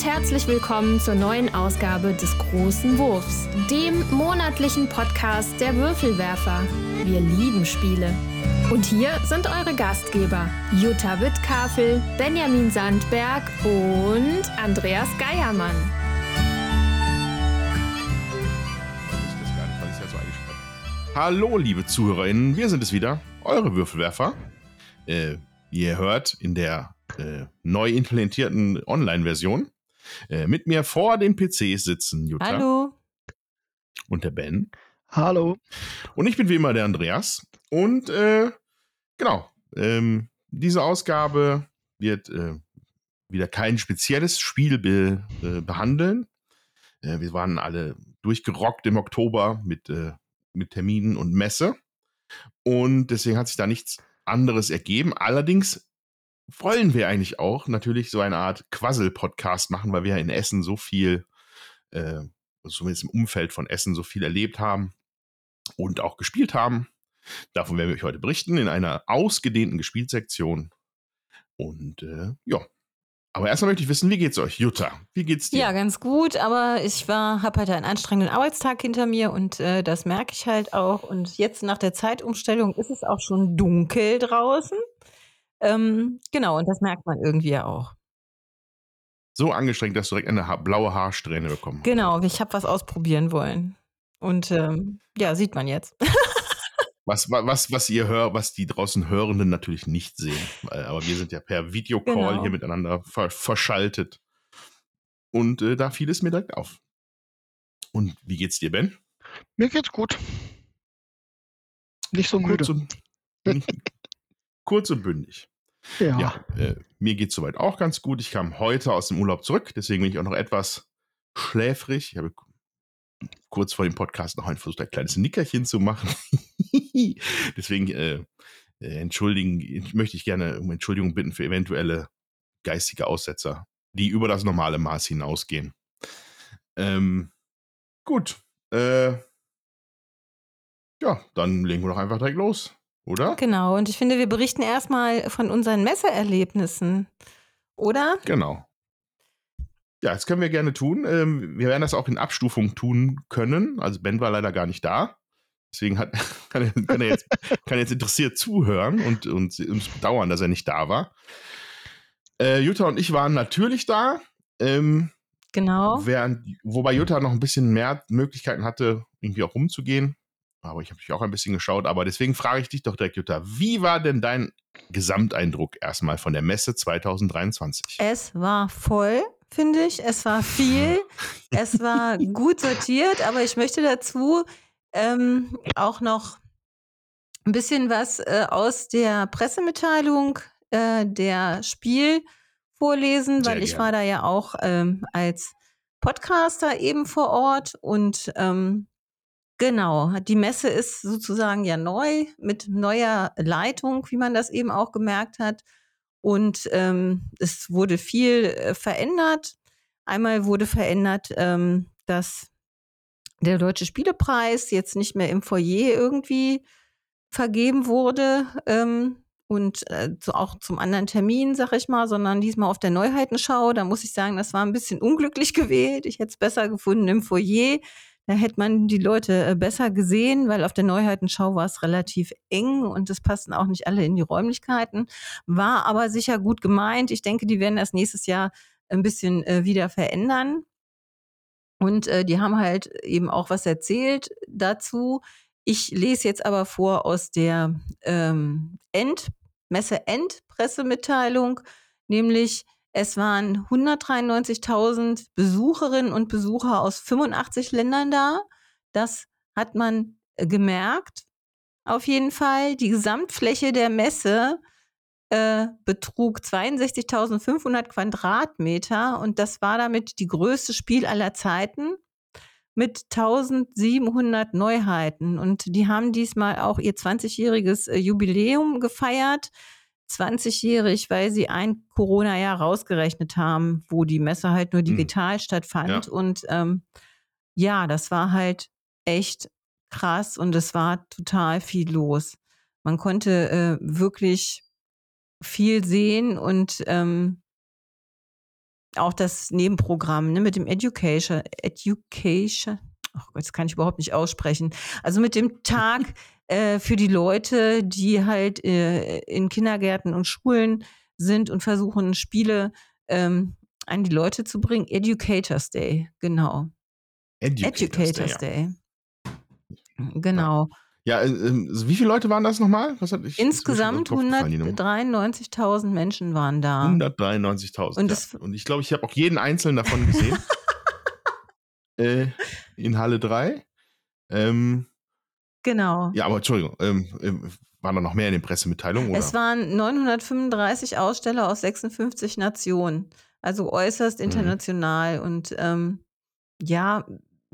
und herzlich willkommen zur neuen Ausgabe des Großen Wurfs, dem monatlichen Podcast der Würfelwerfer. Wir lieben Spiele. Und hier sind eure Gastgeber Jutta Wittkafel, Benjamin Sandberg und Andreas Geiermann. Hallo, liebe ZuhörerInnen, wir sind es wieder, eure Würfelwerfer. Äh, ihr hört in der äh, neu implementierten Online-Version. Äh, mit mir vor den PCs sitzen Jutta. Hallo. Und der Ben. Hallo. Und ich bin wie immer der Andreas. Und äh, genau, ähm, diese Ausgabe wird äh, wieder kein spezielles Spiel be äh, behandeln. Äh, wir waren alle durchgerockt im Oktober mit, äh, mit Terminen und Messe. Und deswegen hat sich da nichts anderes ergeben. Allerdings wollen wir eigentlich auch natürlich so eine Art Quassel-Podcast machen, weil wir ja in Essen so viel, äh, zumindest im Umfeld von Essen so viel erlebt haben und auch gespielt haben. Davon werden wir euch heute berichten in einer ausgedehnten Gespielsektion. Und äh, ja. Aber erstmal möchte ich wissen, wie geht's euch, Jutta? Wie geht's dir? Ja, ganz gut, aber ich war, habe heute einen anstrengenden Arbeitstag hinter mir und äh, das merke ich halt auch. Und jetzt nach der Zeitumstellung ist es auch schon dunkel draußen. Ähm, genau, und das merkt man irgendwie ja auch. So angestrengt, dass du direkt eine ha blaue Haarsträhne bekommen Genau, ich habe was ausprobieren wollen. Und ähm, ja, sieht man jetzt. was, was, was ihr hört, was die draußen Hörenden natürlich nicht sehen. Aber wir sind ja per Videocall genau. hier miteinander ver verschaltet. Und äh, da fiel es mir direkt auf. Und wie geht's dir, Ben? Mir geht's gut. Nicht so kurz und, kurz und bündig. Ja. ja äh, mir geht soweit auch ganz gut. Ich kam heute aus dem Urlaub zurück, deswegen bin ich auch noch etwas schläfrig. Ich habe kurz vor dem Podcast noch ein versucht, ein kleines Nickerchen zu machen. deswegen äh, äh, entschuldigen, möchte ich gerne um Entschuldigung bitten für eventuelle geistige Aussetzer, die über das normale Maß hinausgehen. Ähm, gut. Äh, ja, dann legen wir doch einfach direkt los oder? Genau, und ich finde, wir berichten erstmal von unseren Messeerlebnissen, oder? Genau. Ja, das können wir gerne tun. Ähm, wir werden das auch in Abstufung tun können. Also Ben war leider gar nicht da. Deswegen hat, kann, er, kann, er jetzt, kann jetzt interessiert zuhören und, und uns bedauern, dass er nicht da war. Äh, Jutta und ich waren natürlich da. Ähm, genau. Während, wobei Jutta noch ein bisschen mehr Möglichkeiten hatte, irgendwie auch rumzugehen. Aber ich habe natürlich auch ein bisschen geschaut. Aber deswegen frage ich dich doch direkt, Jutta, wie war denn dein Gesamteindruck erstmal von der Messe 2023? Es war voll, finde ich. Es war viel. es war gut sortiert. Aber ich möchte dazu ähm, auch noch ein bisschen was äh, aus der Pressemitteilung äh, der Spiel vorlesen, Sehr weil ich war da ja auch ähm, als Podcaster eben vor Ort und ähm, Genau, die Messe ist sozusagen ja neu mit neuer Leitung, wie man das eben auch gemerkt hat. Und ähm, es wurde viel äh, verändert. Einmal wurde verändert, ähm, dass der Deutsche Spielepreis jetzt nicht mehr im Foyer irgendwie vergeben wurde ähm, und äh, auch zum anderen Termin, sag ich mal, sondern diesmal auf der Neuheitenschau. Da muss ich sagen, das war ein bisschen unglücklich gewählt. Ich hätte es besser gefunden im Foyer da hätte man die Leute äh, besser gesehen, weil auf der Neuheitenschau war es relativ eng und es passten auch nicht alle in die Räumlichkeiten. War aber sicher gut gemeint. Ich denke, die werden das nächstes Jahr ein bisschen äh, wieder verändern. Und äh, die haben halt eben auch was erzählt dazu. Ich lese jetzt aber vor aus der ähm, End, Messe-End-Pressemitteilung, nämlich es waren 193.000 Besucherinnen und Besucher aus 85 Ländern da. Das hat man äh, gemerkt. Auf jeden Fall. Die Gesamtfläche der Messe äh, betrug 62.500 Quadratmeter und das war damit die größte Spiel aller Zeiten mit 1700 Neuheiten. Und die haben diesmal auch ihr 20-jähriges äh, Jubiläum gefeiert. 20-jährig, weil sie ein Corona-Jahr rausgerechnet haben, wo die Messe halt nur hm. digital mhm. stattfand. Ja. Und ähm, ja, das war halt echt krass und es war total viel los. Man konnte äh, wirklich viel sehen und ähm, auch das Nebenprogramm ne, mit dem Education, Education, ach Gott, das kann ich überhaupt nicht aussprechen. Also mit dem Tag äh, für die Leute, die halt äh, in Kindergärten und Schulen sind und versuchen, Spiele ähm, an die Leute zu bringen. Educators Day, genau. Educators, Educators Day. Day. Genau. Ja, äh, äh, wie viele Leute waren das nochmal? Insgesamt 193.000 Menschen waren da. 193.000. Und ja. Und ich glaube, ich habe auch jeden einzelnen davon gesehen. äh, in Halle 3. Ähm, Genau. ja, aber Entschuldigung, ähm, ähm, waren da noch mehr in den Pressemitteilungen? Oder? Es waren 935 Aussteller aus 56 Nationen. Also äußerst Mhm. international und ähm, ja,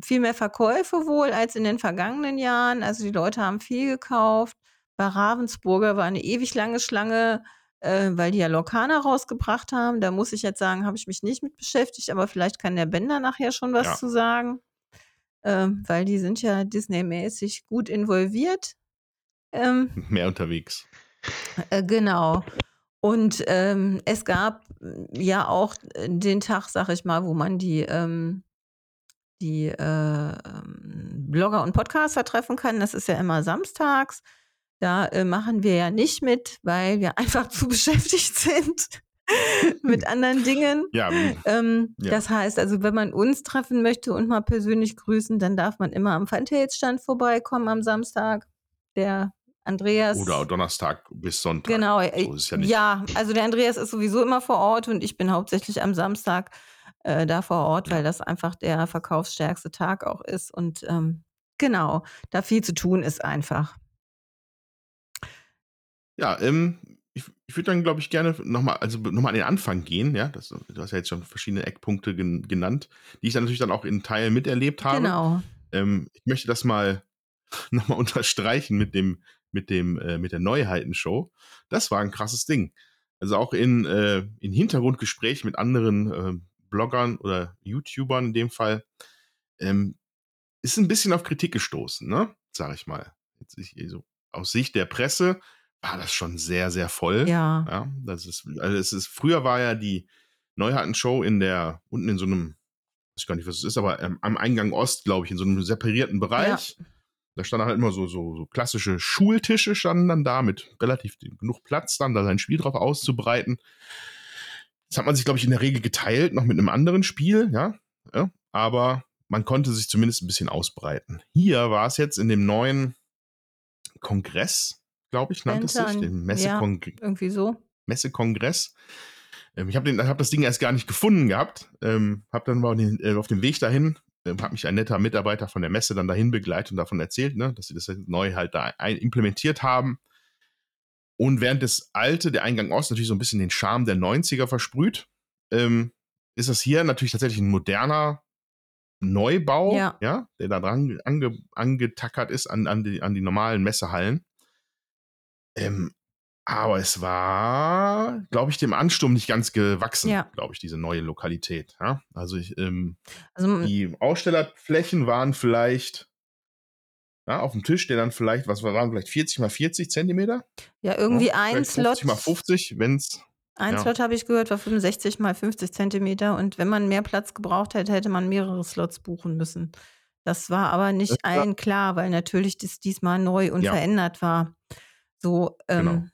viel mehr Verkäufe wohl als in den vergangenen Jahren. Also die Leute haben viel gekauft. Bei Ravensburger war eine ewig lange Schlange, äh, weil die ja Lokana rausgebracht haben. Da muss ich jetzt sagen, habe ich mich nicht mit beschäftigt, aber vielleicht kann der Bender nachher schon was Ja. zu sagen. Ähm, weil die sind ja Disney-mäßig gut involviert. Ähm, mehr unterwegs. äh, genau. Und ähm, es gab äh, ja auch den Tag, sag ich mal, wo man die, ähm, die äh, ähm, Blogger und Podcaster treffen kann. Das ist ja immer samstags. Da äh, machen wir ja nicht mit, weil wir einfach zu beschäftigt sind mit anderen Dingen. Ja, Ähm, Ja. Das heißt, also wenn man uns treffen möchte und mal persönlich grüßen, dann darf man immer am Funtails-Stand vorbeikommen am Samstag. Der Andreas. oder Donnerstag bis Sonntag. Genau, So äh, ja ja, also der Andreas ist sowieso immer vor Ort und ich bin hauptsächlich am Samstag äh, da vor Ort, weil das einfach der verkaufsstärkste Tag auch ist und ähm, genau, da viel zu tun ist einfach. Ja, ähm, ich, würde dann, glaube ich, gerne nochmal, also nochmal an den Anfang gehen, ja. Das, du hast ja jetzt schon verschiedene Eckpunkte gen, genannt, die ich dann natürlich dann auch in Teilen miterlebt habe. Genau. Ähm, ich möchte das mal nochmal unterstreichen mit dem, mit dem, äh, mit der Neuheitenshow. Das war ein krasses Ding. Also auch in, äh, in Hintergrundgespräch mit anderen äh, Bloggern oder YouTubern in dem Fall, ähm, ist ein bisschen auf Kritik gestoßen, ne? Sag ich mal. Jetzt ich, so, aus Sicht der Presse war das schon sehr, sehr voll. Ja. Ja, das ist, also es ist, früher war ja die Neuheitenshow in der, unten in so einem, weiß ich gar nicht, was es ist, aber ähm, am Eingang Ost, glaube ich, in so einem separierten Bereich. Da standen halt immer so, so, so klassische Schultische standen dann da mit relativ genug Platz dann, da sein Spiel drauf auszubreiten. Das hat man sich, glaube ich, in der Regel geteilt, noch mit einem anderen Spiel, ja. ja aber man konnte sich zumindest ein bisschen ausbreiten. Hier war es jetzt in dem neuen Kongress, glaube ich, nannte es sich, Center, dem ja. Messekongress. Irgendwie so. Messekongress. Ähm, ich habe hab das Ding erst gar nicht gefunden gehabt. Ähm, habe dann mal den, äh, auf dem Weg dahin, äh, hat mich ein netter Mitarbeiter von der Messe dann dahin begleitet und davon erzählt, ne, dass sie das neu halt da ein, implementiert haben. Und während das alte, der Eingang Ost, natürlich so ein bisschen den Charme der 90er versprüht, ähm, ist das hier natürlich tatsächlich ein moderner Neubau, Ja. der da dran ange, angetackert ist an, an, die, an die normalen Messehallen. Ähm, aber es war, glaube ich, dem Ansturm nicht ganz gewachsen, Ja. glaube ich, diese neue Lokalität. Ja? Also ich, ähm, Also die Ausstellerflächen waren vielleicht ja, auf dem Tisch, der dann vielleicht, was waren vielleicht 40 mal 40 Zentimeter? ja, irgendwie ein Slot. 50 mal 50, wenn es Ein. Slot habe ich gehört, war 65 mal 50 Zentimeter und wenn man mehr Platz gebraucht hätte, hätte man mehrere Slots buchen müssen. Das war aber nicht Das war- allen klar, weil natürlich das diesmal neu und verändert war. So, ähm, Genau.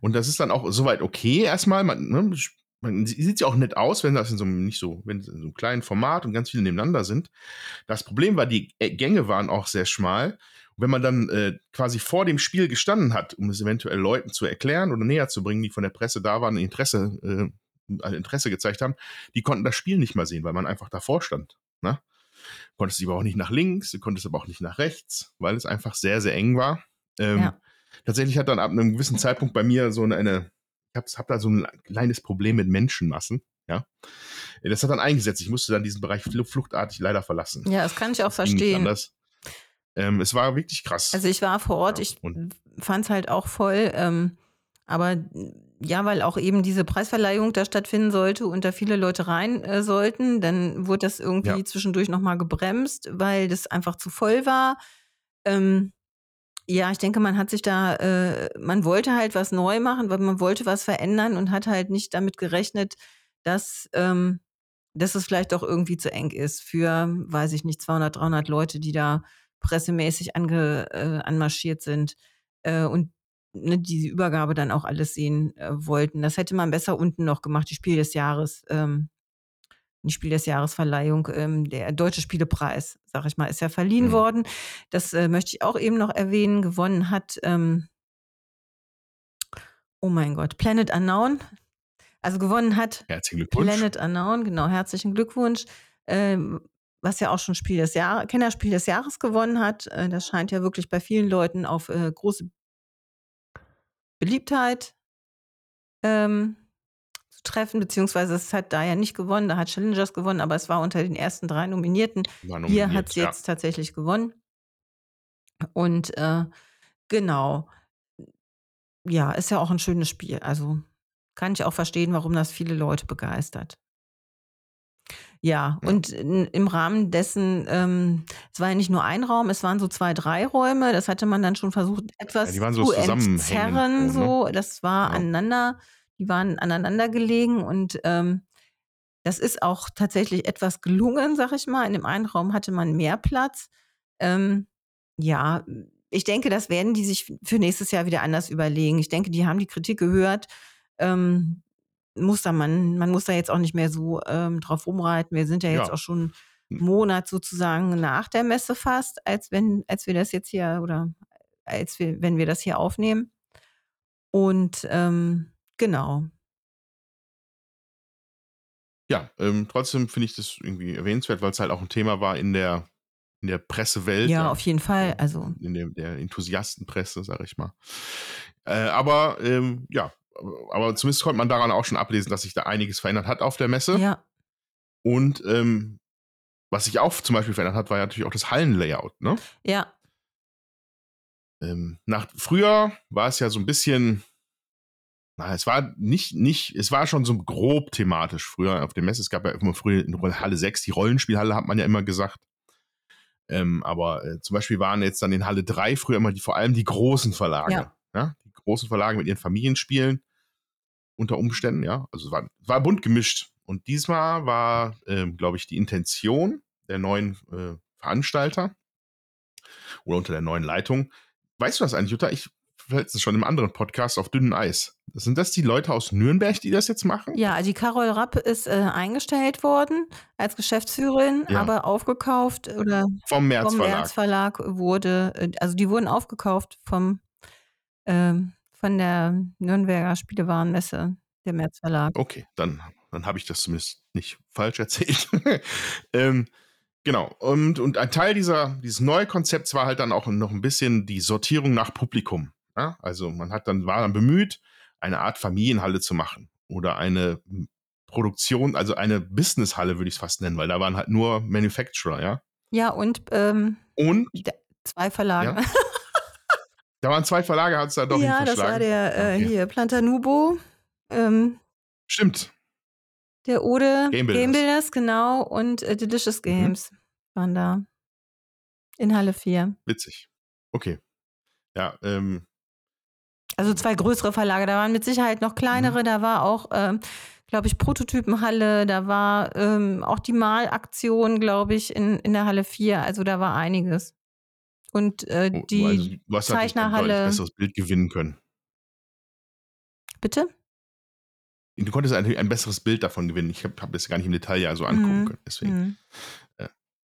Und das ist dann auch soweit okay erstmal. Man, ne, man sieht ja auch nett aus, wenn das in so einem nicht so, wenn es in so einem kleinen Format und ganz viele nebeneinander sind. Das Problem war, die Ä- Gänge waren auch sehr schmal. Und wenn man dann äh, quasi vor dem Spiel gestanden hat, um es eventuell Leuten zu erklären oder näher zu bringen, die von der Presse da waren, Interesse, äh, also Interesse gezeigt haben, die konnten das Spiel nicht mal sehen, weil man einfach davor stand. Ne? Konntest aber auch nicht nach links, du konntest aber auch nicht nach rechts, weil es einfach sehr, sehr eng war. Ähm, Ja. Tatsächlich hat dann ab einem gewissen Zeitpunkt bei mir so eine, eine ich habe hab da so ein kleines Problem mit Menschenmassen. Ja, das hat dann eingesetzt. Ich musste dann diesen Bereich fl- fluchtartig leider verlassen. ja, das kann ich auch Das verstehen. Ähm, es war wirklich krass. Also ich war vor Ort, Ja, ich fand es halt auch voll, ähm, aber ja, weil auch eben diese Preisverleihung da stattfinden sollte und da viele Leute rein äh, sollten, dann wurde das irgendwie Ja. zwischendurch nochmal gebremst, weil das einfach zu voll war. Ähm, ja, ich denke, man hat sich da, äh, man wollte halt was neu machen, weil man wollte was verändern und hat halt nicht damit gerechnet, dass, ähm, dass es vielleicht doch irgendwie zu eng ist für, weiß ich nicht, 200, 300 Leute, die da pressemäßig ange, äh, anmarschiert sind äh, und ne, diese Übergabe dann auch alles sehen äh, wollten. Das hätte man besser unten noch gemacht, die Spiel des Jahres. Ähm, die Spiel des Jahresverleihung, ähm, der Deutsche Spielepreis, sag ich mal, ist ja verliehen Mhm. worden. Das äh, möchte ich auch eben noch erwähnen. Gewonnen hat, ähm, oh mein Gott, Planet Unknown. Also gewonnen hat. Planet Unknown, genau, herzlichen Glückwunsch. Ähm, was ja auch schon Spiel des Jahres, Kennerspiel des Jahres gewonnen hat. Äh, das scheint ja wirklich bei vielen Leuten auf äh, große Beliebtheit ähm, treffen, beziehungsweise es hat da ja nicht gewonnen, da hat Challengers gewonnen, aber es war unter den ersten drei Nominierten. War Hier nominiert, hat es ja. jetzt tatsächlich gewonnen. Und äh, genau, ja, ist ja auch ein schönes Spiel. Also kann ich auch verstehen, warum das viele Leute begeistert. Ja, Ja. und in, im Rahmen dessen, ähm, es war ja nicht nur ein Raum, es waren so zwei, drei Räume. Das hatte man dann schon versucht, etwas die waren so zu entzerren. so, ne? So, das war Ja. aneinander, die waren aneinander gelegen und ähm, das ist auch tatsächlich etwas gelungen, sag ich mal. In dem einen Raum hatte man mehr Platz. Ähm, ja, ich denke, das werden die sich für nächstes Jahr wieder anders überlegen. Ich denke, die haben die Kritik gehört. Ähm, muss da man, man muss da jetzt auch nicht mehr so ähm, drauf rumreiten. Wir sind ja jetzt Ja. auch schon einen Monat sozusagen nach der Messe fast, als wenn, als wir das jetzt hier oder als wir, wenn wir das hier aufnehmen. Und ähm, genau. Ja, ähm, trotzdem finde ich das irgendwie erwähnenswert, weil es halt auch ein Thema war in der, in der Pressewelt. Ja, auf jeden Fall. Also in der, der Enthusiastenpresse, sag ich mal. Äh, aber ähm, ja, aber zumindest konnte man daran auch schon ablesen, dass sich da einiges verändert hat auf der Messe. ja, Und ähm, was sich auch zum Beispiel verändert hat, war ja natürlich auch das Hallenlayout. Ne? ja, Ähm, nach, früher war es ja so ein bisschen, na, es war nicht, nicht, es war schon so grob thematisch früher auf der Messe. Es gab ja immer früher in Halle 6, die Rollenspielhalle, hat man ja immer gesagt. Ähm, aber äh, zum Beispiel waren jetzt dann in Halle 3 früher immer die, vor allem die großen Verlage. Ja. Ja. Die großen Verlage mit ihren Familienspielen unter Umständen, ja. Also es war, war bunt gemischt. Und diesmal war, ähm, glaube ich, die Intention der neuen äh, Veranstalter oder unter der neuen Leitung. Weißt du das eigentlich, Jutta? Ich letztens schon im anderen Podcast auf dünnem Eis. Sind das die Leute aus Nürnberg, die das jetzt machen? ja, die Carol Rapp ist äh, eingestellt worden als Geschäftsführerin, Ja. aber aufgekauft oder Vom März vom Verlag. März Verlag wurde, äh, also die wurden aufgekauft vom ähm, von der Nürnberger Spielewarenmesse, der März Verlag. Okay, dann, dann habe ich das zumindest nicht falsch erzählt. ähm, genau. Und, und ein Teil dieser, dieses neue Konzepts war halt dann auch noch ein bisschen die Sortierung nach Publikum. Ja? Also man hat dann, war dann bemüht, eine Art Familienhalle zu machen oder eine Produktion, also eine Businesshalle würde ich es fast nennen, weil da waren halt nur Manufacturer, ja. Ja, und ähm, Und zwei Verlage. Ja, da waren zwei Verlage, hat es da doch Ja, das war der äh, Okay. hier Plantanubo, ähm, Stimmt. der Ode Game Builders. Game Builders, genau, und äh, Delicious Mhm. Games waren da. In Halle 4. Witzig. Okay. Ja, ähm, Also zwei größere Verlage, da waren mit Sicherheit noch Mhm. kleinere, da war auch, ähm, glaube ich, Prototypenhalle, da war ähm, auch die Malaktion, glaube ich, in, in der Halle 4, also da war einiges. Und äh, oh, die also, du hast natürlich ein Zeichnerhalle, besseres Bild gewinnen können. bitte? Du konntest ein, ein besseres Bild davon gewinnen. Ich habe hab das gar nicht im Detail ja so angucken Mhm. können. Deswegen, Hm.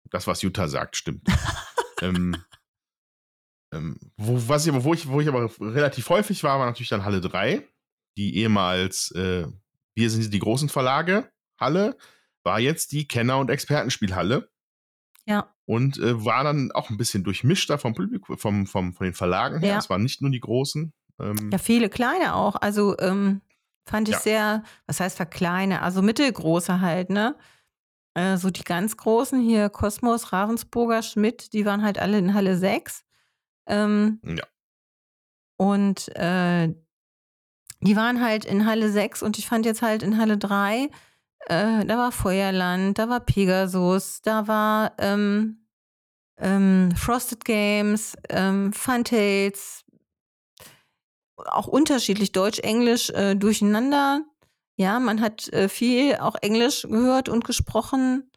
das, was Jutta sagt, stimmt. ähm, ähm, wo, was ich, aber- wo, ich, wo ich aber relativ häufig war, war natürlich dann Halle 3, die ehemals äh, Wir sind die großen Verlage Halle, war jetzt die Kenner- und Expertenspielhalle. Ja, und äh, war dann auch ein bisschen durchmischter vom Publikum, vom, vom, von den Verlagen her. Ja. Es waren nicht nur die großen. Ähm, ja, viele kleine auch. Also ähm, fand ich Ja. sehr, was heißt verkleine, also mittelgroße halt, ne? Äh, so die ganz großen hier, Kosmos, Ravensburger, Schmidt, die waren halt alle in Halle 6. Ähm, Ja. Und äh, die waren halt in Halle 6 und ich fand jetzt halt in Halle 3, äh, da war Feuerland, da war Pegasus, da war ähm, ähm, Frosted Games, ähm, Funtails, auch unterschiedlich Deutsch, Englisch äh, durcheinander. Ja, man hat äh, viel auch Englisch gehört und gesprochen.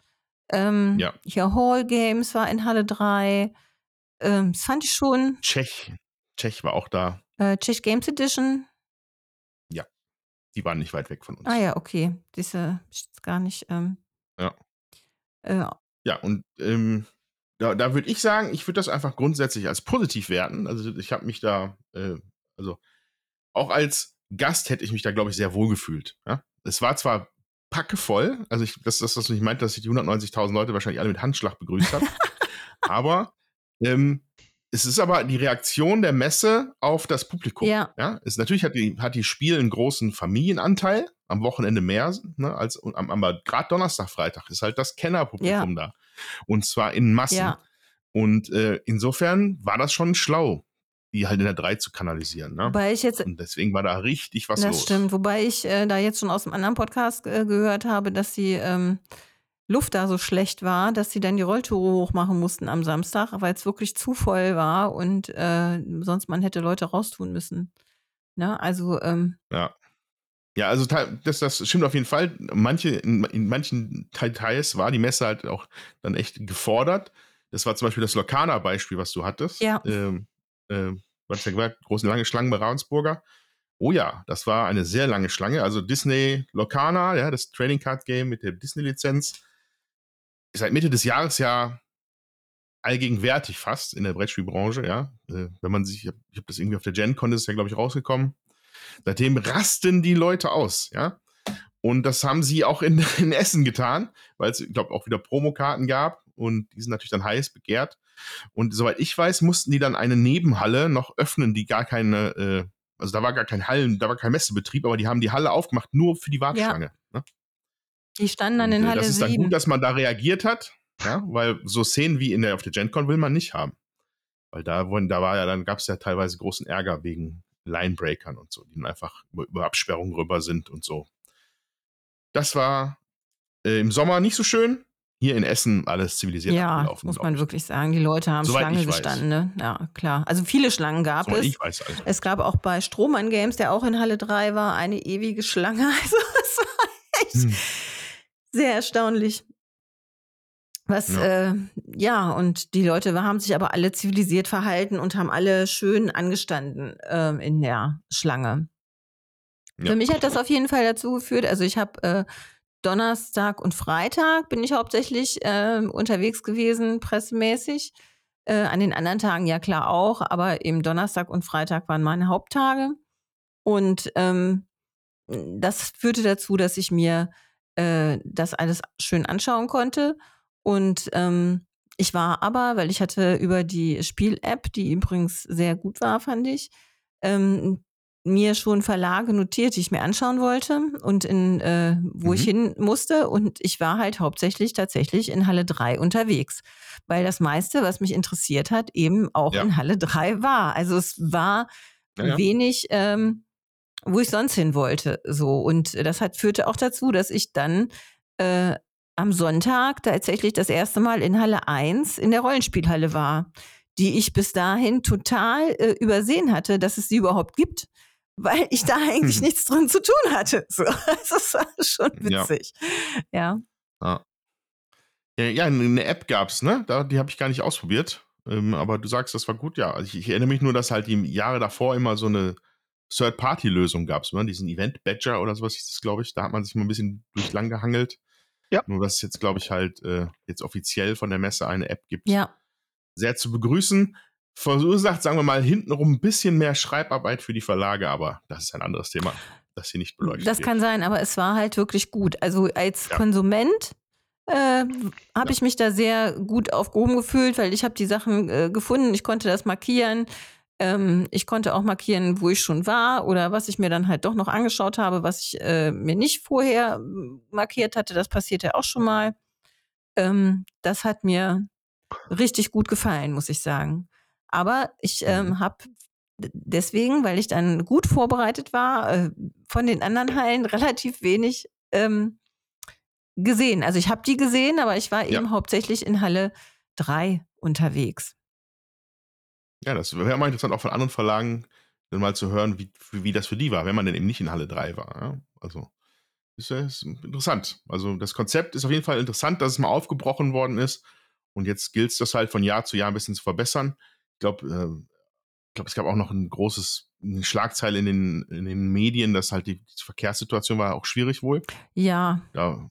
Ähm, Ja. Hier Hall Games war in Halle 3. Ähm, das fand ich schon. Tschech. Tschech war auch da. Äh, Czech Games Edition. Die waren nicht weit weg von uns. Ah ja, okay. Diese jetzt gar nicht. Ähm, Ja. Äh, Ja, und ähm, da, da würde ich sagen, ich würde das einfach grundsätzlich als positiv werten. Also ich habe mich da, äh, also auch als Gast hätte ich mich da, glaube ich, sehr wohl gefühlt. Ja? Es war zwar packevoll, also ich, das ist das, was ich meinte, dass ich die 190.000 Leute wahrscheinlich alle mit Handschlag begrüßt habe. aber ähm, es ist aber die Reaktion der Messe auf das Publikum. Ja. Ja, es natürlich hat die, hat die Spiel einen großen Familienanteil, am Wochenende mehr, ne, als am, aber gerade Donnerstag, Freitag ist halt das Kennerpublikum da. Und zwar in Massen. ja. Und äh, insofern war das schon schlau, die halt in der 3 zu kanalisieren. Ne? Wobei ich jetzt Und deswegen war da richtig was das los. stimmt. Wobei ich äh, da jetzt schon aus einem anderen Podcast äh, gehört habe, dass die ähm, Luft da so schlecht war, dass sie dann die Rolltore hochmachen mussten am Samstag, weil es wirklich zu voll war und äh, sonst man hätte Leute raustun müssen. Ne? Also, ähm, Ja. Ja, also das, das stimmt auf jeden Fall. Manche, in, in manchen Details war die Messe halt auch dann echt gefordert. Das war zum Beispiel das Lokana-Beispiel, was du hattest. Ja. Ähm, ähm, du hast ja gesagt, große lange Schlangen bei Ravensburger. Oh ja, das war eine sehr lange Schlange. Also Disney Lokana, ja, das Trading Card Game mit der Disney-Lizenz, seit Mitte des Jahres ja allgegenwärtig fast in der Brettspielbranche, ja. Äh, wenn man sich, ich habe hab das irgendwie auf der GenCon, das ist ja, glaube ich, rausgekommen. Seitdem rasten die Leute aus, ja. Und das haben sie auch in, in Essen getan, weil es, ich glaube, auch wieder Promokarten gab und die sind natürlich dann heiß begehrt. Und soweit ich weiß, mussten die dann eine Nebenhalle noch öffnen, die gar keine, äh, also da war gar kein Hallen, da war kein Messebetrieb, aber die haben die Halle aufgemacht, nur für die Warteschlange. Ne? Die standen dann Und, in äh, Halle das ist dann 7. gut, dass man da reagiert hat, ja, weil so Szenen wie in der, auf der GenCon will man nicht haben. Weil da, wurden, da war ja, dann gab es ja teilweise großen Ärger wegen Linebreakern und so, die dann einfach über, über Absperrungen rüber sind und so. Das war äh, im Sommer nicht so schön. Hier in Essen alles zivilisiert ja, abgelaufen. muss man ich. wirklich sagen. Die Leute haben Soweit Schlange gestanden, ne? Ja, klar. Also viele Schlangen gab Soweit es. ich weiß also. Es gab auch bei Strohmann Games, der auch in Halle 3 war, eine ewige Schlange. Also es war echt Hm. Sehr erstaunlich. Was, Ja. Äh, ja, und die Leute haben sich aber alle zivilisiert verhalten und haben alle schön angestanden ähm, in der Schlange. Ja. Für mich hat das auf jeden Fall dazu geführt, also ich habe äh, Donnerstag und Freitag bin ich hauptsächlich äh, unterwegs gewesen, pressemäßig. Äh, an den anderen Tagen ja klar auch, aber eben Donnerstag und Freitag waren meine Haupttage. Und ähm, das führte dazu, dass ich mir äh, das alles schön anschauen konnte. Und ähm, ich war aber, weil ich hatte über die Spiel-App, die übrigens sehr gut war, fand ich, ähm, mir schon Verlage notiert, die ich mir anschauen wollte und in, äh, wo Mhm. ich hin musste. Und ich war halt hauptsächlich tatsächlich in Halle 3 unterwegs, weil das meiste, was mich interessiert hat, eben auch Ja. in Halle 3 war. Also es war Ja, ja. wenig, ähm, wo ich sonst hin wollte. So. Und das hat, führte auch dazu, dass ich dann äh, am Sonntag tatsächlich das erste Mal in Halle 1 in der Rollenspielhalle war, die ich bis dahin total äh, übersehen hatte, dass es sie überhaupt gibt, weil ich da eigentlich Mhm. nichts drin zu tun hatte. So, das war schon witzig. Ja. Ja, ja eine App gab's, ne? Da, die habe ich gar nicht ausprobiert. Ähm, aber du sagst, das war gut, ja. Also ich, ich erinnere mich nur, dass halt die Jahre davor immer so eine Third-Party-Lösung gab, ne? diesen Event-Badger oder sowas hieß das, glaube ich. Da hat man sich mal ein bisschen durchlang gehangelt. Ja. Nur, dass es jetzt, glaube ich, halt äh, jetzt offiziell von der Messe eine App gibt. Ja. Sehr zu begrüßen. Verursacht, sagen wir mal, hintenrum ein bisschen mehr Schreibarbeit für die Verlage, aber das ist ein anderes Thema, das hier nicht beleuchtet Das wird. kann sein, aber es war halt wirklich gut. Also als Ja. Konsument äh, habe ich mich da sehr gut aufgehoben gefühlt, weil ich habe die Sachen äh, gefunden, ich konnte das markieren. Ähm, ich konnte auch markieren, wo ich schon war oder was ich mir dann halt doch noch angeschaut habe, was ich äh, mir nicht vorher m, markiert hatte. Das passierte auch schon mal. Ähm, das hat mir richtig gut gefallen, muss ich sagen. Aber ich Mhm. ähm, habe deswegen, weil ich dann gut vorbereitet war, äh, von den anderen Hallen relativ wenig ähm, gesehen. Also ich habe die gesehen, aber ich war Ja. eben hauptsächlich in Halle 3 unterwegs. Ja, das wäre mal interessant, auch von anderen Verlagen dann mal zu hören, wie, wie, das für die war, wenn man denn eben nicht in Halle 3 war. Ja? Also, ist, ist interessant. Also das Konzept ist auf jeden Fall interessant, dass es mal aufgebrochen worden ist. Und jetzt gilt es das halt von Jahr zu Jahr ein bisschen zu verbessern. Ich glaube, äh, ich glaube, es gab auch noch ein großes eine Schlagzeile in den, in den Medien, dass halt die, die Verkehrssituation war auch schwierig wohl. Ja. Ja,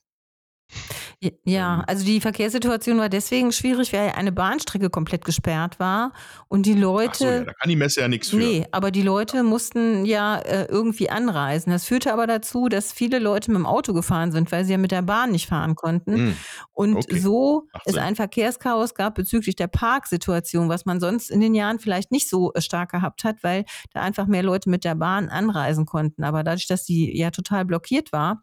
Ja, Ähm. also die Verkehrssituation war deswegen schwierig, weil eine Bahnstrecke komplett gesperrt war und die ach so, ja, Leute, da kann die Messe ja nichts für. nee, aber die Leute mussten ja äh, irgendwie anreisen. Das führte aber dazu, dass viele Leute mit dem Auto gefahren sind, weil sie ja mit der Bahn nicht fahren konnten. Hm, Und okay. so Macht es ein Verkehrschaos gab bezüglich der Parksituation, was man sonst in den Jahren vielleicht nicht so äh, stark gehabt hat, weil da einfach mehr Leute mit der Bahn anreisen konnten. Aber dadurch, dass die ja total blockiert war,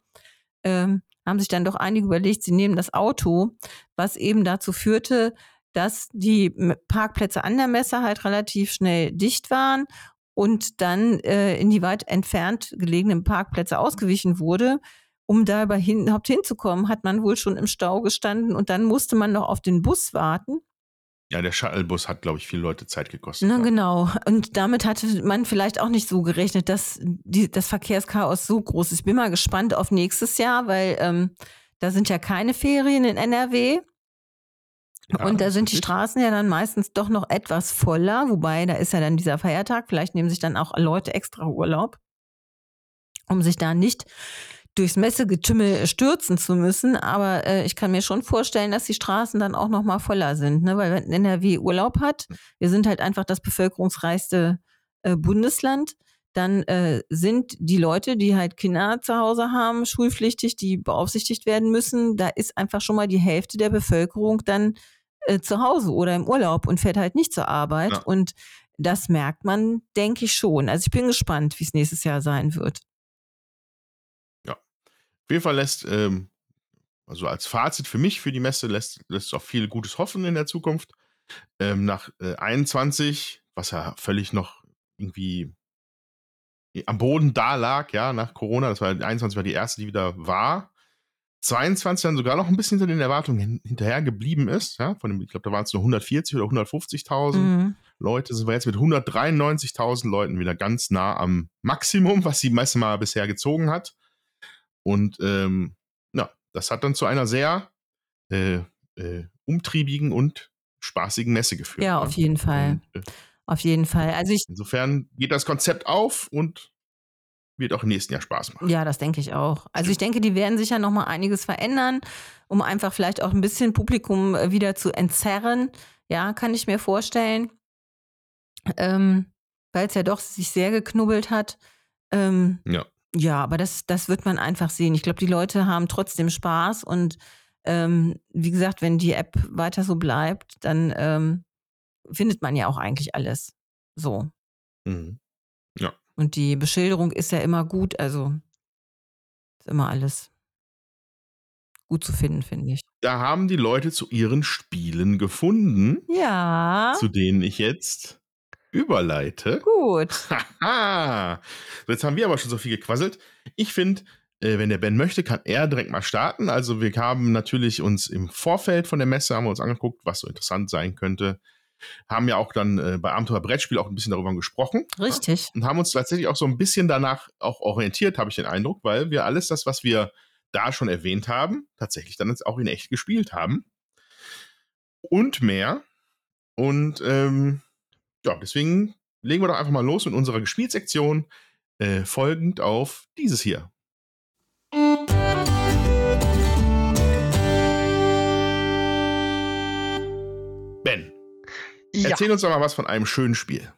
ähm, haben sich dann doch einige überlegt, sie nehmen das Auto, was eben dazu führte, dass die Parkplätze an der Messe halt relativ schnell dicht waren und dann äh, in die weit entfernt gelegenen Parkplätze ausgewichen wurde. Um da überhaupt hinzukommen, hat man wohl schon im Stau gestanden und dann musste man noch auf den Bus warten. Ja, der Shuttlebus hat, glaube ich, viele Leute Zeit gekostet. Na ja. genau. Und damit hatte man vielleicht auch nicht so gerechnet, dass die, das Verkehrschaos so groß ist. Ich bin mal gespannt auf nächstes Jahr, weil ähm, da sind ja keine Ferien in NRW. Ja, und da sind die. Straßen ja dann meistens doch noch etwas voller, wobei da ist ja dann dieser Feiertag. Vielleicht nehmen sich dann auch Leute extra Urlaub, um sich da nicht durchs Messegetümmel stürzen zu müssen. Aber äh, ich kann mir schon vorstellen, dass die Straßen dann auch noch mal voller sind, ne? weil wenn NRW Urlaub hat, wir sind halt einfach das bevölkerungsreichste äh, Bundesland, dann äh, sind die Leute, die halt Kinder zu Hause haben, schulpflichtig, die beaufsichtigt werden müssen, da ist einfach schon mal die Hälfte der Bevölkerung dann äh, zu Hause oder im Urlaub und fährt halt nicht zur Arbeit. Ja. Und das merkt man, denke ich schon. Also ich bin gespannt, wie es nächstes Jahr sein wird. Auf jeden Fall lässt, ähm, also als Fazit für mich, für die Messe, lässt, lässt auch viel Gutes hoffen in der Zukunft. Ähm, nach äh, 21, was ja völlig noch irgendwie am Boden da lag, ja, nach Corona, das war 21 war die erste, die wieder war. 22 dann sogar noch ein bisschen hinter den Erwartungen hin, hinterher geblieben ist, ja, von dem, ich glaube, da waren es nur 140 oder 150.000 Mhm. Leute, sind wir jetzt mit 193.000 Leuten wieder ganz nah am Maximum, was die Messe mal bisher gezogen hat. Und ähm, ja, das hat dann zu einer sehr äh, äh, umtriebigen und spaßigen Messe geführt. Ja, ne? auf jeden Fall. Und, äh, Auf jeden Fall. Also ich, insofern geht das Konzept auf und wird auch im nächsten Jahr Spaß machen. ja, das denke ich auch. Also ich denke, die werden sicher noch mal einiges verändern, um einfach vielleicht auch ein bisschen Publikum äh, wieder zu entzerren. Ja, kann ich mir vorstellen. Ähm, Weil es ja doch sich sehr geknubbelt hat. Ähm, Ja. Ja, aber das, das wird man einfach sehen. Ich glaube, die Leute haben trotzdem Spaß und ähm, wie gesagt, wenn die App weiter so bleibt, dann ähm, findet man ja auch eigentlich alles. So. Mhm. Und die Beschilderung ist ja immer gut, also ist immer alles gut zu finden, finde ich. Da haben die Leute zu ihren Spielen gefunden, Ja, zu denen ich jetzt überleite. gut. Haha. So, jetzt haben wir aber schon so viel gequasselt. Ich finde, äh, wenn der Ben möchte, kann er direkt mal starten. Also wir haben natürlich uns im Vorfeld von der Messe haben wir uns angeguckt, was so interessant sein könnte. Haben ja auch dann äh, bei Abenteuer Brettspiel auch ein bisschen darüber gesprochen. Richtig. Und haben uns tatsächlich auch so ein bisschen danach auch orientiert, habe ich den Eindruck, weil wir alles das, was wir da schon erwähnt haben, tatsächlich dann jetzt auch in echt gespielt haben. Und mehr. Und ähm, ja, deswegen legen wir doch einfach mal los mit unserer Gespielsektion, äh, folgend auf dieses hier. Ben, Ja, erzähl uns doch mal was von einem schönen Spiel.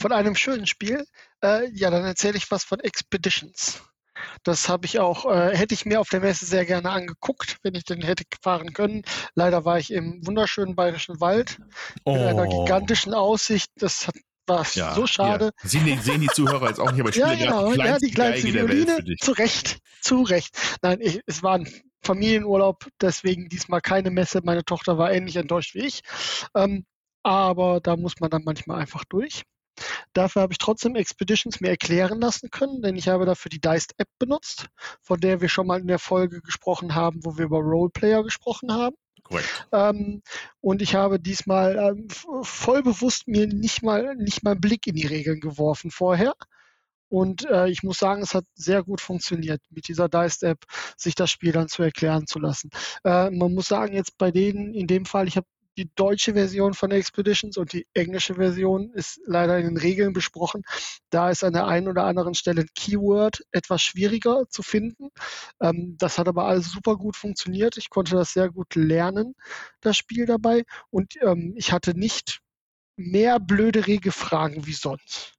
von einem schönen Spiel. Äh, ja, dann erzähle ich was von Expeditions. Das habe ich auch, äh, hätte ich mir auf der Messe sehr gerne angeguckt, wenn ich den hätte fahren können. Leider war ich im wunderschönen Bayerischen Wald mit einer gigantischen Aussicht. Das hat, war Oh. Ja, so schade. Hier. Sehen, die, sehen die Zuhörer jetzt auch nicht, aber ich Ja, spiele gerade genau. die Ja, kleinste, die kleinste Geige der Welt Violine. für dich. Zu Recht. Zu Recht. Nein, ich, es war ein Familienurlaub, deswegen diesmal keine Messe. Meine Tochter war ähnlich enttäuscht wie ich. Ähm, aber da muss man dann manchmal einfach durch. Dafür habe ich trotzdem Expeditions mir erklären lassen können, denn ich habe dafür die Dice-App benutzt, von der wir schon mal in der Folge gesprochen haben, wo wir über Roleplayer gesprochen haben. Ähm, und ich habe diesmal ähm, voll bewusst mir nicht mal, nicht mal einen Blick in die Regeln geworfen vorher Und äh, ich muss sagen, es hat sehr gut funktioniert, mit dieser Dice-App sich das Spiel dann zu erklären zu lassen. Äh, man muss sagen, jetzt bei denen, in dem Fall, ich habe die deutsche Version von Expeditions und die englische Version ist leider in den Regeln besprochen. Da ist an der einen oder anderen Stelle ein Keyword etwas schwieriger zu finden. Ähm, das hat aber alles super gut funktioniert. Ich konnte das sehr gut lernen, das Spiel dabei. Und ähm, ich hatte nicht mehr blöde Regelfragen wie sonst.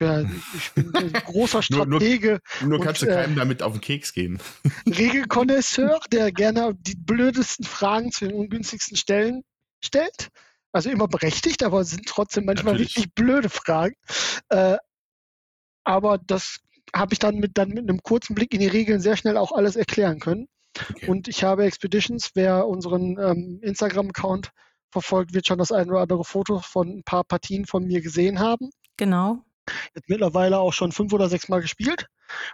Ja, ich bin ein großer Stratege. nur, nur, nur kannst du keinem äh, damit auf den Keks gehen. Regelkonnoisseur, der gerne die blödesten Fragen zu den ungünstigsten Stellen stellt. Also immer berechtigt, aber sind trotzdem manchmal Natürlich. richtig blöde Fragen. Äh, aber das habe ich dann mit, dann mit einem kurzen Blick in die Regeln sehr schnell auch alles erklären können. Okay. Und ich habe Expeditions, wer unseren ähm, Instagram-Account verfolgt, wird schon das ein oder andere Foto von ein paar Partien von mir gesehen haben. Genau. Jetzt mittlerweile auch schon fünf oder sechs Mal gespielt.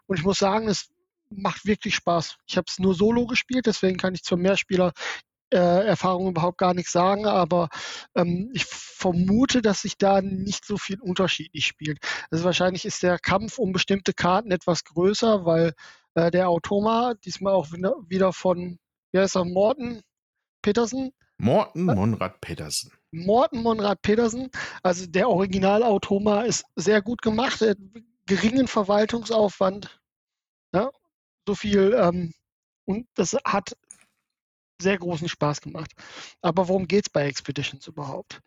Und ich muss sagen, es macht wirklich Spaß. Ich habe es nur solo gespielt, deswegen kann ich zur Mehrspieler äh, Erfahrung überhaupt gar nichts sagen, aber ähm, ich vermute, dass sich da nicht so viel unterschiedlich spielt. Also wahrscheinlich ist der Kampf um bestimmte Karten etwas größer, weil äh, der Automa diesmal auch wieder von, wie heißt er, Morten Petersen? Morten Monrad Petersen. Morten Monrad Petersen, also der Original-Automa ist sehr gut gemacht, er hat geringen Verwaltungsaufwand, ja, so viel ähm, und das hat sehr großen Spaß gemacht. Aber worum geht es bei Expeditions überhaupt?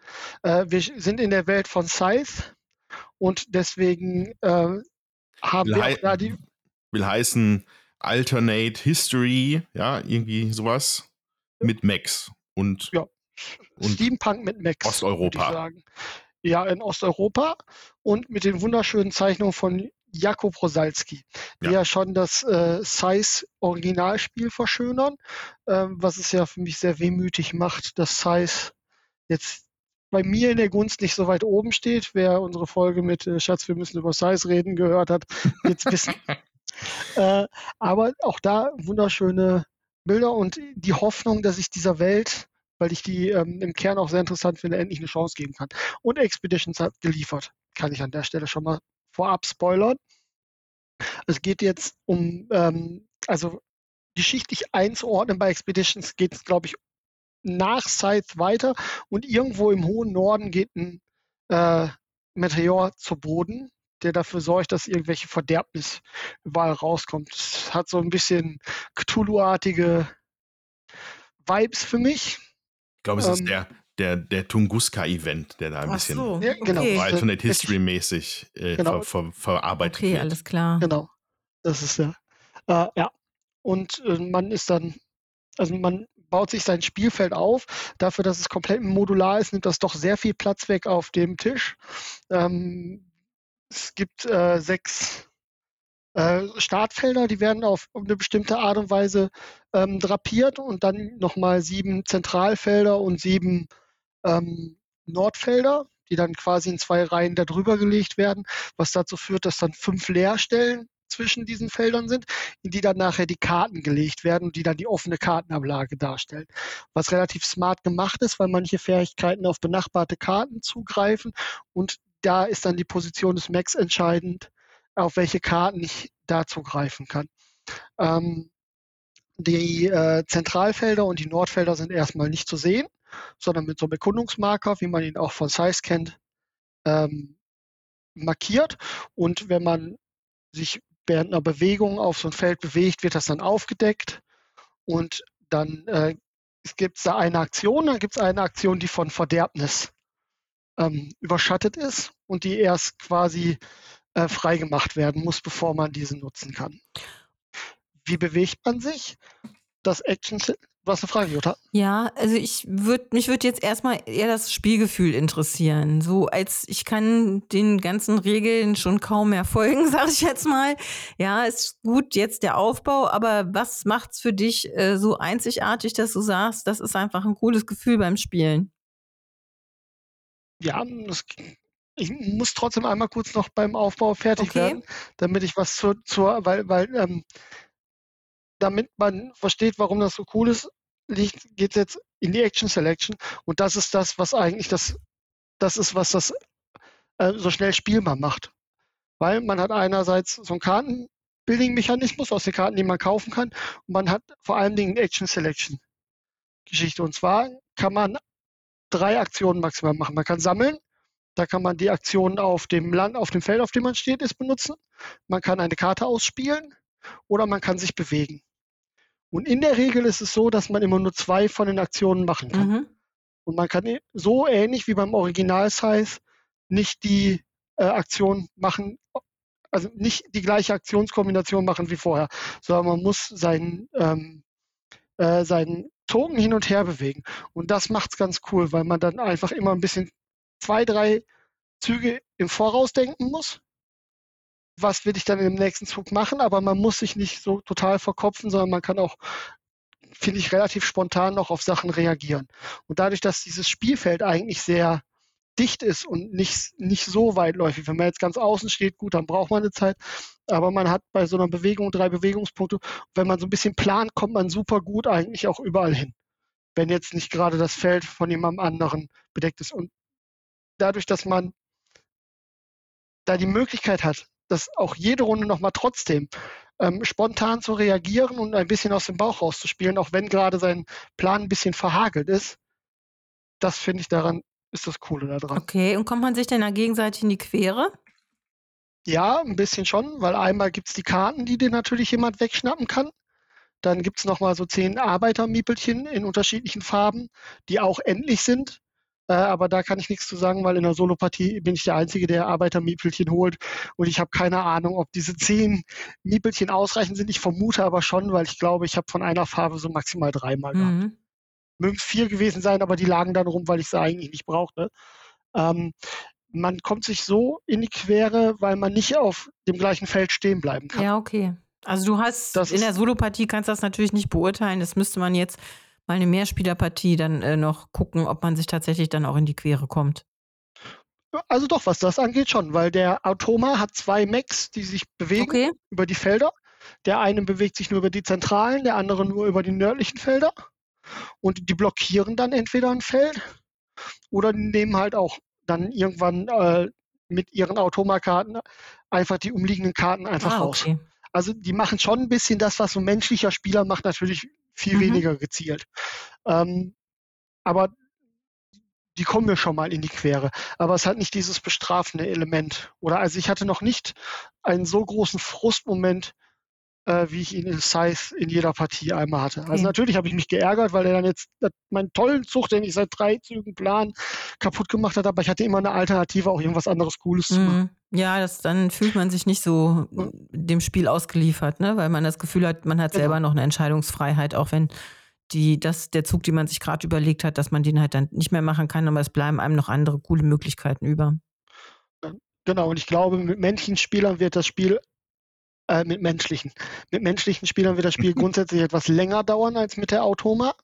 Äh, wir sind in der Welt von Scythe und deswegen äh, haben will wir da die. Will heißen Alternate History, ja, irgendwie sowas mit Max und, ja. und Steampunk mit Max. Osteuropa. Ja, in Osteuropa und mit den wunderschönen Zeichnungen von Jakob Rosalski, die ja, ja schon das äh, Size-Originalspiel verschönern, ähm, was es ja für mich sehr wehmütig macht, dass Size jetzt bei mir in der Gunst nicht so weit oben steht. Wer unsere Folge mit äh, Schatz, wir müssen über Size reden gehört hat, jetzt wissen. äh, aber auch da wunderschöne Bilder und die Hoffnung, dass ich dieser Welt, weil ich die ähm, im Kern auch sehr interessant finde, endlich eine Chance geben kann. Und Expeditions hat geliefert, kann ich an der Stelle schon mal vorab spoilern. Es geht jetzt um, ähm, also geschichtlich einzuordnen bei Expeditions geht es, glaube ich, nach Scythe weiter und irgendwo im hohen Norden geht ein äh, Meteor zu Boden, der dafür sorgt, dass irgendwelche Verderbnis überall rauskommt. Es hat so ein bisschen Cthulhu-artige Vibes für mich. Ich glaube, es ähm, ist der, der, der Tunguska-Event, der da ein Ach bisschen so, ja, genau. okay. Alternate History-mäßig äh, genau. ver, ver, verarbeitet okay, wird. Okay, alles klar. Genau. Das ist ja. Äh, ja. Und äh, man ist dann, also man baut sich sein Spielfeld auf. Dafür, dass es komplett modular ist, nimmt das doch sehr viel Platz weg auf dem Tisch. Ähm, es gibt äh, sechs äh, Startfelder, die werden auf eine bestimmte Art und Weise ähm, drapiert und dann nochmal sieben Zentralfelder und sieben ähm, Nordfelder, die dann quasi in zwei Reihen darüber gelegt werden, was dazu führt, dass dann fünf Leerstellen zwischen diesen Feldern sind, in die dann nachher die Karten gelegt werden und die dann die offene Kartenablage darstellen. Was relativ smart gemacht ist, weil manche Fähigkeiten auf benachbarte Karten zugreifen und da ist dann die Position des Max entscheidend, auf welche Karten ich da zugreifen kann. Ähm, die äh, Zentralfelder und die Nordfelder sind erstmal nicht zu sehen, sondern mit so einem Erkundungsmarker, wie man ihn auch von Size kennt, ähm, markiert. Und wenn man sich während einer Bewegung auf so ein Feld bewegt, wird das dann aufgedeckt. Und dann äh, gibt es da eine Aktion, dann gibt es eine Aktion, die von Verderbnis ähm, überschattet ist und die erst quasi äh, freigemacht werden muss, bevor man diese nutzen kann. Wie bewegt man sich? Das Action was eine Frage, Jutta? Ja, also ich würde, mich würde jetzt erstmal eher das Spielgefühl interessieren. So als ich kann den ganzen Regeln schon kaum mehr folgen, sage ich jetzt mal. Ja, ist gut jetzt der Aufbau, aber was macht's für dich äh, so einzigartig, dass du sagst, das ist einfach ein cooles Gefühl beim Spielen? Ja, das, ich muss trotzdem einmal kurz noch beim Aufbau fertig okay. werden, damit ich was zur, zur weil, weil ähm, damit man versteht, warum das so cool ist, geht es jetzt in die Action Selection und das ist das, was eigentlich das, das ist, was das äh, so schnell spielbar macht. Weil man hat einerseits so einen Kartenbuilding-Mechanismus aus den Karten, die man kaufen kann, und man hat vor allen Dingen Action Selection Geschichte. Und zwar kann man drei Aktionen maximal machen. Man kann sammeln, da kann man die Aktionen auf dem Land, auf dem Feld, auf dem man steht, ist benutzen. Man kann eine Karte ausspielen oder man kann sich bewegen. Und in der Regel ist es so, dass man immer nur zwei von den Aktionen machen kann. Mhm. Und man kann so ähnlich wie beim Original-Size nicht die äh, Aktion machen, also nicht die gleiche Aktionskombination machen wie vorher, sondern man muss seinen, ähm, äh, seinen Token hin und her bewegen. Und das macht es ganz cool, weil man dann einfach immer ein bisschen zwei, drei Züge im Voraus denken muss. Was will ich dann im nächsten Zug machen? Aber man muss sich nicht so total verkopfen, sondern man kann auch, finde ich, relativ spontan noch auf Sachen reagieren. Und dadurch, dass dieses Spielfeld eigentlich sehr dicht ist und nicht, nicht so weitläufig. Wenn man jetzt ganz außen steht, gut, dann braucht man eine Zeit. Aber man hat bei so einer Bewegung drei Bewegungspunkte. Wenn man so ein bisschen plant, kommt man super gut eigentlich auch überall hin. Wenn jetzt nicht gerade das Feld von jemandem anderen bedeckt ist. Und dadurch, dass man da die Möglichkeit hat, dass auch jede Runde nochmal trotzdem ähm, spontan zu reagieren und ein bisschen aus dem Bauch rauszuspielen, auch wenn gerade sein Plan ein bisschen verhagelt ist, das finde ich daran ist das Coole daran. Okay, und kommt man sich denn da gegenseitig in die Quere? Ja, ein bisschen schon, weil einmal gibt es die Karten, die dir natürlich jemand wegschnappen kann. Dann gibt es nochmal so zehn Arbeitermiepelchen in unterschiedlichen Farben, die auch endlich sind. Äh, aber da kann ich nichts zu sagen, weil in der Solopartie bin ich der Einzige, der Arbeitermiepelchen holt. Und ich habe keine Ahnung, ob diese zehn Miepelchen ausreichend sind. Ich vermute aber schon, weil ich glaube, ich habe von einer Farbe so maximal dreimal gehabt. Mhm. Mögen es vier gewesen sein, aber die lagen dann rum, weil ich sie eigentlich nicht brauchte. Ähm, man kommt sich so in die Quere, weil man nicht auf dem gleichen Feld stehen bleiben kann. Ja, okay. Also du hast Das in der Solopartie kannst das natürlich nicht beurteilen. Das müsste man jetzt mal eine Mehrspielerpartie dann äh, noch gucken, ob man sich tatsächlich dann auch in die Quere kommt. Also doch, was das angeht schon, weil der Automa hat zwei Mechs, die sich bewegen Okay. über die Felder. Der eine bewegt sich nur über die zentralen, der andere nur über die nördlichen Felder. Und die blockieren dann entweder ein Feld oder nehmen halt auch dann irgendwann äh, mit ihren Automakarten einfach die umliegenden Karten einfach Ah, raus. okay. Also die machen schon ein bisschen das, was so ein menschlicher Spieler macht, natürlich viel Mhm. weniger gezielt. Ähm, aber die kommen mir schon mal in die Quere. Aber es hat nicht dieses bestrafende Element. Oder also ich hatte noch nicht einen so großen Frustmoment, äh, wie ich ihn in Scythe in jeder Partie einmal hatte. Okay. Also natürlich habe ich mich geärgert, weil er dann jetzt meinen tollen Zug, den ich seit drei Zügen plan, kaputt gemacht hat, aber ich hatte immer eine Alternative, auch irgendwas anderes Cooles zu machen. Mhm. Ja, das, dann fühlt man sich nicht so dem Spiel ausgeliefert, ne? weil man das Gefühl hat, man hat Genau. selber noch eine Entscheidungsfreiheit, auch wenn die, das, der Zug, den man sich gerade überlegt hat, dass man den halt dann nicht mehr machen kann, aber es bleiben einem noch andere coole Möglichkeiten über. Genau, und ich glaube, mit menschlichen Spielern wird das Spiel, äh, mit menschlichen, mit menschlichen Spielern wird das Spiel grundsätzlich etwas länger dauern als mit der Automa,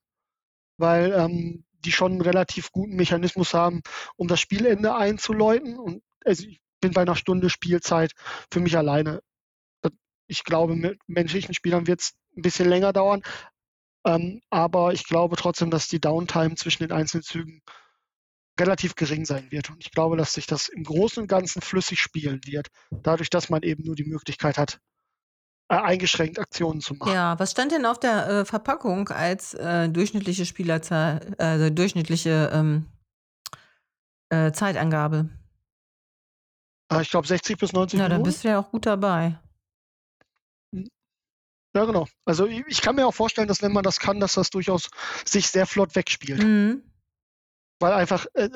weil ähm, die schon einen relativ guten Mechanismus haben, um das Spielende einzuläuten. Und also ich bin bei einer Stunde Spielzeit für mich alleine. Ich glaube, mit menschlichen Spielern wird es ein bisschen länger dauern, ähm, aber ich glaube trotzdem, dass die Downtime zwischen den einzelnen Zügen relativ gering sein wird. Und ich glaube, dass sich das im Großen und Ganzen flüssig spielen wird, dadurch, dass man eben nur die Möglichkeit hat, äh, eingeschränkt Aktionen zu machen. Ja, was stand denn auf der äh, Verpackung als äh, durchschnittliche Spielerzahl, also durchschnittliche ähm, äh, Zeitangabe? Äh, ich glaube 60 bis 90 Na, da Minuten. bist du ja auch gut dabei. Ja, genau. Also ich, ich kann mir auch vorstellen, dass wenn man das kann, dass das durchaus sich sehr flott wegspielt. Mhm. Weil einfach, äh,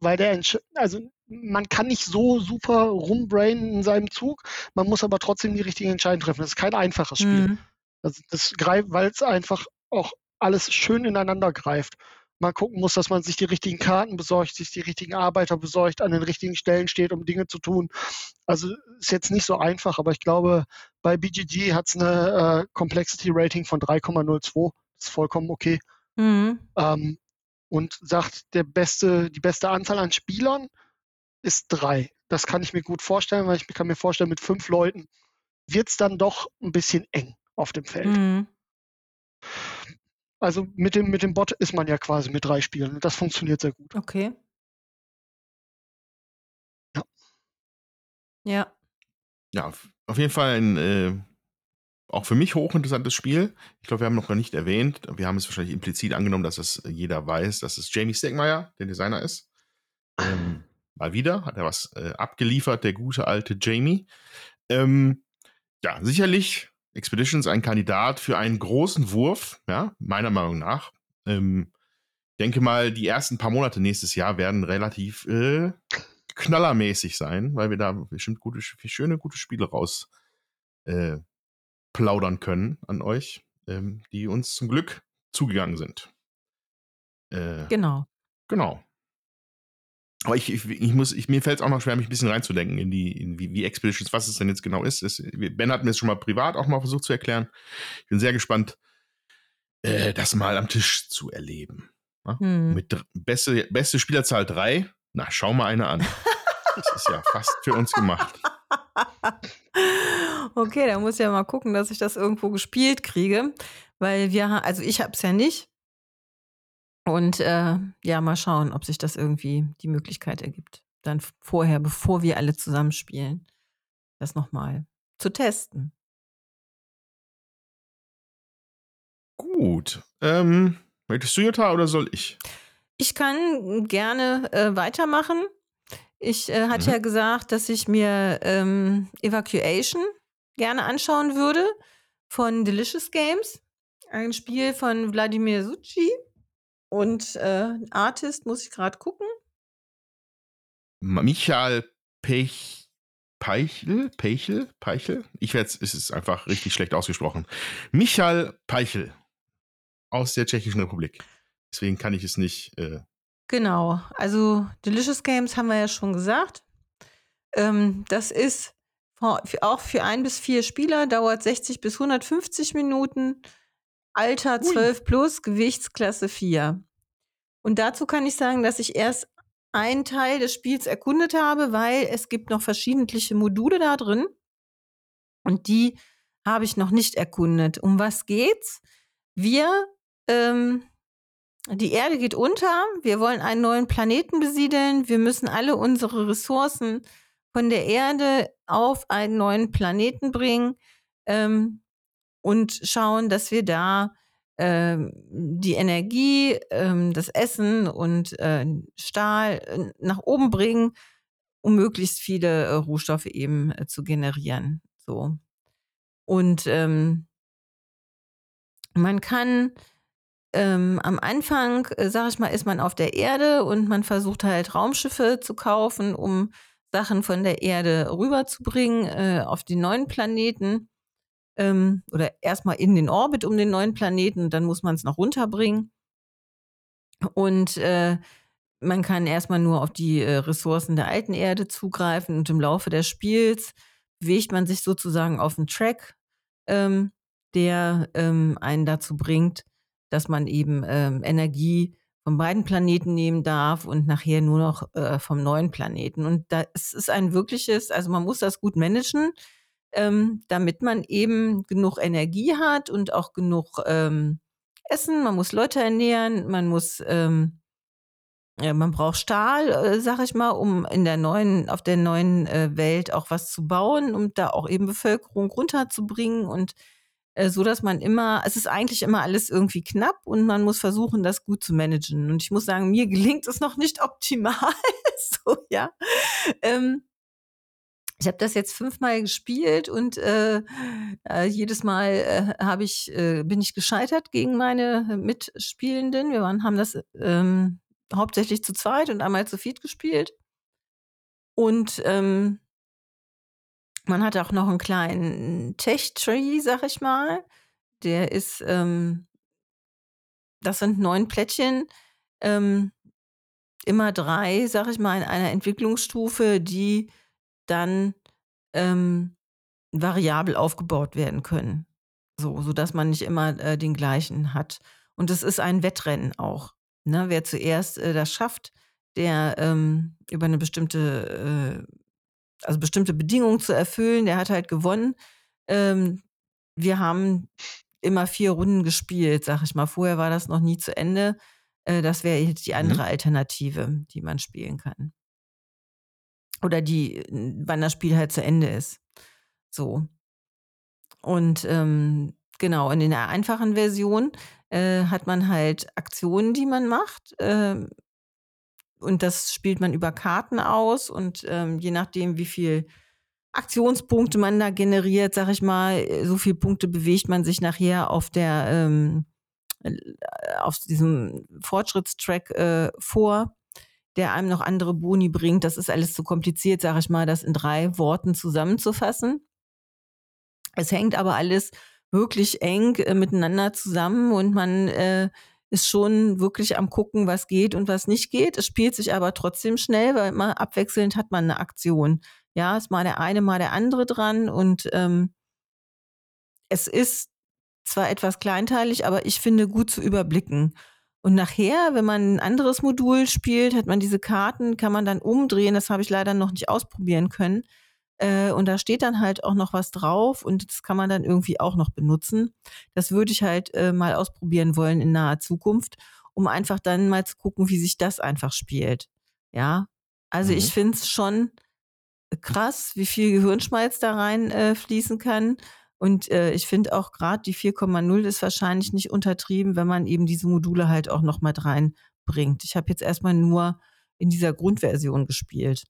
weil der, also man kann nicht so super rumbrainen in seinem Zug, man muss aber trotzdem die richtigen Entscheidungen treffen. Das ist kein einfaches Spiel. Mhm. Also das greift, weil es einfach auch alles schön ineinander greift. Man gucken muss, dass man sich die richtigen Karten besorgt, sich die richtigen Arbeiter besorgt, an den richtigen Stellen steht, um Dinge zu tun. Also ist jetzt nicht so einfach, aber ich glaube, bei BGG hat es eine äh, Complexity Rating von 3,02. Das ist vollkommen okay. Mhm. Ähm, und sagt, der beste, die beste Anzahl an Spielern ist drei. Das kann ich mir gut vorstellen, weil ich kann mir vorstellen, mit fünf Leuten wird es dann doch ein bisschen eng auf dem Feld. Mhm. Also mit dem, mit dem Bot ist man ja quasi mit drei Spielen und das funktioniert sehr gut. Okay. Ja. Ja. ja, auf jeden Fall ein äh, auch für mich hochinteressantes Spiel. Ich glaube, wir haben noch gar nicht erwähnt, wir haben es wahrscheinlich implizit angenommen, dass es jeder weiß, dass es Jamie Stegmaier, der Designer ist. Ähm, mal wieder hat er was äh, abgeliefert, der gute alte Jamie. Ähm, ja, sicherlich Expeditions ein Kandidat für einen großen Wurf, ja, meiner Meinung nach. Ähm, denke mal, die ersten paar Monate nächstes Jahr werden relativ äh, knallermäßig sein, weil wir da bestimmt gute, schöne, gute Spiele raus äh, plaudern können an euch, ähm, die uns zum Glück zugegangen sind. Äh, genau. Genau. Aber ich, ich, ich muss, ich, mir fällt es auch noch schwer, mich ein bisschen reinzudenken in die, in wie, wie Expeditions, was es denn jetzt genau ist. Es, ben hat mir es schon mal privat auch mal versucht zu erklären. Ich bin sehr gespannt, äh, das mal am Tisch zu erleben. Hm. Mit beste, beste Spielerzahl 3. Na, schau mal eine an. Das ist ja fast für uns gemacht. Okay, dann muss ich ja mal gucken, dass ich das irgendwo gespielt kriege, weil wir, also ich habe es ja nicht. Und äh, ja, mal schauen, ob sich das irgendwie die Möglichkeit ergibt, dann vorher, bevor wir alle zusammenspielen, das nochmal zu testen. Gut. Ähm, möchtest du, Jutta, oder soll ich? Ich kann gerne äh, weitermachen. Ich äh, hatte mhm. ja gesagt, dass ich mir ähm, Evacuation gerne anschauen würde von Delicious Games. Ein Spiel von Wladimir Succi. Und äh, Artist muss ich gerade gucken. Michael Pech, Peichel? Peichel? Peichel? Ich werde es ist einfach richtig schlecht ausgesprochen. Michael Peichel aus der Tschechischen Republik. Deswegen kann ich es nicht äh, Genau, also Delicious Games haben wir ja schon gesagt. Ähm, das ist auch für ein bis vier Spieler, dauert 60 bis 150 Minuten, Alter 12 Ui. plus, Gewichtsklasse 4. Und dazu kann ich sagen, dass ich erst einen Teil des Spiels erkundet habe, weil es gibt noch verschiedentliche Module da drin. Und die habe ich noch nicht erkundet. Um was geht's? Wir ähm, die Erde geht unter, wir wollen einen neuen Planeten besiedeln, wir müssen alle unsere Ressourcen von der Erde auf einen neuen Planeten bringen ähm, und schauen, dass wir da ähm, die Energie, ähm, das Essen und äh, Stahl äh, nach oben bringen, um möglichst viele äh, Rohstoffe eben zu generieren. So. Und ähm, man kann ähm, am Anfang, sag ich mal, ist man auf der Erde und man versucht halt Raumschiffe zu kaufen, um Sachen von der Erde rüberzubringen äh, auf die neuen Planeten. Ähm, oder erstmal in den Orbit um den neuen Planeten, dann muss man es noch runterbringen. Und äh, man kann erstmal nur auf die äh, Ressourcen der alten Erde zugreifen und im Laufe des Spiels bewegt man sich sozusagen auf einen Track, ähm, der ähm, einen dazu bringt, dass man eben ähm, Energie von beiden Planeten nehmen darf und nachher nur noch äh, vom neuen Planeten. Und da ist ein wirkliches, also man muss das gut managen, ähm, damit man eben genug Energie hat und auch genug ähm, Essen. Man muss Leute ernähren, man muss ähm, ja, man braucht Stahl, äh, sag ich mal, um in der neuen, auf der neuen äh, Welt auch was zu bauen, um da auch eben Bevölkerung runterzubringen und äh, so dass man immer, es ist eigentlich immer alles irgendwie knapp und man muss versuchen, das gut zu managen. Und ich muss sagen, mir gelingt es noch nicht optimal. so, ja. Ähm, ich habe das jetzt fünfmal gespielt und äh, äh, jedes Mal äh, habe ich äh, bin ich gescheitert gegen meine Mitspielenden. Wir waren, haben das ähm, hauptsächlich zu zweit und einmal zu viert gespielt. Und ähm, man hat auch noch einen kleinen Tech-Tree, sag ich mal. Der ist, ähm, das sind neun Plättchen, ähm, immer drei, sag ich mal, in einer Entwicklungsstufe, die dann ähm, variabel aufgebaut werden können. So, sodass man nicht immer äh, den gleichen hat. Und es ist ein Wettrennen auch. Ne? Wer zuerst äh, das schafft, der ähm, über eine bestimmte äh, also bestimmte Bedingungen zu erfüllen. Der hat halt gewonnen. Ähm, wir haben immer vier Runden gespielt, sag ich mal. Vorher war das noch nie zu Ende. Äh, das wäre jetzt die andere mhm. Alternative, die man spielen kann. Oder die, wann das Spiel halt zu Ende ist. So. Und ähm, genau, und in der einfachen Version äh, hat man halt Aktionen, die man macht. Äh, und das spielt man über Karten aus. Und ähm, je nachdem, wie viel Aktionspunkte man da generiert, sag ich mal, so viele Punkte bewegt man sich nachher auf der ähm, äh, auf diesem Fortschrittstrack äh, vor, der einem noch andere Boni bringt. Das ist alles zu kompliziert, sag ich mal, das in drei Worten zusammenzufassen. Es hängt aber alles wirklich eng äh, miteinander zusammen und man äh, ist schon wirklich am gucken, was geht und was nicht geht. Es spielt sich aber trotzdem schnell, weil immer abwechselnd hat man eine Aktion. Ja, ist mal der eine, mal der andere dran und ähm, es ist zwar etwas kleinteilig, aber ich finde gut zu überblicken. Und nachher, wenn man ein anderes Modul spielt, hat man diese Karten, kann man dann umdrehen. Das habe ich leider noch nicht ausprobieren können. Äh, und da steht dann halt auch noch was drauf und das kann man dann irgendwie auch noch benutzen. Das würde ich halt äh, mal ausprobieren wollen in naher Zukunft, um einfach dann mal zu gucken, wie sich das einfach spielt. Ja, also mhm. ich finde es schon krass, wie viel Gehirnschmalz da rein äh, fließen kann. Und äh, ich finde auch gerade die 4,0 ist wahrscheinlich nicht untertrieben, wenn man eben diese Module halt auch noch mit reinbringt. Ich habe jetzt erstmal nur in dieser Grundversion gespielt.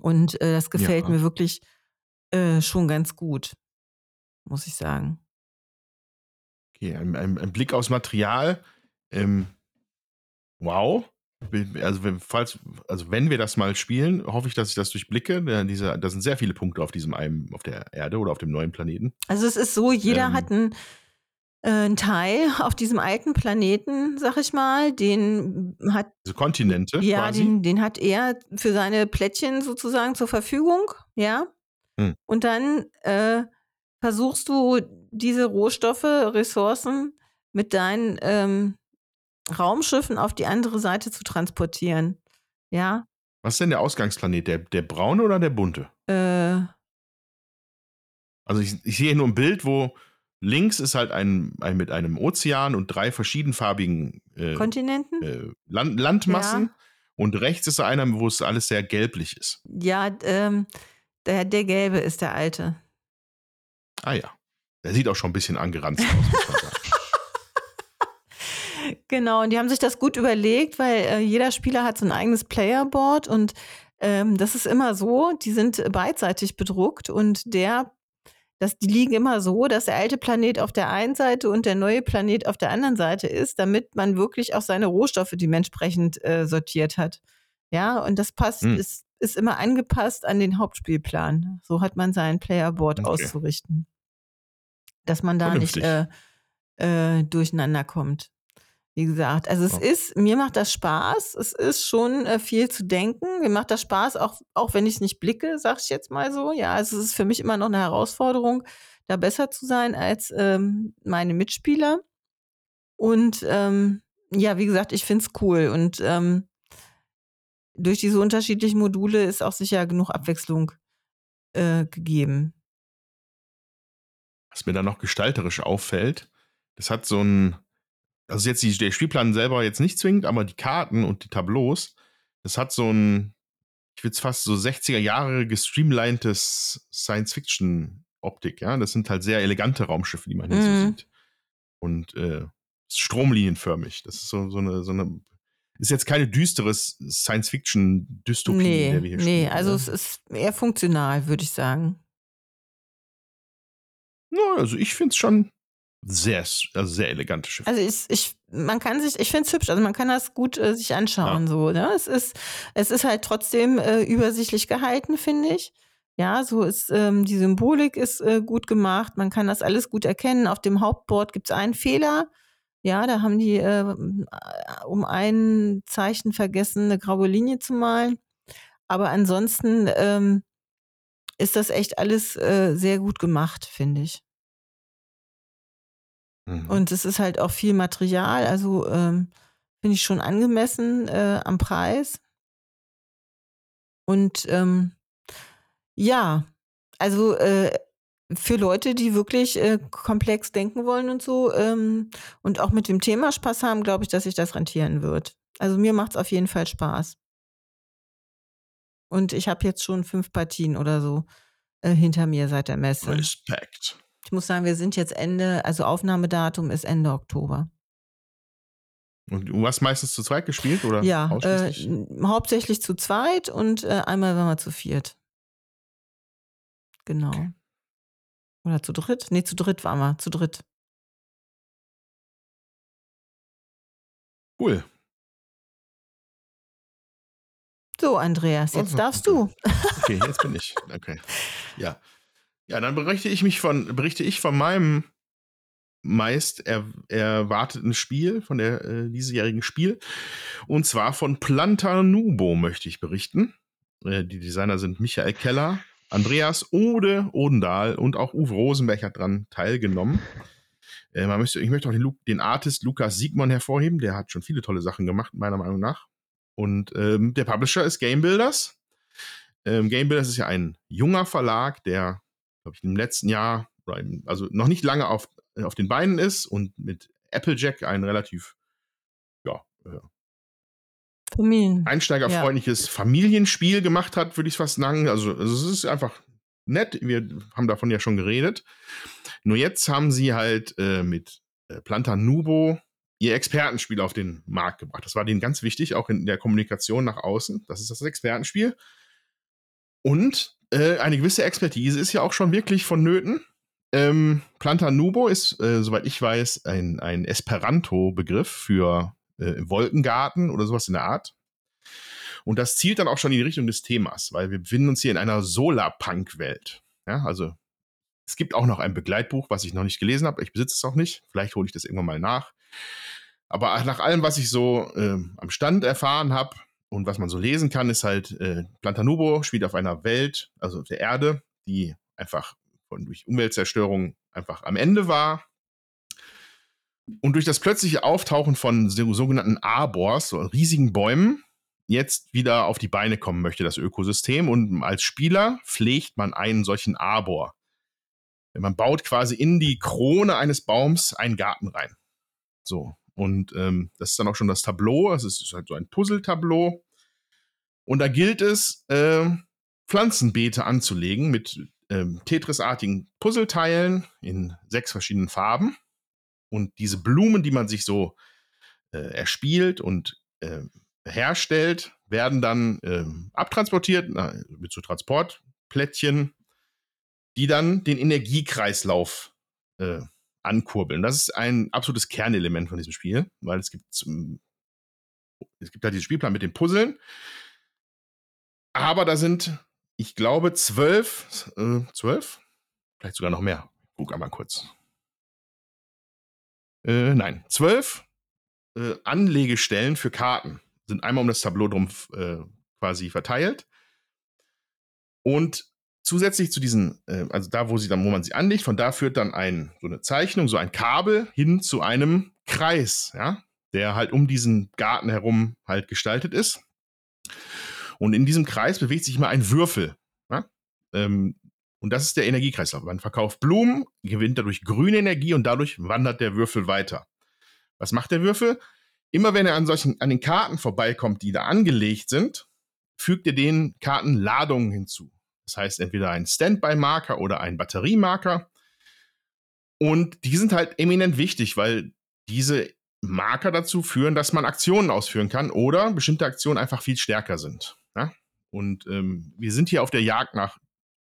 Und äh, das gefällt ja. mir wirklich äh, schon ganz gut, muss ich sagen. Okay, ein, ein, ein Blick aufs Material. Ähm, wow. Also wenn, falls, also wenn wir das mal spielen, hoffe ich, dass ich das durchblicke. Diese, da sind sehr viele Punkte auf diesem einen, auf der Erde oder auf dem neuen Planeten. Also es ist so, jeder ähm, hat einen, äh, einen Teil auf diesem alten Planeten, sag ich mal, den hat. Also Kontinente. Ja, quasi. Den, den hat er für seine Plättchen sozusagen zur Verfügung, ja. Hm. Und dann äh, versuchst du diese Rohstoffe, Ressourcen mit deinen ähm, Raumschiffen auf die andere Seite zu transportieren. Ja. Was ist denn der Ausgangsplanet? Der, der braune oder der bunte? Äh. Also ich, ich sehe nur ein Bild, wo links ist halt ein, ein mit einem Ozean und drei verschiedenfarbigen äh, Kontinenten? Äh, Land, Landmassen. Ja. Und rechts ist einer, wo es alles sehr gelblich ist. Ja, ähm, der, der gelbe ist der alte. Ah ja. Der sieht auch schon ein bisschen angeranzt aus. Genau, und die haben sich das gut überlegt, weil äh, jeder Spieler hat so ein eigenes Playerboard und ähm, das ist immer so, die sind beidseitig bedruckt und der, das, die liegen immer so, dass der alte Planet auf der einen Seite und der neue Planet auf der anderen Seite ist, damit man wirklich auch seine Rohstoffe dementsprechend äh, sortiert hat. Ja, und das passt, hm. ist, ist immer angepasst an den Hauptspielplan. So hat man sein Playerboard okay. auszurichten. Dass man da Vernünftig. nicht äh, äh, durcheinander kommt. Wie gesagt, also es ist, mir macht das Spaß. Es ist schon äh, viel zu denken. Mir macht das Spaß, auch, auch wenn ich es nicht blicke, sag ich jetzt mal so. Ja, also es ist für mich immer noch eine Herausforderung, da besser zu sein als ähm, meine Mitspieler. Und ähm, ja, wie gesagt, ich finde es cool. Und ähm, durch diese unterschiedlichen Module ist auch sicher genug Abwechslung äh, gegeben. Was mir da noch gestalterisch auffällt, das hat so ein also jetzt die, der Spielplan selber jetzt nicht zwingend, aber die Karten und die Tableaus, das hat so ein, ich würde es fast so 60er Jahre gestreamlinedes Science-Fiction-Optik, ja. Das sind halt sehr elegante Raumschiffe, die man hier mhm. so sieht. Und äh, stromlinienförmig. Das ist so, so eine, so eine ist jetzt keine düstere Science-Fiction-Dystopie, nee, der wir hier spielen. Nee, also oder? es ist eher funktional, würde ich sagen. Ja, also ich finde es schon sehr, also sehr elegante Schiffe. Also ich, ich man kann sich, ich finde es hübsch, also man kann das gut äh, sich anschauen, ja. so, ne? Es ist, es ist halt trotzdem äh, übersichtlich gehalten, finde ich. Ja, so ist ähm, die Symbolik ist äh, gut gemacht, man kann das alles gut erkennen. Auf dem Hauptboard gibt es einen Fehler. Ja, da haben die äh, um ein Zeichen vergessen, eine graue Linie zu malen. Aber ansonsten ähm, ist das echt alles äh, sehr gut gemacht, finde ich. Mhm. Und es ist halt auch viel Material, also ähm, finde ich schon angemessen äh, am Preis. Und ähm, ja, also äh, für Leute, die wirklich äh, komplex denken wollen und so ähm, und auch mit dem Thema Spaß haben, glaube ich, dass sich das rentieren wird. Also mir macht es auf jeden Fall Spaß. Und ich habe jetzt schon fünf Partien oder so äh, hinter mir seit der Messe. Respekt. Ich muss sagen, wir sind jetzt Ende, also Aufnahmedatum ist Ende Oktober. Und du hast meistens zu zweit gespielt oder Ja, äh, hauptsächlich zu zweit und äh, einmal waren wir zu viert. Genau. Okay. Oder zu dritt? Nee, zu dritt waren wir, zu dritt. cool. So, Andreas, jetzt Also, darfst du. Okay, jetzt bin ich. Okay. Ja. Ja, dann berichte ich mich von, berichte ich von meinem meist er, erwarteten Spiel, von der äh, diesjährigen Spiel. Und zwar von Planta Nubo möchte ich berichten. Äh, die Designer sind Michael Keller, Andreas Ode Odendahl und auch Uwe Rosenberg hat dran teilgenommen. Äh, man möchte, ich möchte auch den, den Artist Lukas Siegmann hervorheben, der hat schon viele tolle Sachen gemacht, meiner Meinung nach. Und ähm, der Publisher ist Game Builders. Ähm, Game Builders ist ja ein junger Verlag, der, glaube ich, im letzten Jahr, also noch nicht lange auf, äh, auf den Beinen ist und mit Applejack ein relativ ja, äh, Familien. einsteigerfreundliches Familienspiel gemacht hat, würde ich fast sagen. Also, also es ist einfach nett. Wir haben davon ja schon geredet. Nur jetzt haben sie halt äh, mit äh, Planta Nubo ihr Expertenspiel auf den Markt gebracht. Das war denen ganz wichtig, auch in der Kommunikation nach außen. Das ist das Expertenspiel. Und äh, eine gewisse Expertise ist ja auch schon wirklich vonnöten. Ähm, Planta Nubo ist, äh, soweit ich weiß, ein, ein Esperanto-Begriff für äh, Wolkengarten oder sowas in der Art. Und das zielt dann auch schon in die Richtung des Themas, weil wir befinden uns hier in einer Solarpunk-Welt. Ja, also es gibt auch noch ein Begleitbuch, was ich noch nicht gelesen habe. Ich besitze es auch nicht. Vielleicht hole ich das irgendwann mal nach. Aber nach allem, was ich so äh, am Stand erfahren habe und was man so lesen kann, ist halt, äh, Plantanubo spielt auf einer Welt, also auf der Erde, die einfach von, durch Umweltzerstörung einfach am Ende war. Und durch das plötzliche Auftauchen von so, sogenannten Arbors, so riesigen Bäumen, jetzt wieder auf die Beine kommen möchte, das Ökosystem. Und als Spieler pflegt man einen solchen Arbor. Man baut quasi in die Krone eines Baums einen Garten rein. So. Und ähm, das ist dann auch schon das Tableau. Es ist halt so ein Puzzle-Tableau. Und da gilt es, äh, Pflanzenbeete anzulegen mit ähm, Tetris-artigen Puzzleteilen in sechs verschiedenen Farben. Und diese Blumen, die man sich so äh, erspielt und äh, herstellt, werden dann äh, abtransportiert na, mit so Transportplättchen, die dann den Energiekreislauf äh, ankurbeln. Das ist ein absolutes Kernelement von diesem Spiel, weil es gibt es gibt halt diesen Spielplan mit den Puzzeln, aber da sind, ich glaube, zwölf, äh, zwölf, vielleicht sogar noch mehr. Guck einmal kurz. Äh, nein, zwölf äh, Anlegestellen für Karten sind einmal um das Tableau drum äh, quasi verteilt. Und zusätzlich zu diesen, äh, also da, wo sie dann, wo man sie anlegt, von da führt dann ein, so eine Zeichnung, so ein Kabel hin zu einem Kreis, ja, der halt um diesen Garten herum halt gestaltet ist. Und in diesem Kreis bewegt sich immer ein Würfel. Ja? Ähm, und das ist der Energiekreislauf. Man verkauft Blumen, gewinnt dadurch grüne Energie und dadurch wandert der Würfel weiter. Was macht der Würfel? Immer wenn er an solchen, an den Karten vorbeikommt, die da angelegt sind, fügt er den Karten Ladungen hinzu. Das heißt entweder ein Standby-Marker oder ein Batteriemarker. Und die sind halt eminent wichtig, weil diese Marker dazu führen, dass man Aktionen ausführen kann oder bestimmte Aktionen einfach viel stärker sind. Ja? Und ähm, wir sind hier auf der Jagd nach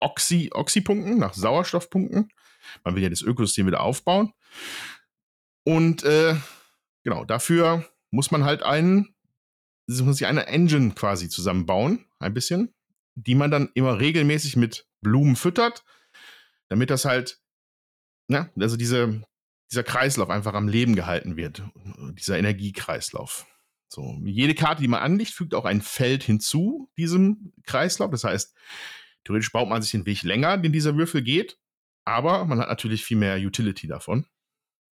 Oxy, Oxypunkten, nach Sauerstoffpunkten. Man will ja das Ökosystem wieder aufbauen. Und äh, genau, dafür muss man halt einen, muss sich eine Engine quasi zusammenbauen, ein bisschen, die man dann immer regelmäßig mit Blumen füttert, damit das halt, ja, also diese, dieser Kreislauf einfach am Leben gehalten wird, dieser Energiekreislauf. So, jede Karte, die man anlegt, fügt auch ein Feld hinzu, diesem Kreislauf. Das heißt, theoretisch baut man sich den Weg länger, den dieser Würfel geht, aber man hat natürlich viel mehr Utility davon.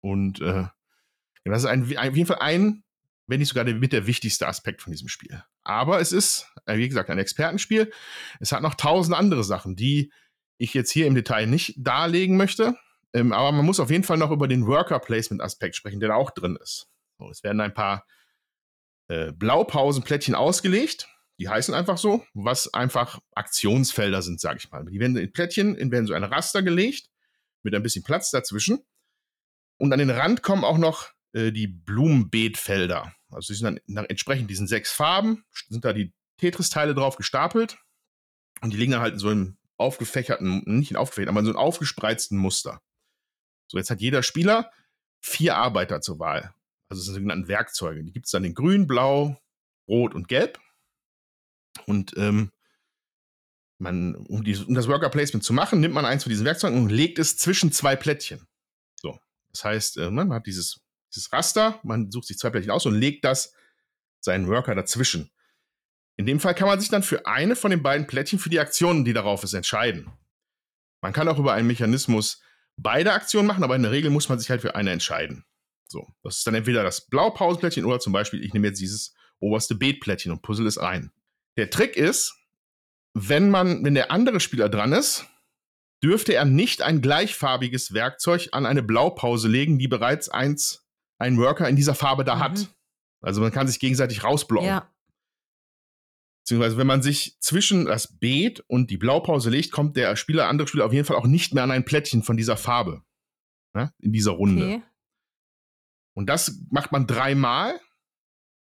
Und äh, das ist ein, auf jeden Fall ein, wenn nicht sogar der, mit der wichtigste Aspekt von diesem Spiel. Aber es ist, wie gesagt, ein Expertenspiel. Es hat noch tausend andere Sachen, die ich jetzt hier im Detail nicht darlegen möchte. Ähm, aber man muss auf jeden Fall noch über den Worker-Placement-Aspekt sprechen, der da auch drin ist. So, es werden ein paar äh, Blaupausenplättchen ausgelegt, Die heißen einfach so, was einfach Aktionsfelder sind, sage ich mal. Die werden in Plättchen, in werden so ein Raster gelegt, mit ein bisschen Platz dazwischen. Und an den Rand kommen auch noch äh, die Blumenbeetfelder. Also die sind dann nach, entsprechend diesen sechs Farben, sind da die Tetris-Teile drauf gestapelt. Und die liegen halt in so einem aufgefächerten, nicht in aufgefächerten, aber in so einem aufgespreizten Muster. So, jetzt hat jeder Spieler vier Arbeiter zur Wahl. Also das sind sogenannte Werkzeuge. Die gibt es dann in grün, blau, rot und gelb. Und ähm, man, um, die, um das Worker Placement zu machen, nimmt man eins von diesen Werkzeugen und legt es zwischen zwei Plättchen. So. Das heißt, äh, man hat dieses, dieses Raster, man sucht sich zwei Plättchen aus und legt das seinen Worker dazwischen. In dem Fall kann man sich dann für eine von den beiden Plättchen für die Aktionen, die darauf ist, entscheiden. Man kann auch über einen Mechanismus beide Aktionen machen, aber in der Regel muss man sich halt für eine entscheiden. So, das ist dann entweder das Blaupausenplättchen oder zum Beispiel, ich nehme jetzt dieses oberste Beetplättchen und puzzle es ein. Der Trick ist, wenn man, wenn der andere Spieler dran ist, dürfte er nicht ein gleichfarbiges Werkzeug an eine Blaupause legen, die bereits eins, ein Worker in dieser Farbe da mhm. hat. Also man kann sich gegenseitig rausblocken. Ja. Beziehungsweise, wenn man sich zwischen das Beet und die Blaupause legt, kommt der Spieler, andere Spieler auf jeden Fall auch nicht mehr an ein Plättchen von dieser Farbe. Ne, in dieser Runde. Okay. Und das macht man dreimal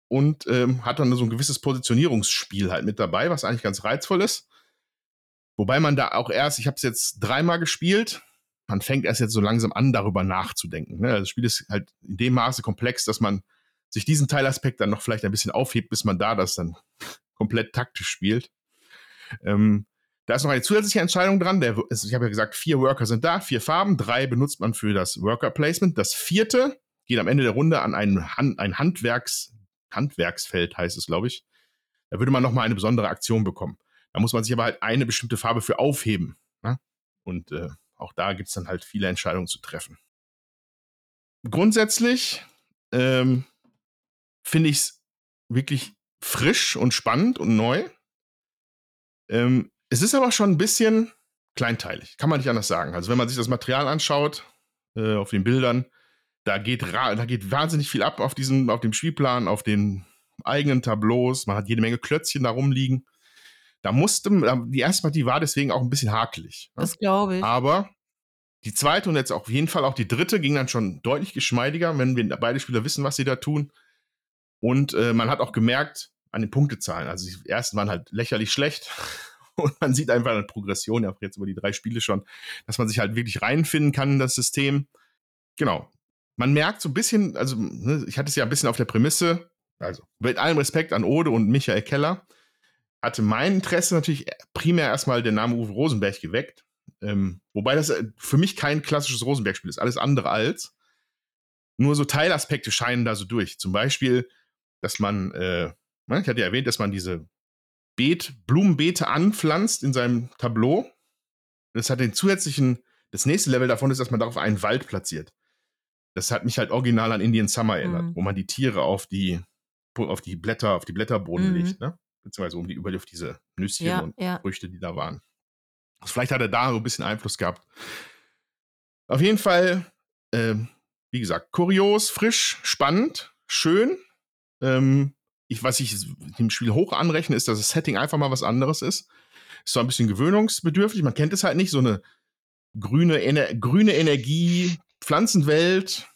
und ähm, hat dann so ein gewisses Positionierungsspiel halt mit dabei, was eigentlich ganz reizvoll ist. Wobei man da auch erst, ich habe es jetzt dreimal gespielt, man fängt erst jetzt so langsam an, darüber nachzudenken. Ne? Das Spiel ist halt in dem Maße komplex, dass man sich diesen Teilaspekt dann noch vielleicht ein bisschen aufhebt, bis man da das dann komplett taktisch spielt. Ähm, da ist noch eine zusätzliche Entscheidung dran. Der, ich habe ja gesagt, vier Worker sind da, vier Farben, drei benutzt man für das Worker Placement. Das vierte geht am Ende der Runde an ein, Han ein Handwerks, Handwerksfeld, heißt es, glaube ich. Da würde man nochmal eine besondere Aktion bekommen. Da muss man sich aber halt eine bestimmte Farbe für aufheben. Ne? Und äh, auch da gibt es dann halt viele Entscheidungen zu treffen. Grundsätzlich ähm, finde ich es wirklich frisch und spannend und neu. Ähm, es ist aber schon ein bisschen kleinteilig, kann man nicht anders sagen. Also wenn man sich das Material anschaut, äh, auf den Bildern, da geht, da geht wahnsinnig viel ab auf diesem, auf dem Spielplan, auf den eigenen Tableaus. Man hat jede Menge Klötzchen da rumliegen. Da musste, die erste Partie war deswegen auch ein bisschen hakelig. Ne? Das glaube ich. Aber die zweite und jetzt auf jeden Fall auch die dritte ging dann schon deutlich geschmeidiger, wenn wir beide Spieler wissen, was sie da tun. Und äh, man hat auch gemerkt an den Punktezahlen, also die ersten waren halt lächerlich schlecht. Und man sieht einfach eine Progression, ja, jetzt über die drei Spiele schon, dass man sich halt wirklich reinfinden kann in das System. Genau man merkt so ein bisschen, also ne, ich hatte es ja ein bisschen auf der Prämisse, also mit allem Respekt an Ode und Michael Keller, hatte mein Interesse natürlich primär erstmal der Name Uwe Rosenberg geweckt. Ähm, wobei das äh, für mich kein klassisches Rosenberg-Spiel ist, alles andere als. Nur so Teilaspekte scheinen da so durch. Zum Beispiel, dass man, äh, ich hatte ja erwähnt, dass man diese Beet, Blumenbeete anpflanzt in seinem Tableau. Das hat den zusätzlichen, das nächste Level davon ist, dass man darauf einen Wald platziert das hat mich halt original an Indian Summer erinnert, mhm. wo man die Tiere auf die, auf die Blätter, auf die Blätterboden mhm. legt, ne? Beziehungsweise um die, über auf diese Nüsschen ja, und ja. Früchte, die da waren. Also vielleicht hat er da so ein bisschen Einfluss gehabt. Auf jeden Fall, äh, wie gesagt, kurios, frisch, spannend, schön. Ähm, ich, was ich dem Spiel hoch anrechne, ist, dass das Setting einfach mal was anderes ist. Ist zwar ein bisschen gewöhnungsbedürftig, man kennt es halt nicht, so eine grüne, Ener grüne Energie, Pflanzenwelt,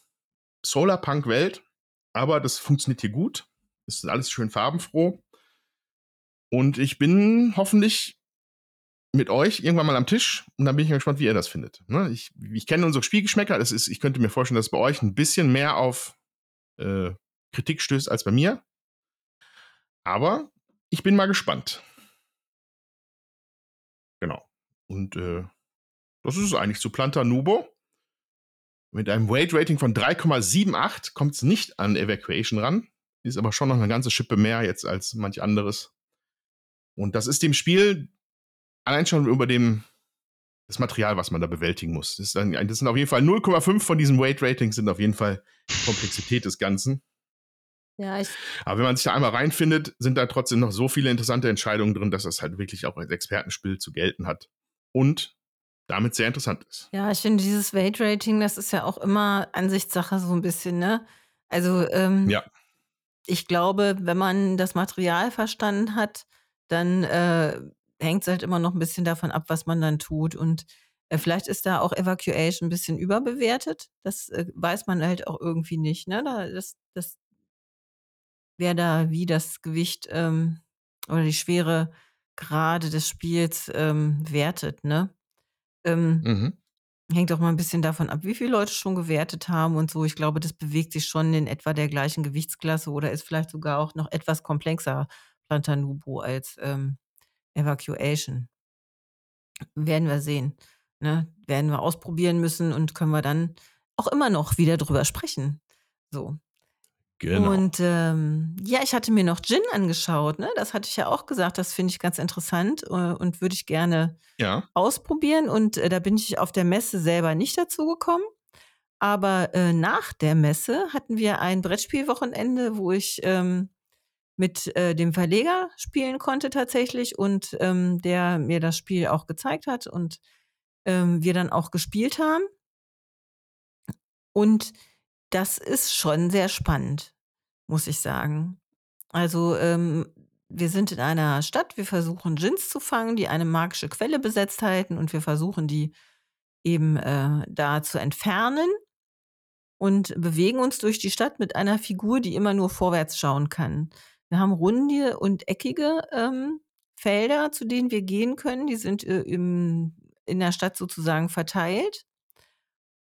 Solarpunk-Welt, aber das funktioniert hier gut. Es ist alles schön farbenfroh. Und ich bin hoffentlich mit euch irgendwann mal am Tisch und dann bin ich gespannt, wie ihr das findet. Ne? Ich, ich kenne unsere Spielgeschmäcker. Das ist, ich könnte mir vorstellen, dass bei euch ein bisschen mehr auf äh, Kritik stößt als bei mir. Aber ich bin mal gespannt. Genau. Und äh, das ist es eigentlich zu Planta Nubo. Mit einem Weight-Rating von 3,78 kommt es nicht an Evacuation ran. Ist aber schon noch eine ganze Schippe mehr jetzt als manch anderes. Und das ist dem Spiel allein schon über dem das Material, was man da bewältigen muss. Das, ein, das sind auf jeden Fall 0,5 von diesen Weight-Ratings sind auf jeden Fall die Komplexität des Ganzen. Ja, ich Aber wenn man sich da einmal reinfindet, sind da trotzdem noch so viele interessante Entscheidungen drin, dass das halt wirklich auch als Expertenspiel zu gelten hat. Und damit sehr interessant ist. Ja, ich finde dieses Weight Rating, das ist ja auch immer Ansichtssache so ein bisschen, ne? Also, ähm, ja. ich glaube, wenn man das Material verstanden hat, dann äh, hängt es halt immer noch ein bisschen davon ab, was man dann tut. Und äh, vielleicht ist da auch Evacuation ein bisschen überbewertet. Das äh, weiß man halt auch irgendwie nicht. Ne? Da, das, das, wer da wie das Gewicht ähm, oder die Schwere Grade des Spiels ähm, wertet. Ne? Ähm, Mhm. Hängt auch mal ein bisschen davon ab, wie viele Leute schon gewertet haben und so. Ich glaube, das bewegt sich schon in etwa der gleichen Gewichtsklasse oder ist vielleicht sogar auch noch etwas komplexer, Plantanubo, als ähm, Evacuation. Werden wir sehen. Ne? Werden wir ausprobieren müssen und können wir dann auch immer noch wieder drüber sprechen. So. Genau. Und ähm, ja, ich hatte mir noch Gin angeschaut. Ne? Das hatte ich ja auch gesagt. Das finde ich ganz interessant äh, und würde ich gerne ja. ausprobieren. Und äh, da bin ich auf der Messe selber nicht dazu gekommen. Aber äh, nach der Messe hatten wir ein Brettspielwochenende, wo ich ähm, mit äh, dem Verleger spielen konnte tatsächlich und ähm, der mir das Spiel auch gezeigt hat und ähm, wir dann auch gespielt haben. Und das ist schon sehr spannend, muss ich sagen. Also ähm, wir sind in einer Stadt, wir versuchen Djinns zu fangen, die eine magische Quelle besetzt halten und wir versuchen die eben äh, da zu entfernen und bewegen uns durch die Stadt mit einer Figur, die immer nur vorwärts schauen kann. Wir haben runde und eckige ähm, Felder, zu denen wir gehen können. Die sind äh, im, in der Stadt sozusagen verteilt.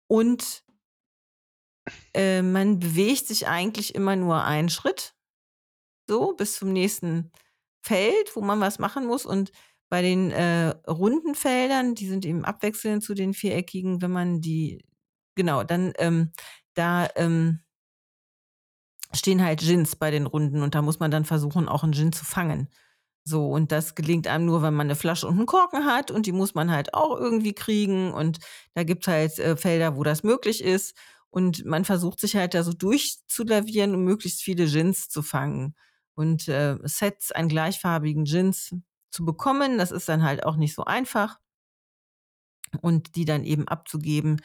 Und äh, man bewegt sich eigentlich immer nur einen Schritt, so bis zum nächsten Feld, wo man was machen muss. Und bei den äh, runden Feldern, die sind eben abwechselnd zu den viereckigen, wenn man die, genau, dann ähm, da ähm, stehen halt Gins bei den Runden und da muss man dann versuchen, auch einen Gin zu fangen. So, und das gelingt einem nur, wenn man eine Flasche und einen Korken hat und die muss man halt auch irgendwie kriegen. Und da gibt es halt äh, Felder, wo das möglich ist. Und man versucht sich halt da so durchzulavieren, um möglichst viele Gins zu fangen. Und äh, Sets an gleichfarbigen Gins zu bekommen, das ist dann halt auch nicht so einfach. Und die dann eben abzugeben,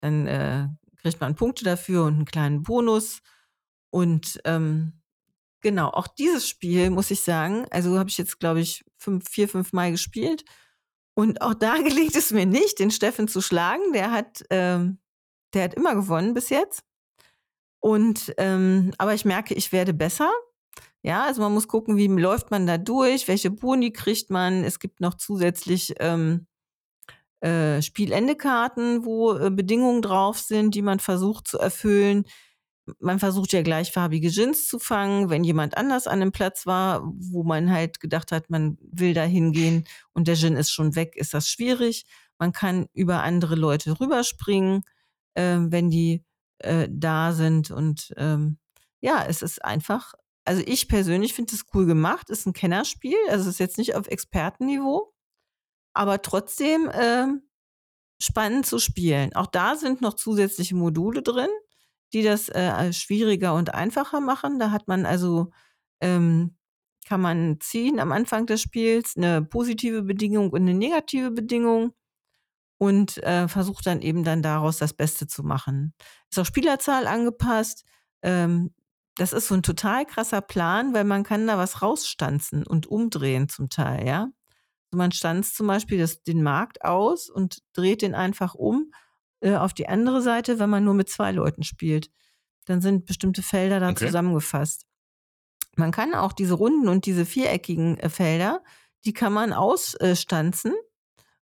dann äh, kriegt man Punkte dafür und einen kleinen Bonus. Und ähm, genau, auch dieses Spiel, muss ich sagen, also habe ich jetzt, glaube ich, fünf, vier, fünf Mal gespielt. Und auch da gelingt es mir nicht, den Steffen zu schlagen. Der hat, ähm, der hat immer gewonnen bis jetzt. Und ähm, aber ich merke, ich werde besser. Ja, also man muss gucken, wie läuft man da durch, welche Boni kriegt man. Es gibt noch zusätzlich ähm, äh, Spielendekarten, wo äh, Bedingungen drauf sind, die man versucht zu erfüllen man versucht ja gleichfarbige Gins zu fangen, wenn jemand anders an einem Platz war, wo man halt gedacht hat, man will da hingehen und der Gin ist schon weg, ist das schwierig. Man kann über andere Leute rüberspringen, äh, wenn die äh, da sind. Und ähm, ja, es ist einfach, also ich persönlich finde es cool gemacht, ist ein Kennerspiel, also es ist jetzt nicht auf Expertenniveau, aber trotzdem äh, spannend zu spielen. Auch da sind noch zusätzliche Module drin die das äh, schwieriger und einfacher machen. Da hat man also, ähm, kann man ziehen am Anfang des Spiels eine positive Bedingung und eine negative Bedingung und äh, versucht dann eben dann daraus das Beste zu machen. Ist auch Spielerzahl angepasst. Ähm, das ist so ein total krasser Plan, weil man kann da was rausstanzen und umdrehen zum Teil, ja. Also man stanzt zum Beispiel das, den Markt aus und dreht den einfach um äh, auf die andere Seite, wenn man nur mit zwei Leuten spielt. Dann sind bestimmte Felder da Okay. zusammengefasst. Man kann auch diese runden und diese viereckigen äh, Felder, die kann man ausstanzen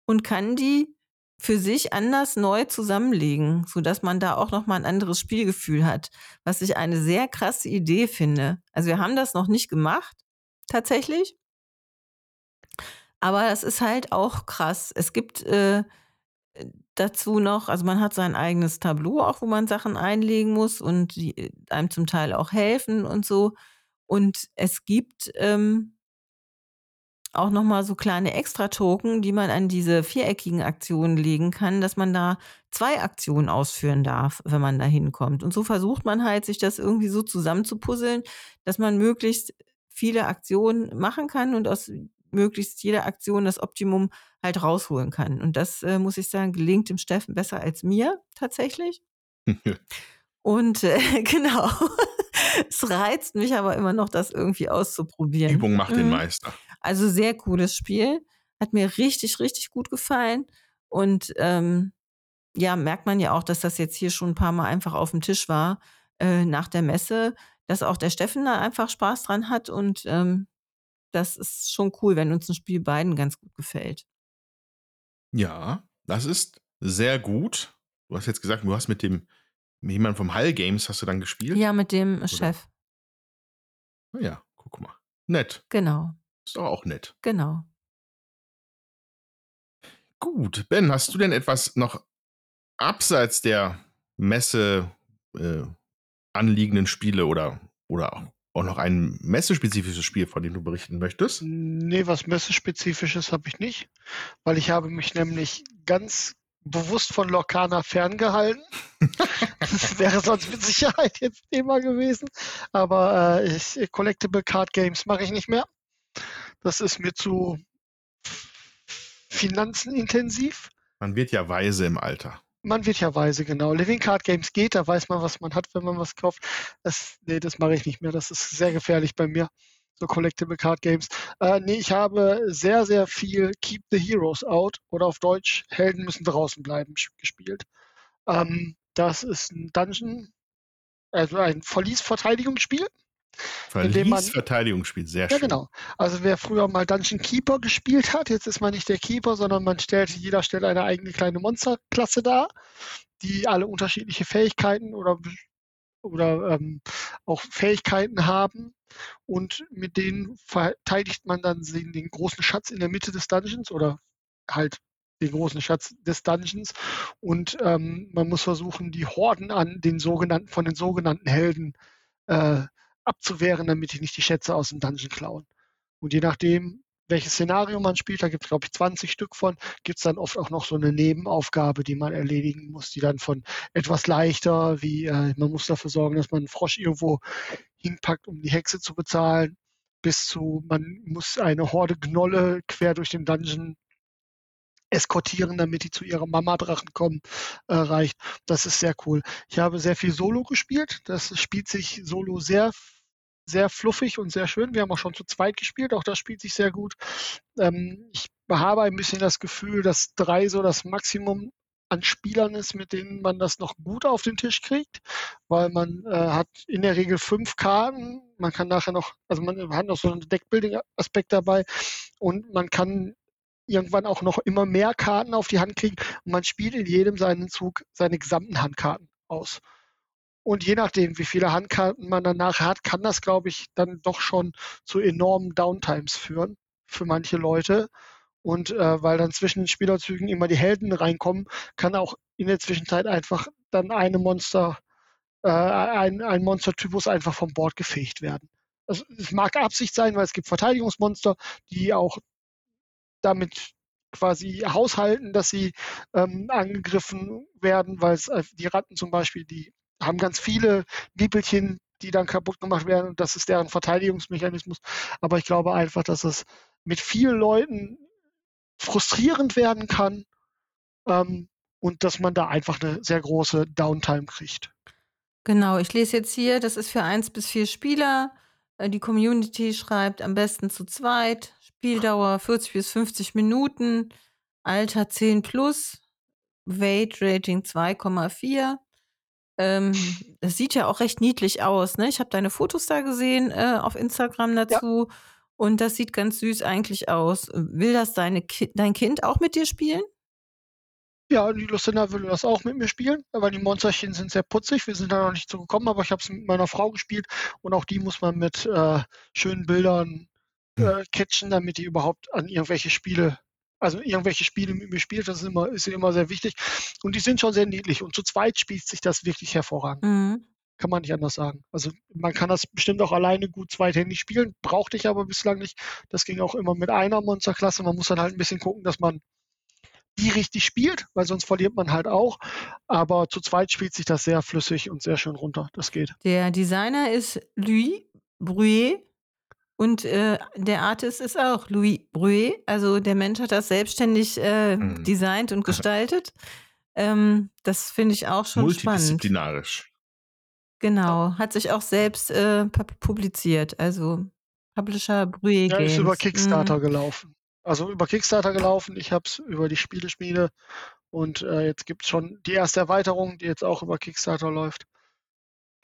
und kann die für sich anders neu zusammenlegen, sodass man da auch nochmal ein anderes Spielgefühl hat, was ich eine sehr krasse Idee finde. Also wir haben das noch nicht gemacht, tatsächlich. Aber das ist halt auch krass. Es gibt äh, dazu noch, also man hat sein eigenes Tableau auch, wo man Sachen einlegen muss und die äh, einem zum Teil auch helfen und so. Und es gibt ähm, auch nochmal so kleine Extra-Token, die man an diese viereckigen Aktionen legen kann, dass man da zwei Aktionen ausführen darf, wenn man da hinkommt. Und so versucht man halt, sich das irgendwie so zusammenzupuzzeln, dass man möglichst viele Aktionen machen kann und aus möglichst jeder Aktion das Optimum halt rausholen kann. Und das, äh, muss ich sagen, gelingt dem Steffen besser als mir tatsächlich. Und äh, genau, es reizt mich aber immer noch, das irgendwie auszuprobieren. Übung macht den Mhm. Meister. Also sehr cooles Spiel. Hat mir richtig, richtig gut gefallen. Und ähm, ja, merkt man ja auch, dass das jetzt hier schon ein paar Mal einfach auf dem Tisch war äh, nach der Messe, dass auch der Steffen da einfach Spaß dran hat und ähm, das ist schon cool, wenn uns ein Spiel beiden ganz gut gefällt. Ja, das ist sehr gut. Du hast jetzt gesagt, du hast mit dem mit jemandem vom Hall Games hast du dann gespielt? Ja, mit dem Oder? Chef. Na ja, guck mal. Nett. Genau. Ist doch auch nett. Genau. Gut, Ben, hast du denn etwas noch abseits der Messe äh, anliegenden Spiele oder, oder auch noch ein messespezifisches Spiel, von dem du berichten möchtest? Nee, was messespezifisches habe ich nicht, weil ich habe mich nämlich ganz bewusst von Lorcana ferngehalten. das wäre sonst mit Sicherheit jetzt Thema gewesen. Aber äh, ich, Collectible Card Games mache ich nicht mehr. Das ist mir zu finanzenintensiv. Man wird ja weise im Alter. Man wird ja weise, genau. Living Card Games geht, da weiß man, was man hat, wenn man was kauft. Das, nee, das mache ich nicht mehr. Das ist sehr gefährlich bei mir. So Collectible Card Games. Äh, nee, ich habe sehr, sehr viel Keep the Heroes Out oder auf Deutsch Helden müssen draußen bleiben gespielt. Ähm, das ist ein Dungeon, also ein Verlies-Verteidigungsspiel. Verlies-Verteidigungsspiel, sehr schön. Ja, genau. Also wer früher mal Dungeon Keeper gespielt hat, jetzt ist man nicht der Keeper, sondern man stellt, jeder stellt eine eigene kleine Monsterklasse dar, die alle unterschiedliche Fähigkeiten oder, oder ähm, auch Fähigkeiten haben. Und mit denen verteidigt man dann den, den großen Schatz in der Mitte des Dungeons oder halt den großen Schatz des Dungeons und ähm, man muss versuchen, die Horden an den sogenannten, von den sogenannten Helden äh, abzuwehren, damit die nicht die Schätze aus dem Dungeon klauen. Und je nachdem, welches Szenario man spielt, da gibt es, glaube ich, 20 Stück von, gibt es dann oft auch noch so eine Nebenaufgabe, die man erledigen muss, die dann von etwas leichter, wie äh, man muss dafür sorgen, dass man einen Frosch irgendwo hinpackt, um die Hexe zu bezahlen, bis zu, man muss eine Horde Gnolle quer durch den Dungeon eskortieren, damit die zu ihrer Mama-Drachen kommen, äh, reicht. Das ist sehr cool. Ich habe sehr viel Solo gespielt. Das spielt sich Solo sehr, sehr fluffig und sehr schön. Wir haben auch schon zu zweit gespielt. Auch das spielt sich sehr gut. Ähm, ich habe ein bisschen das Gefühl, dass drei so das Maximum an Spielern ist, mit denen man das noch gut auf den Tisch kriegt, weil man äh, hat in der Regel fünf Karten. Man kann nachher noch, also man hat noch so einen Deckbuilding-Aspekt dabei und man kann irgendwann auch noch immer mehr Karten auf die Hand kriegen und man spielt in jedem seinen Zug seine gesamten Handkarten aus. Und je nachdem, wie viele Handkarten man danach hat, kann das, glaube ich, dann doch schon zu enormen Downtimes führen für manche Leute. Und äh, weil dann zwischen den Spielerzügen immer die Helden reinkommen, kann auch in der Zwischenzeit einfach dann eine Monster, äh, ein, ein Monstertypus einfach vom Bord gefegt werden. Also, es mag Absicht sein, weil es gibt Verteidigungsmonster, die auch damit quasi haushalten, dass sie ähm, angegriffen werden, weil es äh, die Ratten zum Beispiel, die haben ganz viele Bibelchen, die dann kaputt gemacht werden und das ist deren Verteidigungsmechanismus. Aber ich glaube einfach, dass es mit vielen Leuten frustrierend werden kann ähm, und dass man da einfach eine sehr große Downtime kriegt. Genau, ich lese jetzt hier, das ist für eins bis vier Spieler. Äh, die Community schreibt am besten zu zweit. Spieldauer 40 bis 50 Minuten, Alter 10 plus, Weight Rating 2,4. Ähm, das sieht ja auch recht niedlich aus. Ne? Ich habe deine Fotos da gesehen äh, auf Instagram dazu. Ja. Und das sieht ganz süß eigentlich aus. Will das deine Ki dein Kind auch mit dir spielen? Ja, die Lucinda will das auch mit mir spielen, weil die Monsterchen sind sehr putzig. Wir sind da noch nicht so gekommen, aber ich habe es mit meiner Frau gespielt und auch die muss man mit äh, schönen Bildern hm. äh, catchen, damit die überhaupt an irgendwelche Spiele, also irgendwelche Spiele mit mir spielt. Das ist immer, ist immer sehr wichtig. Und die sind schon sehr niedlich. Und zu zweit spielt sich das wirklich hervorragend. Mhm. Kann man nicht anders sagen. Also man kann das bestimmt auch alleine gut zweithändig spielen, brauchte ich aber bislang nicht. Das ging auch immer mit einer Monsterklasse. Man muss dann halt ein bisschen gucken, dass man die richtig spielt, weil sonst verliert man halt auch. Aber zu zweit spielt sich das sehr flüssig und sehr schön runter. Das geht. Der Designer ist Louis Bruet. Und äh, der Artist ist auch Louis Bruet. Also der Mensch hat das selbstständig äh, mhm. designt und gestaltet. Ähm, das finde ich auch schon Multidisziplinarisch. spannend. Genau, hat sich auch selbst äh, publiziert. Also Publisher Brühe Ja, Games. ist über Kickstarter Mhm. gelaufen. Also über Kickstarter gelaufen. Ich habe es über die Spieleschmiede und äh, jetzt gibt es schon die erste Erweiterung, die jetzt auch über Kickstarter läuft.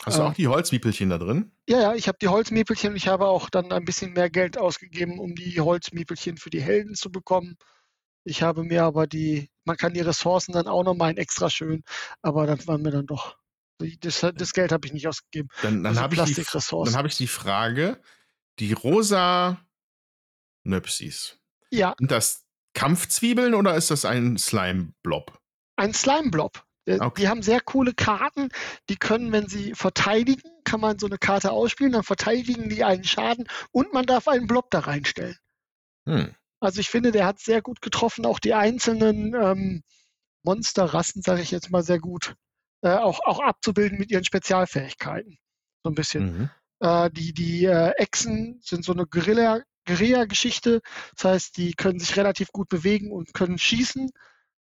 Hast du Ja. auch die Holzmiepelchen da drin? Ja, ja, ich habe die Holzmiepelchen und ich habe auch dann ein bisschen mehr Geld ausgegeben, um die Holzmiepelchen für die Helden zu bekommen. Ich habe mir aber die, man kann die Ressourcen dann auch nochmal ein extra schön, aber das war mir dann doch, das, das Geld habe ich nicht ausgegeben. Dann, dann Also habe ich, die- Plastikressourcen. dann hab ich die Frage, die rosa Nöpsis, Ja, sind das Kampfzwiebeln oder ist das ein Slime-Blob? ein Slime-Blob. Der- Okay. Die haben sehr coole Karten, die können, wenn sie verteidigen, kann man so eine Karte ausspielen, dann verteidigen die einen Schaden und man darf einen Blob da reinstellen. Hm. Also ich finde, der hat sehr gut getroffen, auch die einzelnen ähm, Monsterrassen, sage ich jetzt mal, sehr gut äh, auch, auch abzubilden mit ihren Spezialfähigkeiten. So ein bisschen. Mhm. Äh, die die äh, Echsen sind so eine Guerilla- Guerilla-Geschichte. Das heißt, die können sich relativ gut bewegen und können schießen.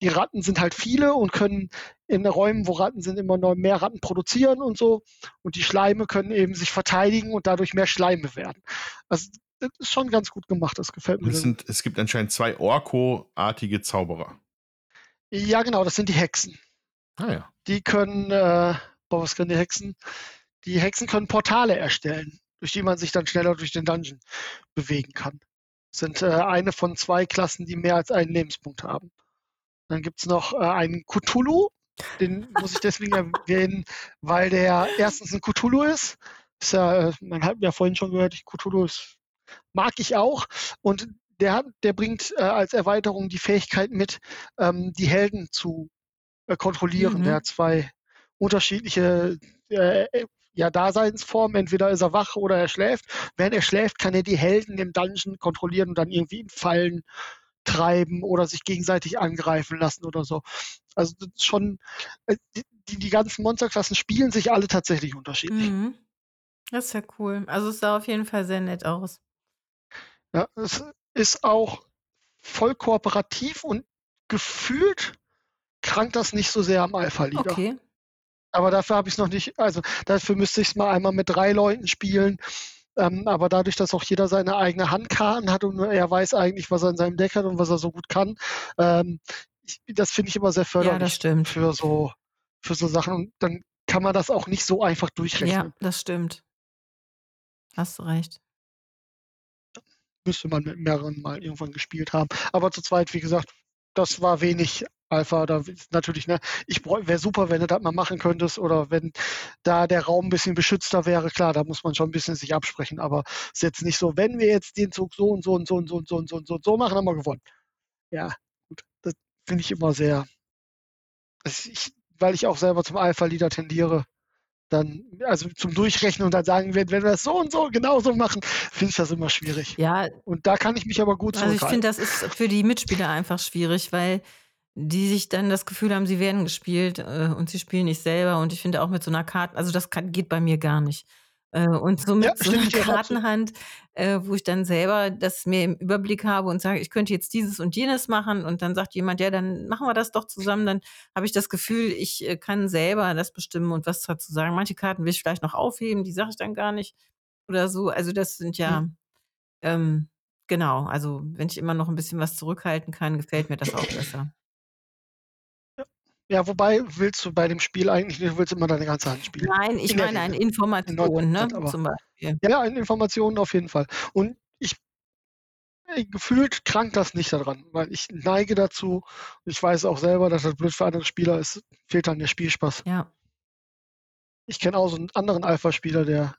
Die Ratten sind halt viele und können in Räumen, wo Ratten sind, immer noch mehr Ratten produzieren und so. Und die Schleime können eben sich verteidigen und dadurch mehr Schleime werden. Also das ist schon ganz gut gemacht. Das gefällt mir. Es, sind, es gibt anscheinend zwei Orko-artige Zauberer. Ja, genau, das sind die Hexen. Ah ja. Die können, äh, boah, was können die Hexen? Die Hexen können Portale erstellen, durch die man sich dann schneller durch den Dungeon bewegen kann. Das sind äh, eine von zwei Klassen, die mehr als einen Lebenspunkt haben. Dann gibt's noch äh, einen Cthulhu, den muss ich deswegen erwähnen, weil der erstens ein Cthulhu ist. ist ja, äh, man hat ja vorhin schon gehört, Cthulhu ist, mag ich auch. Und der, der bringt äh, als Erweiterung die Fähigkeit mit, ähm, die Helden zu äh, kontrollieren. Mhm. Der hat zwei unterschiedliche äh, ja, Daseinsformen. Entweder ist er wach oder er schläft. Wenn er schläft, kann er die Helden im Dungeon kontrollieren und dann irgendwie in Fallen treiben oder sich gegenseitig angreifen lassen oder so. Also das ist schon, äh, die, die ganzen Monsterklassen spielen sich alle tatsächlich unterschiedlich. Mhm. Das ist ja cool. Also es sah auf jeden Fall sehr nett aus. Ja, es ist auch voll kooperativ und gefühlt krankt das nicht so sehr am Alpha-Leader. Okay. Aber dafür habe ich es noch nicht, also dafür müsste ich es mal einmal mit drei Leuten spielen. Ähm, aber dadurch, dass auch jeder seine eigene Handkarten hat und er weiß eigentlich, was er in seinem Deck hat und was er so gut kann, ähm, ich, das finde ich immer sehr Ja, förderlich stimmt. für so für so Sachen. Und dann kann man das auch nicht so einfach Ja, durchrechnen. das stimmt. Hast du recht. Müsste man mit mehreren mal irgendwann gespielt haben. Aber zu zweit, wie gesagt, das war wenig Alpha. Da ist natürlich, ne, ich wäre super, wenn du das mal machen könntest oder wenn da der Raum ein bisschen beschützter wäre. Klar, da muss man schon ein bisschen sich absprechen, aber es ist jetzt nicht so, wenn wir jetzt den Zug so und so und so und so und so und so und so, und so machen, haben wir gewonnen. Ja, gut. Das finde ich immer sehr. Ich, weil ich auch selber zum Alpha-Leader tendiere, dann, also zum Durchrechnen und dann sagen, wenn, wenn wir das so und so genauso machen, finde ich das immer schwierig. Ja, Und da kann ich mich aber gut also ich finde, das ist für die Mitspieler einfach schwierig, weil die sich dann das Gefühl haben, sie werden gespielt äh, und sie spielen nicht selber. Und ich finde auch mit so einer Karte, also das kann, geht bei mir gar nicht. Äh, und so mit Ja, so einer. Kartenhand, äh, wo ich dann selber das mir im Überblick habe und sage, ich könnte jetzt dieses und jenes machen und dann sagt jemand, ja, dann machen wir das doch zusammen, dann habe ich das Gefühl, ich äh, kann selber das bestimmen und was dazu sagen. Manche Karten will ich vielleicht noch aufheben, die sage ich dann gar nicht oder so. Also das sind ja, ähm, genau, also wenn ich immer noch ein bisschen was zurückhalten kann, gefällt mir das auch besser. Ja, wobei willst du bei dem Spiel eigentlich nicht, du willst immer deine ganze Hand spielen. Nein, ich In meine eine. Information, ne? 90%, aber- Zum Beispiel. Ja, ja, in Informationen auf jeden Fall. Und ich äh, gefühlt krankt das nicht daran, weil ich neige dazu. Ich weiß auch selber, dass das blöd für andere Spieler ist. Fehlt dann der Spielspaß. Ja. Ich kenne auch so einen anderen Alpha-Spieler, der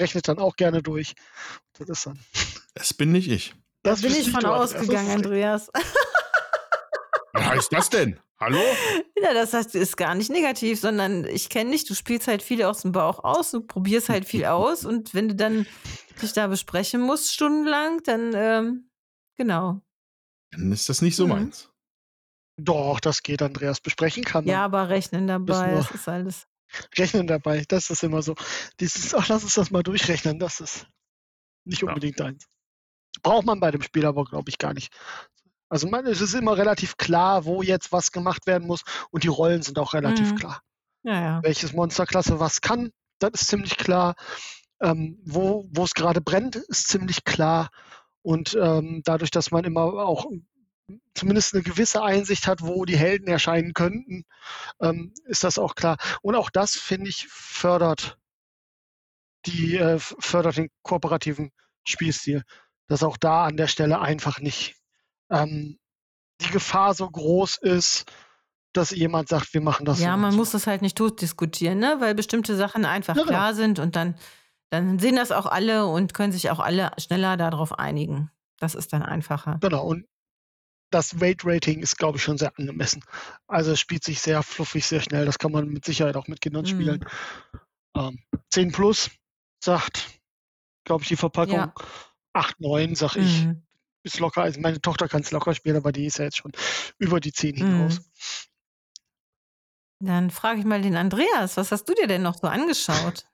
rechnet dann auch gerne durch. Das ist dann. Das bin nicht ich. Da Das bin ich von. Das ausgegangen, Andreas. Was heißt das denn? Hallo? Ja, das heißt, ist gar nicht negativ, sondern ich kenne dich, du spielst halt viel aus dem Bauch aus, du probierst halt viel aus und wenn du dann dich da besprechen musst, stundenlang, dann, ähm, genau. Dann ist das nicht so Mhm. meins. Doch, das geht, Andreas. Besprechen kann man. Ja, aber rechnen dabei, das ist alles. Rechnen dabei, das ist immer so. Dieses, ach, lass uns das mal durchrechnen, das ist nicht Ja. unbedingt eins. Braucht man bei dem Spiel aber, glaube ich, gar nicht. Also man, es ist immer relativ klar, wo jetzt was gemacht werden muss und die Rollen sind auch relativ Mhm. klar. Ja, ja. Welches Monsterklasse was kann, das ist ziemlich klar. Ähm, wo es gerade brennt, ist ziemlich klar. Und ähm, dadurch, dass man immer auch zumindest eine gewisse Einsicht hat, wo die Helden erscheinen könnten, ähm, ist das auch klar. Und auch das, finde ich, fördert die, äh, fördert den kooperativen Spielstil. Dass auch da an der Stelle einfach nicht ähm, die Gefahr so groß ist, dass jemand sagt, wir machen das Ja, so man und muss so. das halt nicht totdiskutieren, ne? weil bestimmte Sachen einfach Ja, genau. klar sind und dann, dann sehen das auch alle und können sich auch alle schneller darauf einigen. Das ist dann einfacher. Genau. Und das Weight-Rating ist, glaube ich, schon sehr angemessen. Also es spielt sich sehr fluffig, sehr schnell. Das kann man mit Sicherheit auch mit Kindern Mhm. spielen. Ähm, 10 plus sagt, glaube ich, die Verpackung. Ja. 8, 9, sag ich. Mhm. Ist locker. Also meine Tochter kann es locker spielen, aber die ist ja jetzt schon über die 10 Mhm. hinaus. Dann frage ich mal den Andreas, was hast du dir denn noch so angeschaut?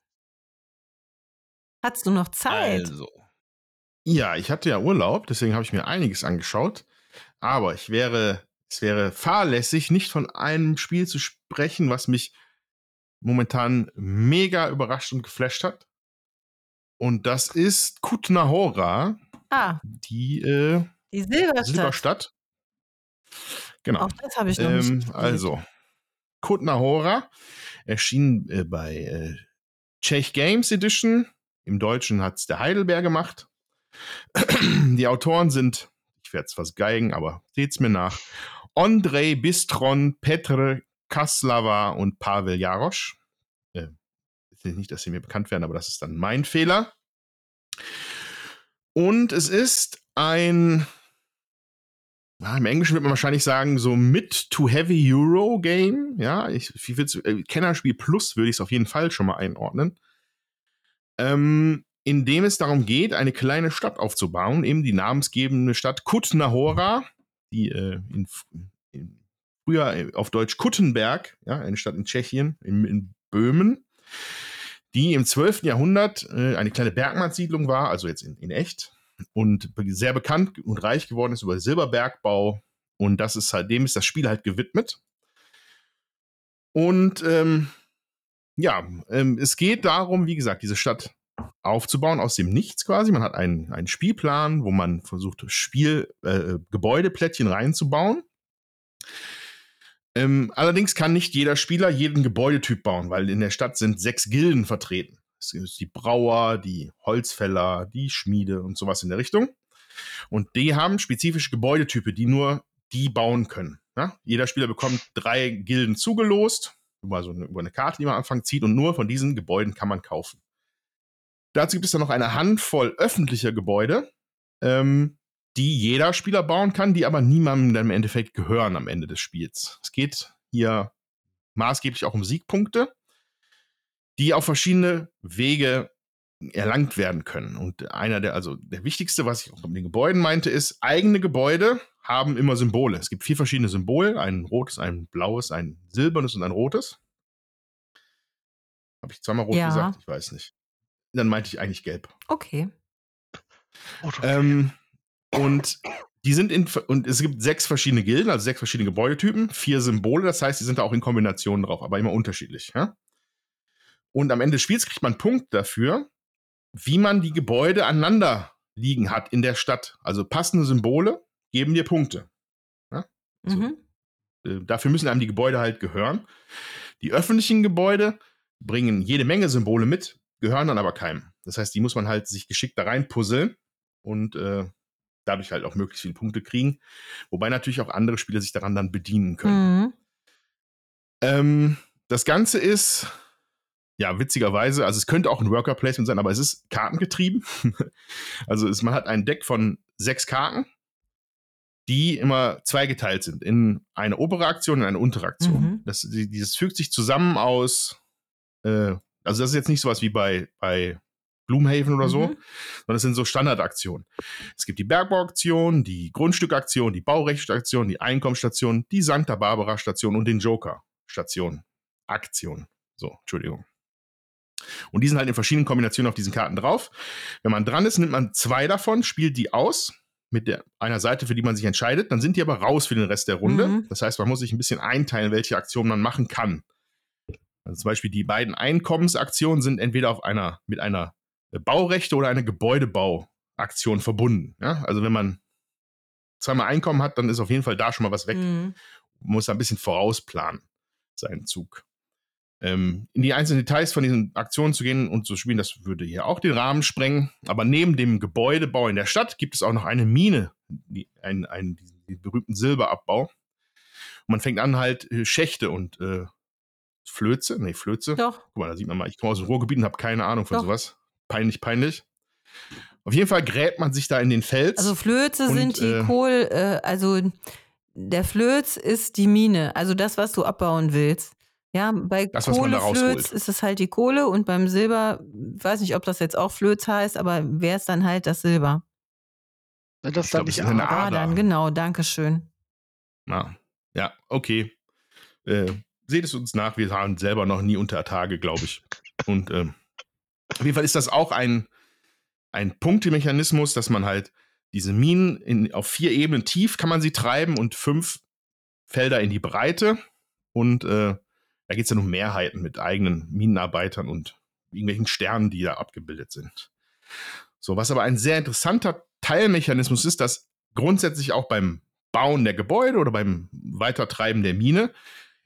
Hattest du noch Zeit? Also. Ja, ich hatte ja Urlaub, deswegen habe ich mir einiges angeschaut. Aber ich wäre, es wäre fahrlässig, nicht von einem Spiel zu sprechen, was mich momentan mega überrascht und geflasht hat. Und das ist Kutnahora, Ah, die äh, die Silberstadt. Silberstadt. Genau. Auch das habe ich noch nicht Ähm, gespielt. also, Kutnahora erschien äh, bei äh, Czech Games Edition. Im Deutschen hat es der Heidelberg gemacht. Die Autoren sind, ich werde es fast geigen, aber seht's mir nach. Andrei Bistron, Petr Kaslava und Pavel Jarosch. Äh, nicht, dass sie mir bekannt werden, aber das ist dann mein Fehler. Und es ist ein Im Englischen wird man wahrscheinlich sagen, so Mid to Heavy Euro Game. Ja, ich, ich äh, Kennerspiel Plus würde ich es auf jeden Fall schon mal einordnen. Ähm, in dem es darum geht, eine kleine Stadt aufzubauen, eben die namensgebende Stadt Kutnahora, die äh, in, in, früher äh, auf Deutsch Kuttenberg, ja, eine Stadt in Tschechien, in, in Böhmen, die im 12. Jahrhundert äh, eine kleine Bergmannssiedlung war, also jetzt in, in echt, und sehr bekannt und reich geworden ist über Silberbergbau. Und das ist halt, dem ist das Spiel halt gewidmet. Und ähm, ja, ähm, es geht darum, wie gesagt, diese Stadt aufzubauen aus dem Nichts quasi. Man hat einen, einen Spielplan, wo man versucht, Spiel, äh, Gebäudeplättchen reinzubauen. Ähm, allerdings kann nicht jeder Spieler jeden Gebäudetyp bauen, weil in der Stadt sind sechs Gilden vertreten. Es ist die Brauer, die Holzfäller, die Schmiede und sowas in der Richtung. Und die haben spezifische Gebäudetype, die nur die bauen können. Ja? Jeder Spieler bekommt drei Gilden zugelost, über, so eine, über eine Karte, die man am Anfang zieht, und nur von diesen Gebäuden kann man kaufen. Dazu gibt es dann noch eine Handvoll öffentlicher Gebäude, ähm, die jeder Spieler bauen kann, die aber niemandem dann im Endeffekt gehören am Ende des Spiels. Es geht hier maßgeblich auch um Siegpunkte, die auf verschiedene Wege erlangt werden können. Und einer der, also der wichtigste, was ich auch mit den Gebäuden meinte, ist, eigene Gebäude haben immer Symbole. Es gibt vier verschiedene Symbole: ein rotes, ein blaues, ein silbernes und ein rotes. Habe ich zweimal rot Ja. gesagt? Ich weiß nicht. Dann meinte ich eigentlich gelb. Okay. Ähm, und die sind in, und es gibt sechs verschiedene Gilden, also sechs verschiedene Gebäudetypen, vier Symbole, das heißt, die sind da auch in Kombinationen drauf, aber immer unterschiedlich. Ja? Und am Ende des Spiels kriegt man Punkt dafür, wie man die Gebäude aneinander liegen hat in der Stadt. Also passende Symbole geben dir Punkte. So. Mhm. Äh, dafür müssen einem die Gebäude halt gehören. Die öffentlichen Gebäude bringen jede Menge Symbole mit, gehören dann aber keinem. Das heißt, die muss man halt sich geschickt da rein puzzeln und äh, dadurch halt auch möglichst viele Punkte kriegen. Wobei natürlich auch andere Spieler sich daran dann bedienen können. Mhm. Ähm, das Ganze ist, ja, witzigerweise, also es könnte auch ein Worker Placement sein, aber es ist kartengetrieben. also es, man hat ein Deck von sechs Karten, die immer zweigeteilt sind in eine obere Aktion und eine untere Aktion. Mhm. Das, die, dieses fügt sich zusammen aus, äh, also das ist jetzt nicht sowas wie bei, bei Gloomhaven oder so, Mhm. sondern es sind so Standardaktionen. Es gibt die Bergbauaktion, die Grundstückaktion, die Baurechtsstation, die Einkommensstation, die Santa Barbara Station und den Joker Station. Aktion. So, Entschuldigung. Und die sind halt in verschiedenen Kombinationen auf diesen Karten drauf. Wenn man dran ist, nimmt man zwei davon, spielt die aus mit der einer Seite, für die man sich entscheidet, dann sind die aber raus für den Rest der Runde. Mhm. Das heißt, man muss sich ein bisschen einteilen, welche Aktionen man machen kann. Also zum Beispiel die beiden Einkommensaktionen sind entweder auf einer mit einer Baurechte oder eine Gebäudebauaktion verbunden. Ja? Also wenn man zweimal Einkommen hat, dann ist auf jeden Fall da schon mal was weg. Mhm. Muss ein bisschen vorausplanen, seinen Zug. Ähm, in die einzelnen Details von diesen Aktionen zu gehen und zu spielen, das würde hier auch den Rahmen sprengen. Aber neben dem Gebäudebau in der Stadt gibt es auch noch eine Mine, die, ein, ein, den berühmten Silberabbau. Und man fängt an, halt äh, Schächte und äh, Flöze, nee, Flöze. Doch. Guck mal, da sieht man mal, ich komme aus dem Ruhrgebiet und habe keine Ahnung von Doch. sowas. Peinlich, peinlich. Auf jeden Fall gräbt man sich da in den Fels. Also Flöze Und, sind die äh, Kohl, äh, also der Flöz ist die Mine, also das, was du abbauen willst. Ja, bei Das, Kohleflöz ist es halt die Kohle und beim Silber, weiß nicht, ob das jetzt auch Flöz heißt, aber wäre es dann halt das Silber. Das Ich dann glaub, nicht ist eine Ader- Ader. Adern, genau, danke schön. Ja, ja okay. Äh, seht es uns nach, wir waren selber noch nie unter Tage, glaube ich. Und ähm, auf jeden Fall ist das auch ein, ein Punktemechanismus, dass man halt diese Minen in, auf vier Ebenen tief kann man sie treiben und fünf Felder in die Breite. Und äh, da geht es dann um Mehrheiten mit eigenen Minenarbeitern und irgendwelchen Sternen, die da abgebildet sind. So, was aber ein sehr interessanter Teilmechanismus ist, dass grundsätzlich auch beim Bauen der Gebäude oder beim Weitertreiben der Mine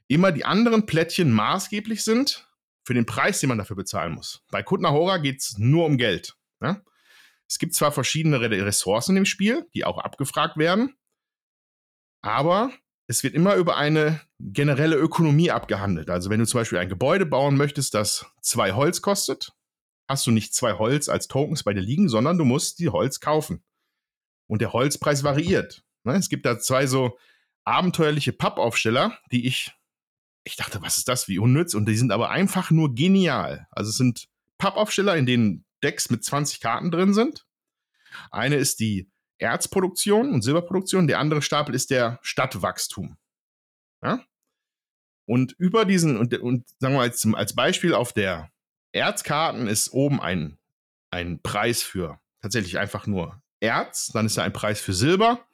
immer die anderen Plättchen maßgeblich sind für den Preis, den man dafür bezahlen muss. Bei Kutnahora geht es nur um Geld. Ja? Es gibt zwar verschiedene Re- Ressourcen im Spiel, die auch abgefragt werden, aber es wird immer über eine generelle Ökonomie abgehandelt. Also wenn du zum Beispiel ein Gebäude bauen möchtest, das zwei Holz kostet, hast du nicht zwei Holz als Tokens bei dir liegen, sondern du musst die Holz kaufen. Und der Holzpreis variiert. Ne? Es gibt da zwei so abenteuerliche Pappaufsteller, die ich, ich dachte, was ist das, wie unnütz? Und die sind aber einfach nur genial. Also es sind Pappaufsteller, in denen Decks mit 20 Karten drin sind. Eine ist die Erzproduktion und Silberproduktion, der andere Stapel ist der Stadtwachstum. Ja? Und über diesen, und, und sagen wir als, als Beispiel auf der Erzkarten ist oben ein, ein Preis für tatsächlich einfach nur Erz, dann ist da ein Preis für Silber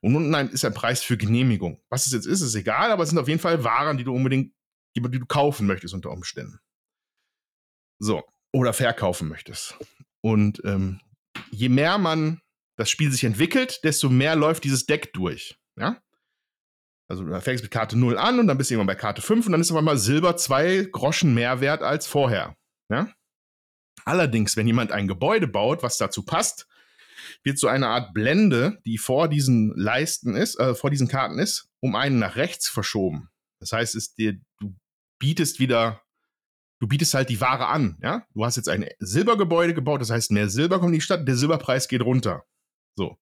und unten ist ein Preis für Genehmigung. Was es jetzt ist, ist egal, aber es sind auf jeden Fall Waren, die du unbedingt, die, die du kaufen möchtest unter Umständen. So, oder verkaufen möchtest. Und ähm, je mehr man das Spiel sich entwickelt, desto mehr läuft dieses Deck durch. Ja? Also du fängst mit Karte 0 an und dann bist du irgendwann bei Karte 5 und dann ist auf einmal Silber zwei Groschen mehr wert als vorher. Ja? Allerdings, wenn jemand ein Gebäude baut, was dazu passt, wird so eine Art Blende, die vor diesen Leisten ist, äh, vor diesen Karten ist, um einen nach rechts verschoben. Das heißt, es dir, du bietest wieder, du bietest halt die Ware an, ja. Du hast jetzt ein Silbergebäude gebaut, das heißt, mehr Silber kommt in die Stadt, der Silberpreis geht runter. So.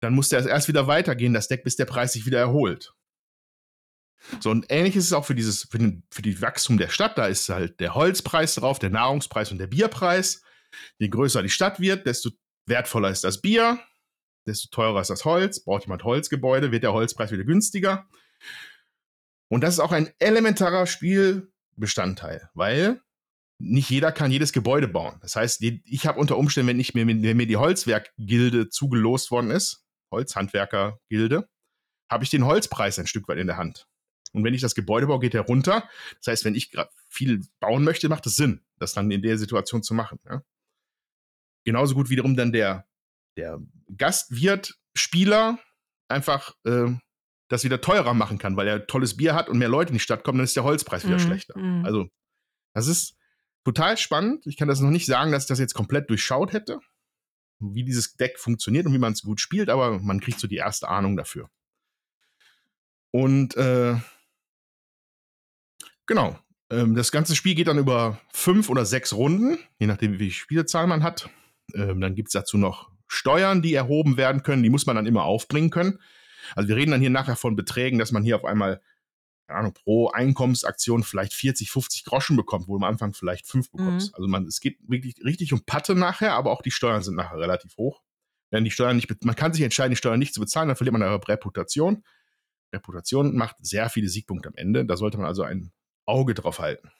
Dann muss der erst wieder weitergehen, das Deck, bis der Preis sich wieder erholt. So, und ähnlich ist es auch für dieses, für, den, für die Wachstum der Stadt. Da ist halt der Holzpreis drauf, der Nahrungspreis und der Bierpreis. Je größer die Stadt wird, desto wertvoller ist das Bier, desto teurer ist das Holz. Braucht jemand Holzgebäude, wird der Holzpreis wieder günstiger. Und das ist auch ein elementarer Spielbestandteil, weil nicht jeder kann jedes Gebäude bauen. Das heißt, ich habe unter Umständen, wenn, ich mir, wenn mir die Holzwerkgilde zugelost worden ist, Holzhandwerkergilde, habe ich den Holzpreis ein Stück weit in der Hand. Und wenn ich das Gebäude baue, geht er runter. Das heißt, wenn ich viel bauen möchte, macht es Sinn, das dann in der Situation zu machen. Ja? Genauso gut wiederum dann der, der Gastwirt, Spieler einfach äh, das wieder teurer machen kann, weil er tolles Bier hat und mehr Leute in die Stadt kommen, dann ist der Holzpreis wieder Mhm, schlechter. mhm. Also, das ist total spannend. Ich kann das noch nicht sagen, dass ich das jetzt komplett durchschaut hätte, wie dieses Deck funktioniert und wie man es gut spielt, aber man kriegt so die erste Ahnung dafür. Und äh, genau, ähm, das ganze Spiel geht dann über fünf oder sechs Runden, je nachdem, wie viel Spielzahl man hat. Ähm, dann gibt es dazu noch Steuern, die erhoben werden können. Die muss man dann immer aufbringen können. Also wir reden dann hier nachher von Beträgen, dass man hier auf einmal, keine Ahnung, pro Einkommensaktion vielleicht 40, 50 Groschen bekommt, wo du am Anfang vielleicht fünf bekommst. Mhm. Also man, es geht wirklich richtig um Patte nachher, aber auch die Steuern sind nachher relativ hoch. Wenn die Steuern nicht, man kann sich entscheiden, die Steuern nicht zu bezahlen, dann verliert man eine Reputation. Reputation macht sehr viele Siegpunkte am Ende. Da sollte man also ein Auge drauf halten.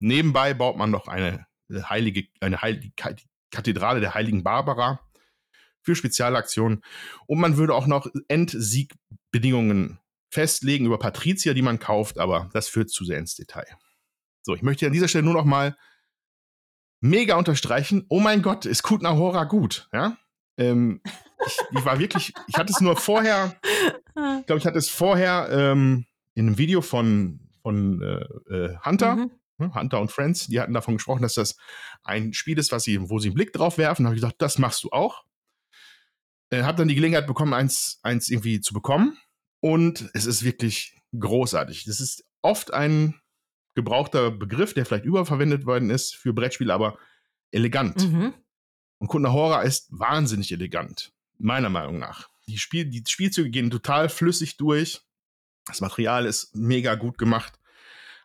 Nebenbei baut man noch eine heilige, eine heilige Kathedrale der heiligen Barbara für Spezialaktionen. Und man würde auch noch Endsieg-Bedingungen festlegen über Patrizier, die man kauft, aber das führt zu sehr ins Detail. So, ich möchte an dieser Stelle nur noch mal mega unterstreichen. Oh mein Gott, ist Kutna Hora gut, ja? Ähm, ich, ich, war wirklich, ich hatte es nur vorher, ich glaube, ich hatte es vorher ähm, in einem Video von, von äh, äh, Hunter, mhm. Ne, Hunter und Friends, die hatten davon gesprochen, dass das ein Spiel ist, was sie, wo sie einen Blick drauf werfen. Da habe ich gesagt, das machst du auch. Äh, habe dann die Gelegenheit bekommen, eins, eins irgendwie zu bekommen. Und es ist wirklich großartig. Das ist oft ein gebrauchter Begriff, der vielleicht überverwendet worden ist für Brettspiele, aber elegant. Mhm. Und Kundner Horror ist wahnsinnig elegant, meiner Meinung nach. Die, Spiel, die Spielzüge gehen total flüssig durch. Das Material ist mega gut gemacht.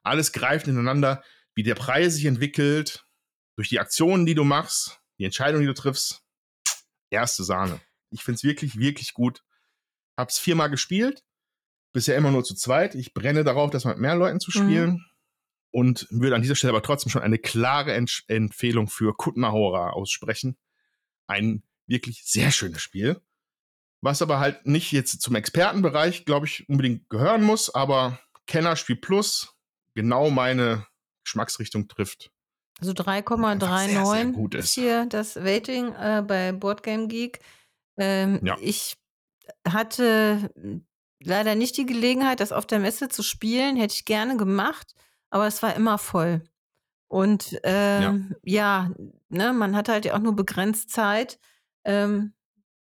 Alles greift ineinander, wie der Preis sich entwickelt, durch die Aktionen, die du machst, die Entscheidungen, die du triffst. Erste Sahne. Ich finde es wirklich, wirklich gut. Hab's viermal gespielt. Bisher immer nur zu zweit. Ich brenne darauf, das mit mehr Leuten zu mhm. spielen. Mhm. Und würde an dieser Stelle aber trotzdem schon eine klare Ent Empfehlung für Kutnahora aussprechen. Ein wirklich sehr schönes Spiel. Was aber halt nicht jetzt zum Expertenbereich, glaube ich, unbedingt gehören muss, aber Kennerspiel Plus genau meine Geschmacksrichtung trifft. Also 3,39 ist hier das Rating äh, bei Boardgame Geek. Ähm, ja. Ich hatte leider nicht die Gelegenheit, das auf der Messe zu spielen. Hätte ich gerne gemacht, aber es war immer voll. Und ähm, ja. ja, ne, man hat halt ja auch nur begrenzt Zeit. Ähm,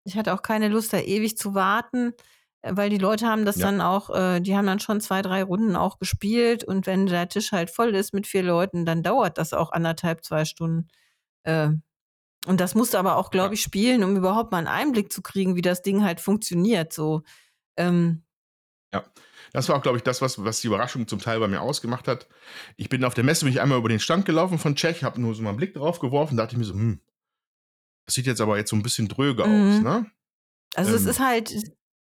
ich hatte auch keine Lust, da ewig zu warten, weil die Leute haben das ja. dann auch, äh, die haben dann schon zwei, drei Runden auch gespielt. Und wenn der Tisch halt voll ist mit vier Leuten, dann dauert das auch anderthalb, zwei Stunden. Äh, und das musste aber auch, glaube ich, spielen, um überhaupt mal einen Einblick zu kriegen, wie das Ding halt funktioniert. So. Ähm, ja, das war auch, glaube ich, das, was, was die Überraschung zum Teil bei mir ausgemacht hat. Ich bin auf der Messe, bin ich einmal über den Stand gelaufen von Czech, habe nur so mal einen Blick drauf geworfen, dachte ich mir so, hm, das sieht jetzt aber jetzt so ein bisschen dröge mhm. aus, ne? Also ähm, es ist halt.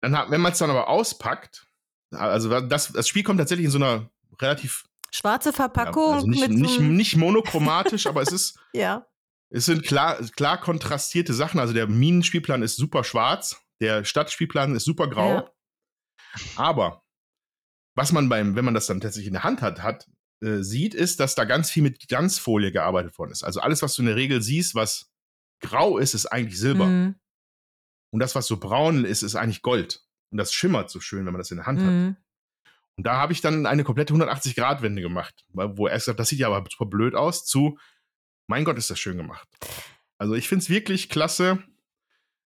Dann hat, wenn man es dann aber auspackt, also das, das Spiel kommt tatsächlich in so einer relativ schwarze Verpackung. Ja, also nicht, nicht, nicht monochromatisch, aber es ist. ja. Es sind klar, klar kontrastierte Sachen. Also der Minenspielplan ist super schwarz, der Stadtspielplan ist super grau. Ja. Aber was man beim, wenn man das dann tatsächlich in der Hand hat, hat äh, sieht, ist, dass da ganz viel mit Glanzfolie gearbeitet worden ist. Also alles, was du in der Regel siehst, was grau ist, ist eigentlich Silber. Mhm. Und das, was so braun ist, ist eigentlich Gold. Und das schimmert so schön, wenn man das in der Hand mhm. hat. Und da habe ich dann eine komplette 180-Grad-Wende gemacht, wo er gesagt das sieht ja aber super blöd aus, zu, mein Gott, ist das schön gemacht. Also ich finde es wirklich klasse.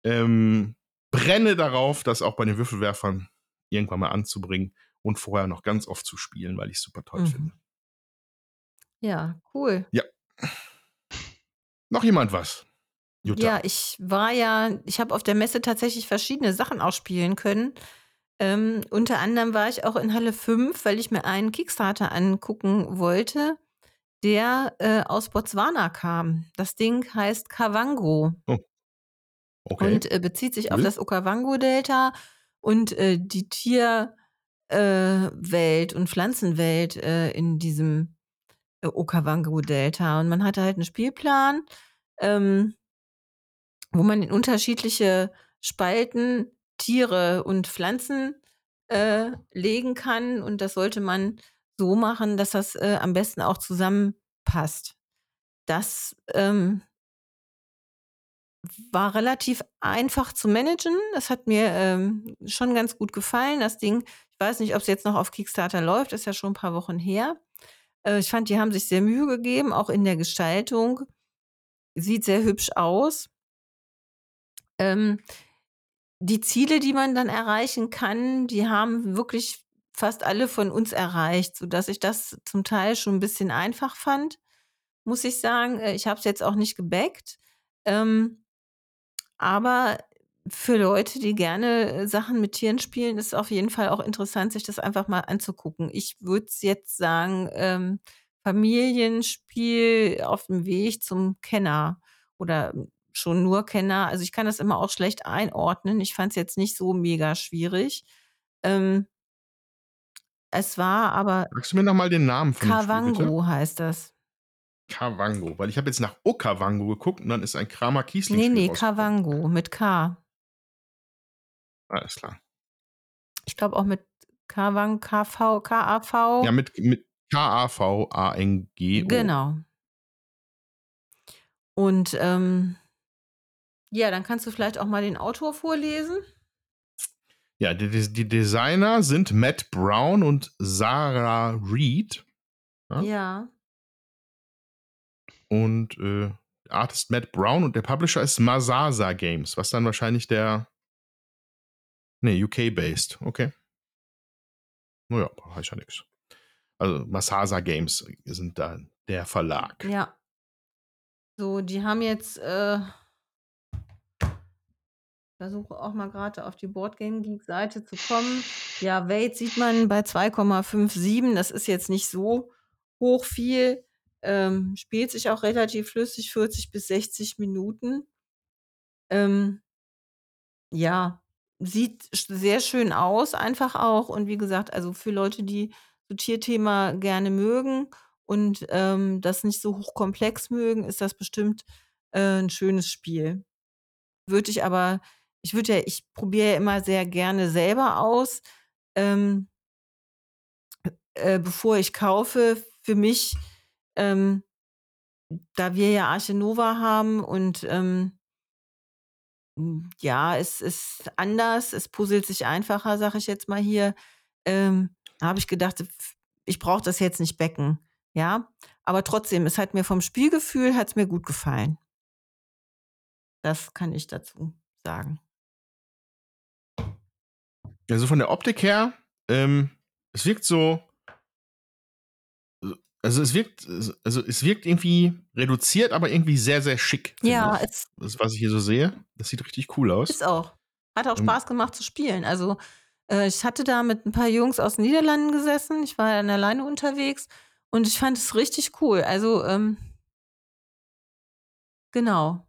Ähm, brenne darauf, das auch bei den Würfelwerfern irgendwann mal anzubringen und vorher noch ganz oft zu spielen, weil ich es super toll mhm. finde. Ja, cool. Ja. Noch jemand was? Jutta. Ja, ich war ja, ich habe auf der Messe tatsächlich verschiedene Sachen ausspielen können. Ähm, unter anderem war ich auch in Halle 5, weil ich mir einen Kickstarter angucken wollte, der äh, aus Botswana kam. Das Ding heißt Kavango. Oh. Okay. Und äh, bezieht sich cool. auf das Okavango-Delta und äh, die Tierwelt äh, und Pflanzenwelt äh, in diesem äh, Okavango-Delta. Und man hatte halt einen Spielplan. Ähm, wo man in unterschiedliche Spalten Tiere und Pflanzen äh, legen kann. Und das sollte man so machen, dass das äh, am besten auch zusammenpasst. Das ähm, war relativ einfach zu managen. Das hat mir ähm, schon ganz gut gefallen. Das Ding, ich weiß nicht, ob es jetzt noch auf Kickstarter läuft, ist ja schon ein paar Wochen her. Äh, ich fand, die haben sich sehr Mühe gegeben, auch in der Gestaltung. Sieht sehr hübsch aus. Ähm, die Ziele, die man dann erreichen kann, die haben wirklich fast alle von uns erreicht, sodass ich das zum Teil schon ein bisschen einfach fand, muss ich sagen. Äh, ich habe es jetzt auch nicht gebackt. Ähm, aber für Leute, die gerne äh, Sachen mit Tieren spielen, ist es auf jeden Fall auch interessant, sich das einfach mal anzugucken. Ich würde jetzt sagen, ähm, Familienspiel auf dem Weg zum Kenner oder schon nur Kenner. Also ich kann das immer auch schlecht einordnen. Ich fand es jetzt nicht so mega schwierig. Ähm, es war aber. Sagst du mir nochmal den Namen von Kavango heißt das. Kavango, weil ich habe jetzt nach Okavango geguckt und dann ist ein Kramer Kiesling. Nee, nee, Kavango mit K. Alles klar. Ich glaube auch mit Kavang, KV, KAV. Ja, mit, mit K-A-V-A-N-G. Genau. Und ähm, ja, dann kannst du vielleicht auch mal den Autor vorlesen. Ja, die, die Designer sind Matt Brown und Sarah Reed. Ja. ja. Und äh, Artist Matt Brown und der Publisher ist Masasa Games, was dann wahrscheinlich der. Ne, UK-based. Okay. Naja, heißt ja nichts. Also Masasa Games sind da der Verlag. Ja. So, die haben jetzt. Äh versuche auch mal gerade auf die Boardgame Geek Seite zu kommen. Ja, Wade sieht man bei 2,57. Das ist jetzt nicht so hoch viel. Ähm, spielt sich auch relativ flüssig, 40 bis 60 Minuten. Ähm, ja, sieht sehr schön aus, einfach auch. Und wie gesagt, also für Leute, die so Tierthema gerne mögen und ähm, das nicht so hochkomplex mögen, ist das bestimmt äh, ein schönes Spiel. Würde ich aber, ich würde ja, ich probiere ja immer sehr gerne selber aus, ähm, äh, bevor ich kaufe. Für mich ähm, da wir ja Arche Nova haben und ähm, hm, ja, es ist anders, es puzzelt sich einfacher, sage ich jetzt mal hier. Ähm, habe ich gedacht, ich brauche das jetzt nicht becken, ja. Aber trotzdem, es hat mir vom Spielgefühl hat's mir gut gefallen. Das kann ich dazu sagen. Also von der Optik her, ähm, es wirkt so also es wirkt, also es wirkt irgendwie reduziert, aber irgendwie sehr, sehr schick. Ja, es, das, was ich hier so sehe, das sieht richtig cool aus. Ist auch. Hat auch Spaß gemacht zu spielen. Also äh, ich hatte da mit ein paar Jungs aus den Niederlanden gesessen. Ich war dann alleine unterwegs und ich fand es richtig cool. Also ähm, genau.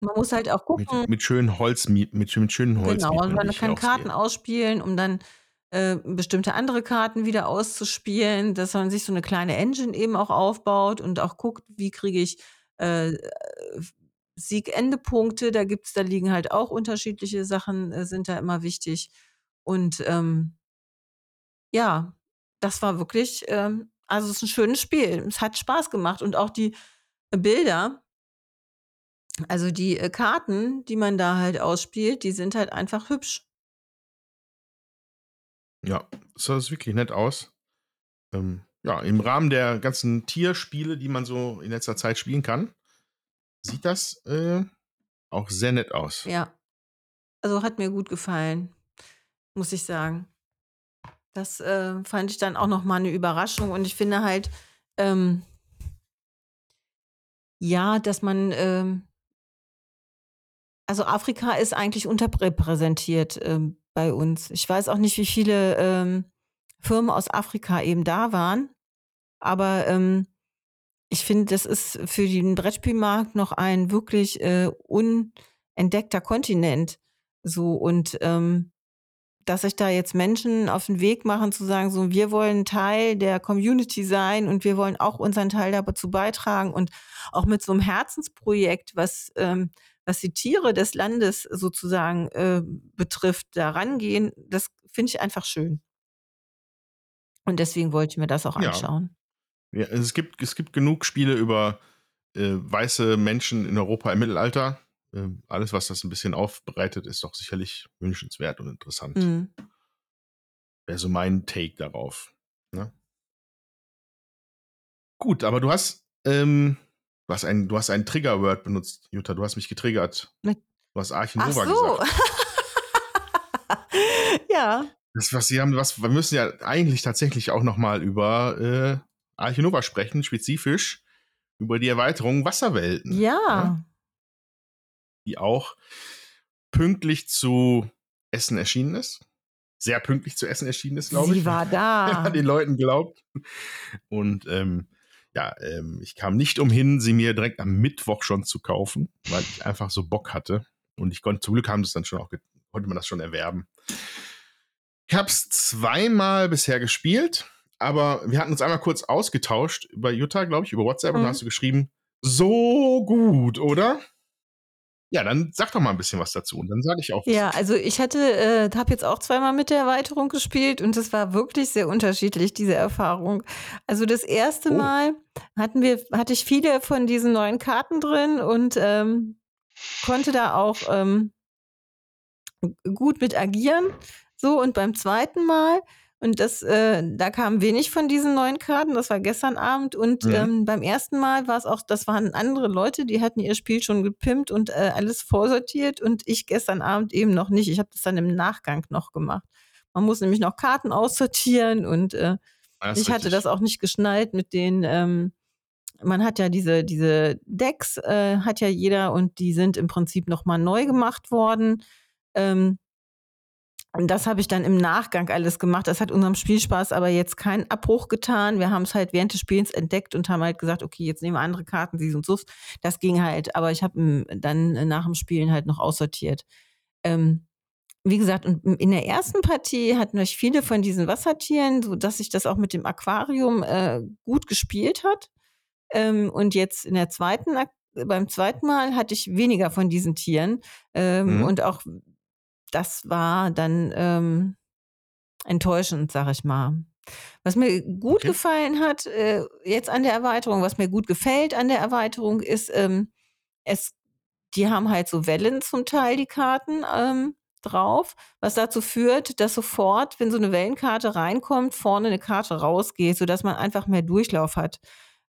Man muss halt auch gucken. Mit, mit schönen Holz, mit, mit schönen Holz. Genau, und man kann Karten ausspielen, um dann äh, bestimmte andere Karten wieder auszuspielen, dass man sich so eine kleine Engine eben auch aufbaut und auch guckt, wie kriege ich äh, Siegendepunkte. Da gibt's, da liegen halt auch unterschiedliche Sachen, äh, sind da immer wichtig. Und ähm, ja, das war wirklich, ähm, also es ist ein schönes Spiel. Es hat Spaß gemacht und auch die Bilder, also die äh, Karten, die man da halt ausspielt, die sind halt einfach hübsch. Ja, das sah wirklich nett aus. Ähm, ja, im Rahmen der ganzen Tierspiele, die man so in letzter Zeit spielen kann, sieht das äh, auch sehr nett aus. Ja. Also hat mir gut gefallen, muss ich sagen. Das äh, fand ich dann auch nochmal eine Überraschung und ich finde halt, ähm, ja, dass man, ähm, also Afrika ist eigentlich unterrepräsentiert ähm, bei uns. Ich weiß auch nicht, wie viele ähm, Firmen aus Afrika eben da waren, aber ähm, ich finde, das ist für den Brettspielmarkt noch ein wirklich äh, unentdeckter Kontinent. So und ähm, dass sich da jetzt Menschen auf den Weg machen, zu sagen, so, wir wollen Teil der Community sein und wir wollen auch unseren Teil dazu beitragen und auch mit so einem Herzensprojekt, was ähm, was die Tiere des Landes sozusagen äh, betrifft, da rangehen, das finde ich einfach schön. Und deswegen wollte ich mir das auch anschauen. Ja, ja es, gibt, es gibt genug Spiele über äh, weiße Menschen in Europa im Mittelalter. Äh, alles, was das ein bisschen aufbereitet, ist doch sicherlich wünschenswert und interessant. Mhm. Wäre so mein Take darauf. Ne? Gut, aber du hast ähm, Du hast ein, du hast ein Triggerword benutzt, Jutta. Du hast mich getriggert. Du hast Arche Nova Ach so. gesagt. ja. Das, was sie haben, was, wir müssen ja eigentlich tatsächlich auch nochmal über äh, Arche Nova sprechen, spezifisch über die Erweiterung Wasserwelten. Ja. ja. Die auch pünktlich zu Essen erschienen ist. Sehr pünktlich zu Essen erschienen ist, glaube ich. Sie war da. Wenn man den Leuten glaubt. Und ähm, ja, ähm, ich kam nicht umhin, sie mir direkt am Mittwoch schon zu kaufen, weil ich einfach so Bock hatte. Und ich konnte, zum Glück haben das dann schon auch, konnte man das schon erwerben. Ich habe es zweimal bisher gespielt, aber wir hatten uns einmal kurz ausgetauscht über Jutta, glaube ich, über WhatsApp, mhm. und da hast du geschrieben, so gut, oder? Ja, dann sag doch mal ein bisschen was dazu und dann sage ich auch was. Ja, also ich hatte, äh, habe jetzt auch zweimal mit der Erweiterung gespielt und es war wirklich sehr unterschiedlich, diese Erfahrung. Also das erste Oh. Mal hatten wir, hatte ich viele von diesen neuen Karten drin und ähm, konnte da auch ähm, gut mit agieren. So, und beim zweiten Mal, und das, äh, da kamen wenig von diesen neuen Karten, das war gestern Abend. Und Mhm. ähm, beim ersten Mal war es auch, das waren andere Leute, die hatten ihr Spiel schon gepimpt und äh, alles vorsortiert und ich gestern Abend eben noch nicht. Ich habe das dann im Nachgang noch gemacht. Man muss nämlich noch Karten aussortieren und äh, ist ich hatte richtig. das auch nicht geschnallt mit den, ähm, man hat ja diese, diese Decks, äh, hat ja jeder und die sind im Prinzip nochmal neu gemacht worden. Ähm, das habe ich dann im Nachgang alles gemacht. Das hat unserem Spielspaß aber jetzt keinen Abbruch getan. Wir haben es halt während des Spielens entdeckt und haben halt gesagt, okay, jetzt nehmen wir andere Karten, sie und so. Das ging halt, aber ich habe dann nach dem Spielen halt noch aussortiert. Ähm, wie gesagt, und in der ersten Partie hatten wir viele von diesen Wassertieren, so dass sich das auch mit dem Aquarium äh, gut gespielt hat. Ähm, und jetzt in der zweiten, beim zweiten Mal hatte ich weniger von diesen Tieren. Ähm, Mhm. Und auch das war dann ähm, enttäuschend, sag ich mal. Was mir gut Okay. gefallen hat, äh, jetzt an der Erweiterung, was mir gut gefällt an der Erweiterung, ist, ähm, es, die haben halt so Wellen zum Teil, die Karten ähm, drauf, was dazu führt, dass sofort, wenn so eine Wellenkarte reinkommt, vorne eine Karte rausgeht, sodass man einfach mehr Durchlauf hat.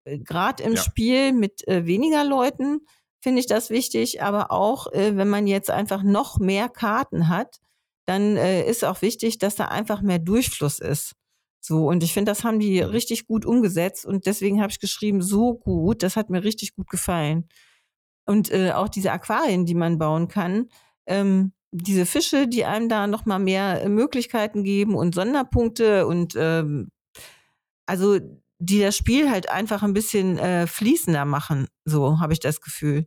Gerade im Ja. Spiel mit äh, weniger Leuten finde ich das wichtig, aber auch, äh, wenn man jetzt einfach noch mehr Karten hat, dann äh, ist auch wichtig, dass da einfach mehr Durchfluss ist. So, und ich finde, das haben die Mhm. richtig gut umgesetzt und deswegen habe ich geschrieben, so gut, das hat mir richtig gut gefallen. Und äh, auch diese Aquarien, die man bauen kann, ähm, diese Fische, die einem da nochmal mehr äh, Möglichkeiten geben und Sonderpunkte und ähm, also die das Spiel halt einfach ein bisschen äh, fließender machen, so habe ich das Gefühl.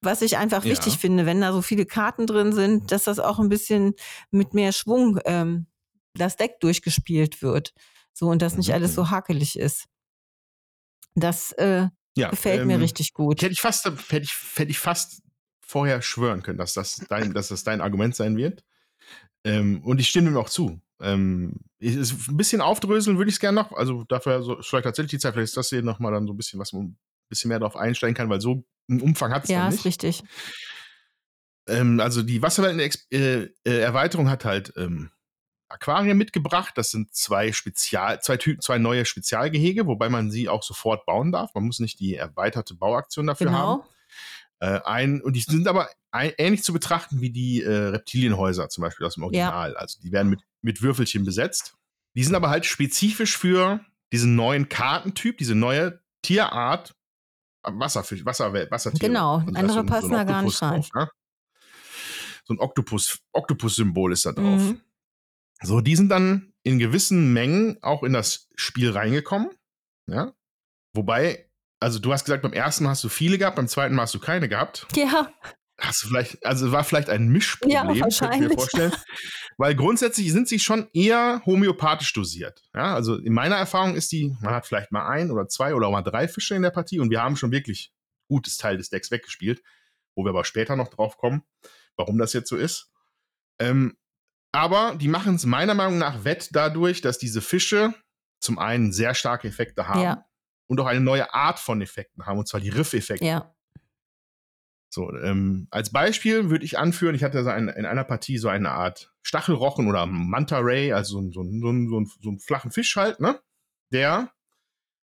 Was ich einfach Ja. wichtig finde, wenn da so viele Karten drin sind, dass das auch ein bisschen mit mehr Schwung ähm, das Deck durchgespielt wird. So und dass nicht Mhm, alles mhm. so hakelig ist. Das äh, Ja, gefällt mir ähm, richtig gut. Hätte ich fast, hätte ich, hätte ich fast vorher schwören können, dass das dein, dass das dein Argument sein wird. Ähm, und ich stimme ihm auch zu. Ähm, ist ein bisschen aufdröseln würde ich es gerne noch. Also dafür so, vielleicht tatsächlich die Zeit, vielleicht ist das hier nochmal dann so ein bisschen, was man ein bisschen mehr darauf einsteigen kann, weil so einen Umfang hat es Ja, dann ist nicht. richtig. Ähm, also die Wasserwelten-Erweiterung hat halt ähm, Aquarien mitgebracht. Das sind zwei Spezial, zwei Typen, zwei neue Spezialgehege, wobei man sie auch sofort bauen darf. Man muss nicht die erweiterte Bauaktion dafür haben. Äh, ein, und die sind aber ein, ähnlich zu betrachten wie die äh, Reptilienhäuser zum Beispiel aus dem Original. Also die werden mit, mit Würfelchen besetzt. Die sind aber halt spezifisch für diesen neuen Kartentyp, diese neue Tierart äh, Wasserfisch, Wasserwelt, Wassertiere. Genau, ist andere ein passen da gar nicht Oktopus drauf, ne? So ein Oktopus, Oktopus-Symbol ist da drauf. Mhm. So, die sind dann in gewissen Mengen auch in das Spiel reingekommen. Ja. Wobei, also du hast gesagt, beim ersten Mal hast du viele gehabt, beim zweiten Mal hast du keine gehabt. Ja, Hast du vielleicht, also war vielleicht ein Mischproblem, Ja, könnte ich mir vorstellen. Weil grundsätzlich sind sie schon eher homöopathisch dosiert. Ja, also in meiner Erfahrung ist die, man hat vielleicht mal ein oder zwei oder auch mal drei Fische in der Partie und wir haben schon wirklich gutes Teil des Decks weggespielt, wo wir aber später noch drauf kommen, warum das jetzt so ist. Ähm, aber die machen es meiner Meinung nach wett dadurch, dass diese Fische zum einen sehr starke Effekte haben ja, und auch eine neue Art von Effekten haben, und zwar die Riff-Effekte. ja. So, ähm, als Beispiel würde ich anführen, ich hatte so ein, in einer Partie so eine Art Stachelrochen oder Manta Ray, also so, so, so, so, einen flachen Fisch halt, ne? Der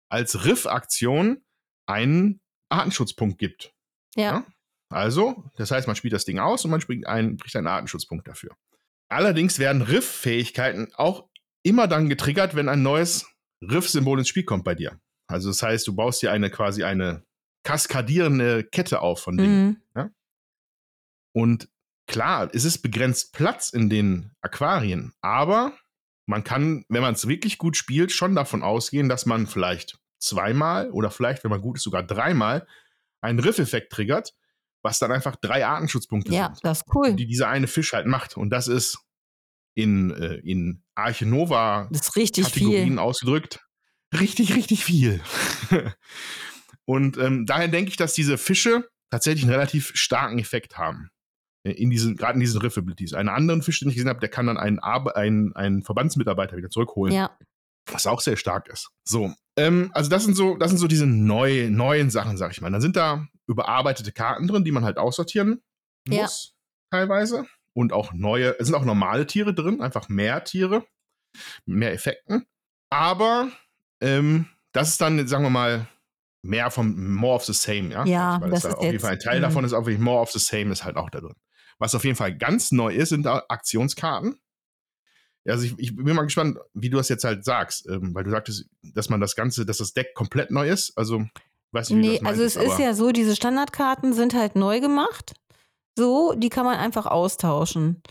als Riff-Aktion einen Artenschutzpunkt gibt. Ja, Ja? Also, das heißt, man spielt das Ding aus und man spielt einen, kriegt einen Artenschutzpunkt dafür. Allerdings werden Riff-Fähigkeiten auch immer dann getriggert, wenn ein neues Riff-Symbol ins Spiel kommt bei dir. Also das heißt, du baust dir eine quasi eine kaskadierende Kette auf von Dingen. mhm. Und klar, es ist begrenzt Platz in den Aquarien, aber man kann, wenn man es wirklich gut spielt, schon davon ausgehen, dass man vielleicht zweimal oder vielleicht, wenn man gut ist, sogar dreimal einen Riff-Effekt triggert, was dann einfach drei Artenschutzpunkte ja, sind, das ist cool. die dieser eine Fisch halt macht. Und das ist in, äh, in Arche Nova Kategorien viel. ausgedrückt. Richtig, richtig viel. und ähm, daher denke ich, dass diese Fische tatsächlich einen relativ starken Effekt haben. In diesen, gerade in diesen Riffabilities. Einen anderen Fisch, den ich gesehen habe, der kann dann einen, einen, einen Verbandsmitarbeiter wieder zurückholen. Ja. Was auch sehr stark ist. So. Ähm, also das sind so, das sind so diese neu, neuen Sachen, sag ich mal. Dann sind da überarbeitete Karten drin, die man halt aussortieren muss, ja. teilweise. Und auch neue, es sind auch normale Tiere drin, einfach mehr Tiere, mehr Effekten. Aber ähm, das ist dann, sagen wir mal, mehr vom More of the Same, ja? Ja, Weil das, das ist auf jeden Fall ein Teil mh. davon ist auch wirklich More of the Same ist halt auch da drin. Was auf jeden Fall ganz neu ist, sind Aktionskarten. Also ich, ich bin mal gespannt, wie du das jetzt halt sagst, ähm, weil du sagtest, dass man das Ganze, dass das Deck komplett neu ist. Also weiß nicht, wie du Nee, das also es ist ja so, diese Standardkarten sind halt neu gemacht. So, die kann man einfach austauschen.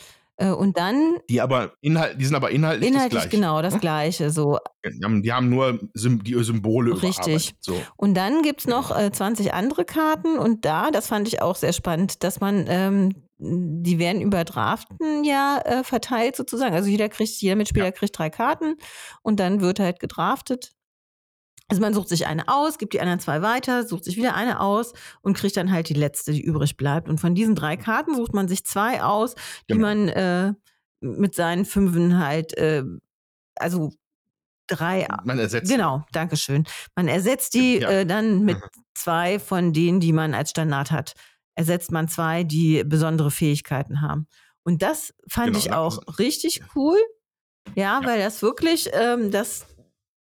Äh, Und dann die aber Inhalt, die sind aber inhaltlich, inhaltlich das Gleiche. genau das ne? Gleiche. So. Die haben, die haben nur Sym die Symbole Richtig. So. Und dann gibt es noch äh, 20 andere Karten und da, das fand ich auch sehr spannend, dass man, ähm, die werden über Draften ja äh, verteilt sozusagen. Also jeder kriegt, jeder Mitspieler kriegt drei Karten und dann wird halt gedraftet. Also man sucht sich eine aus, gibt die anderen zwei weiter, sucht sich wieder eine aus und kriegt dann halt die letzte, die übrig bleibt. Und von diesen drei Karten sucht man sich zwei aus, die Genau. man äh, mit seinen Fünfen halt, äh, also drei Man ersetzt. Genau, danke schön. Man ersetzt die Ja. äh, dann mit zwei von denen, die man als Standard hat. Ersetzt man zwei, die besondere Fähigkeiten haben. Und das fand Genau, ich auch also- richtig cool. Ja, Ja. weil das wirklich ähm, das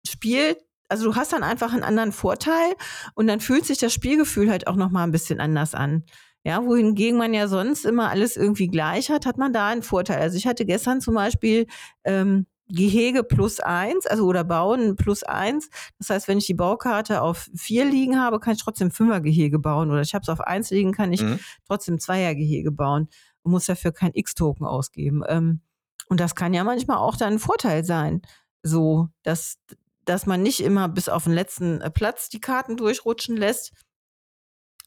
Spiel, also du hast dann einfach einen anderen Vorteil und dann fühlt sich das Spielgefühl halt auch nochmal ein bisschen anders an. Ja, wohingegen man ja sonst immer alles irgendwie gleich hat, hat man da einen Vorteil. Also ich hatte gestern zum Beispiel ähm, Gehege plus eins, also oder Bauen plus eins. Das heißt, wenn ich die Baukarte auf vier liegen habe, kann ich trotzdem Fünfergehege bauen. Oder ich habe es auf eins liegen, kann ich Mhm. trotzdem Zweiergehege bauen. Man muss dafür kein X-Token ausgeben. Ähm, und das kann ja manchmal auch dann ein Vorteil sein. So, dass, dass man nicht immer bis auf den letzten äh, Platz die Karten durchrutschen lässt,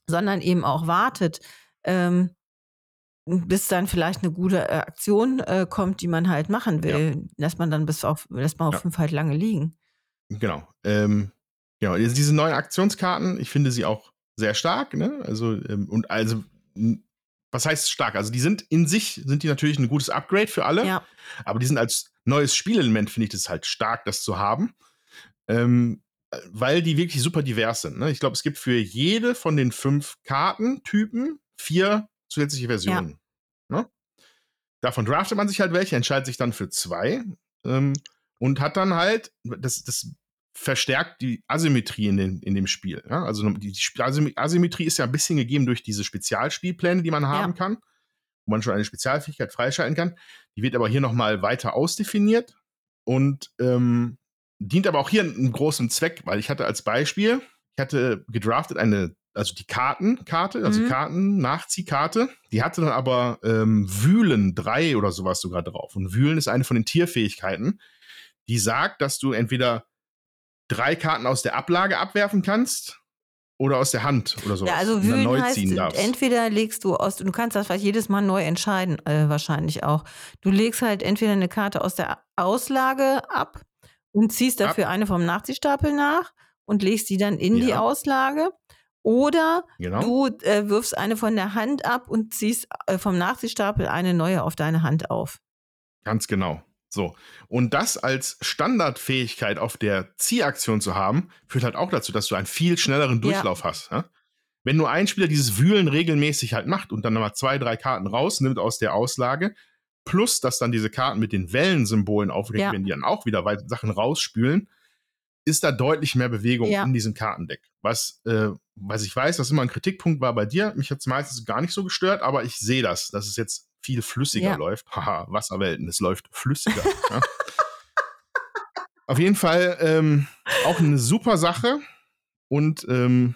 sondern eben auch wartet, ähm, bis dann vielleicht eine gute äh, Aktion äh, kommt, die man halt machen will. Lässt man dann bis auf, lässt man auf Ja. fünf halt lange liegen. Genau. Ähm, genau. Diese neuen Aktionskarten, ich finde sie auch sehr stark. Ne? Also, ähm, und also, was heißt stark? Also, die sind in sich, sind die natürlich ein gutes Upgrade für alle. Ja, Aber die sind als neues Spielelement, finde ich das halt stark, das zu haben. Ähm, weil die wirklich super divers sind. Ne? Ich glaube, es gibt für jede von den fünf Kartentypen vier zusätzliche Versionen. Ne? Davon draftet man sich halt welche, entscheidet sich dann für zwei ähm, und hat dann halt, das, das verstärkt die Asymmetrie in, den, in dem Spiel. Ja? Also die, die Asym- Asymmetrie ist ja ein bisschen gegeben durch diese Spezialspielpläne, die man haben kann, wo man schon eine Spezialfähigkeit freischalten kann. Die wird aber hier nochmal weiter ausdefiniert und ähm, dient aber auch hier einem großen Zweck, weil ich hatte als Beispiel, ich hatte gedraftet eine, also die Kartenkarte, also Mhm. Karten-Nachziehkarte, die hatte dann aber ähm, Wühlen 3 oder sowas sogar drauf. Und Wühlen ist eine von den Tierfähigkeiten, die sagt, dass du entweder drei Karten aus der Ablage abwerfen kannst oder aus der Hand oder sowas. ja also wühlen neu heißt, ziehen darfst. entweder legst du aus, du kannst das vielleicht jedes Mal neu entscheiden, äh, wahrscheinlich auch. Du legst halt entweder eine Karte aus der Auslage ab und ziehst dafür eine vom Nachziehstapel nach und legst die dann in die Ja. Auslage. Oder Genau. du äh, wirfst eine von der Hand ab und ziehst äh, vom Nachziehstapel eine neue auf deine Hand auf. Ganz genau. So. Und das als Standardfähigkeit auf der Ziehaktion zu haben, führt halt auch dazu, dass du einen viel schnelleren Ja. Durchlauf hast. Ja? Wenn nur ein Spieler dieses Wühlen regelmäßig halt macht und dann nochmal zwei, drei Karten rausnimmt aus der Auslage, plus dass dann diese Karten mit den Wellensymbolen aufgedeckt Ja. die dann auch wieder weit- Sachen rausspülen, ist da deutlich mehr Bewegung Ja. in diesem Kartendeck. Was, äh, was ich weiß, was immer ein Kritikpunkt war bei dir, mich hat es meistens gar nicht so gestört, aber ich sehe das, dass es jetzt viel flüssiger Ja. läuft. Haha, Wasserwelten, es läuft flüssiger. ja. Auf jeden Fall ähm, auch eine super Sache. Und ähm,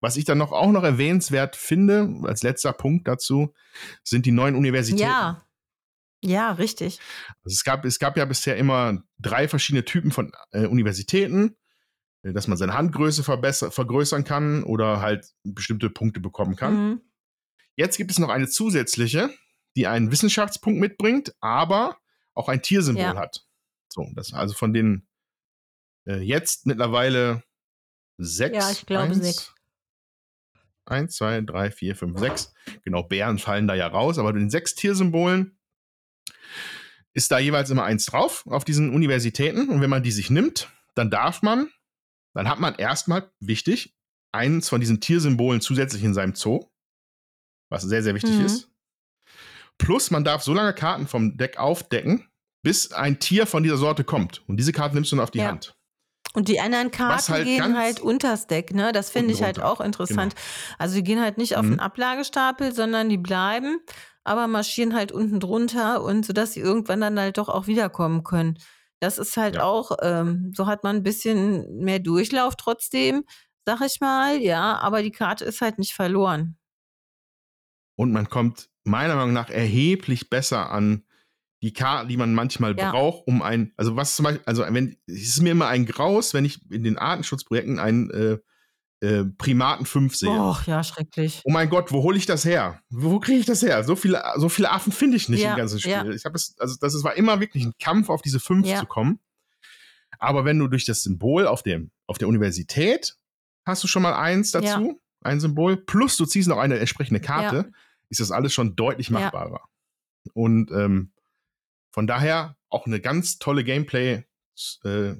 was ich dann noch auch noch erwähnenswert finde, als letzter Punkt dazu, sind die neuen Universitäten. Ja. Ja, richtig. Also es, gab, es gab ja bisher immer drei verschiedene Typen von äh, Universitäten, äh, dass man seine Handgröße vergrößern kann oder halt bestimmte Punkte bekommen kann. Mhm. Jetzt gibt es noch eine zusätzliche, die einen Wissenschaftspunkt mitbringt, aber auch ein Tiersymbol Ja. hat. So, das also von den äh, jetzt mittlerweile sechs. Ja, ich glaube eins, sechs. eins, zwei, drei, vier, fünf, sechs. Genau, Bären fallen da ja raus, aber den sechs Tiersymbolen ist da jeweils immer eins drauf auf diesen Universitäten. Und wenn man die sich nimmt, dann darf man, dann hat man erstmal, wichtig, eins von diesen Tiersymbolen zusätzlich in seinem Zoo, was sehr, sehr wichtig Mhm. ist. Plus, man darf so lange Karten vom Deck aufdecken, bis ein Tier von dieser Sorte kommt. Und diese Karte nimmst du dann auf die Ja. Hand. Und die anderen Karten halt gehen halt unters Deck, ne? Das finde ich halt auch interessant. Also die gehen halt nicht auf Mhm. den Ablagestapel, sondern die bleiben, aber marschieren halt unten drunter und sodass sie irgendwann dann halt doch auch wiederkommen können. Das ist halt Ja. auch, ähm, so hat man ein bisschen mehr Durchlauf trotzdem, sag ich mal, ja, aber die Karte ist halt nicht verloren. Und man kommt meiner Meinung nach erheblich besser an die Karten, die man manchmal Ja. braucht, um ein, also was zum Beispiel, also wenn, es ist mir immer ein Graus, wenn ich in den Artenschutzprojekten einen äh, äh, Primaten 5 sehe. Och, ja, schrecklich. Oh mein Gott, wo hole ich das her? Wo kriege ich das her? So viele, so viele Affen finde ich nicht Ja, im ganzen Spiel. ja. Ich habe es, also das war immer wirklich ein Kampf, auf diese 5 Ja. zu kommen. Aber wenn du durch das Symbol auf dem, auf der Universität hast du schon mal eins dazu, ein Symbol, plus du ziehst noch eine entsprechende Karte, ist das alles schon deutlich machbarer. Und ähm, von daher auch eine ganz tolle Gameplay, äh,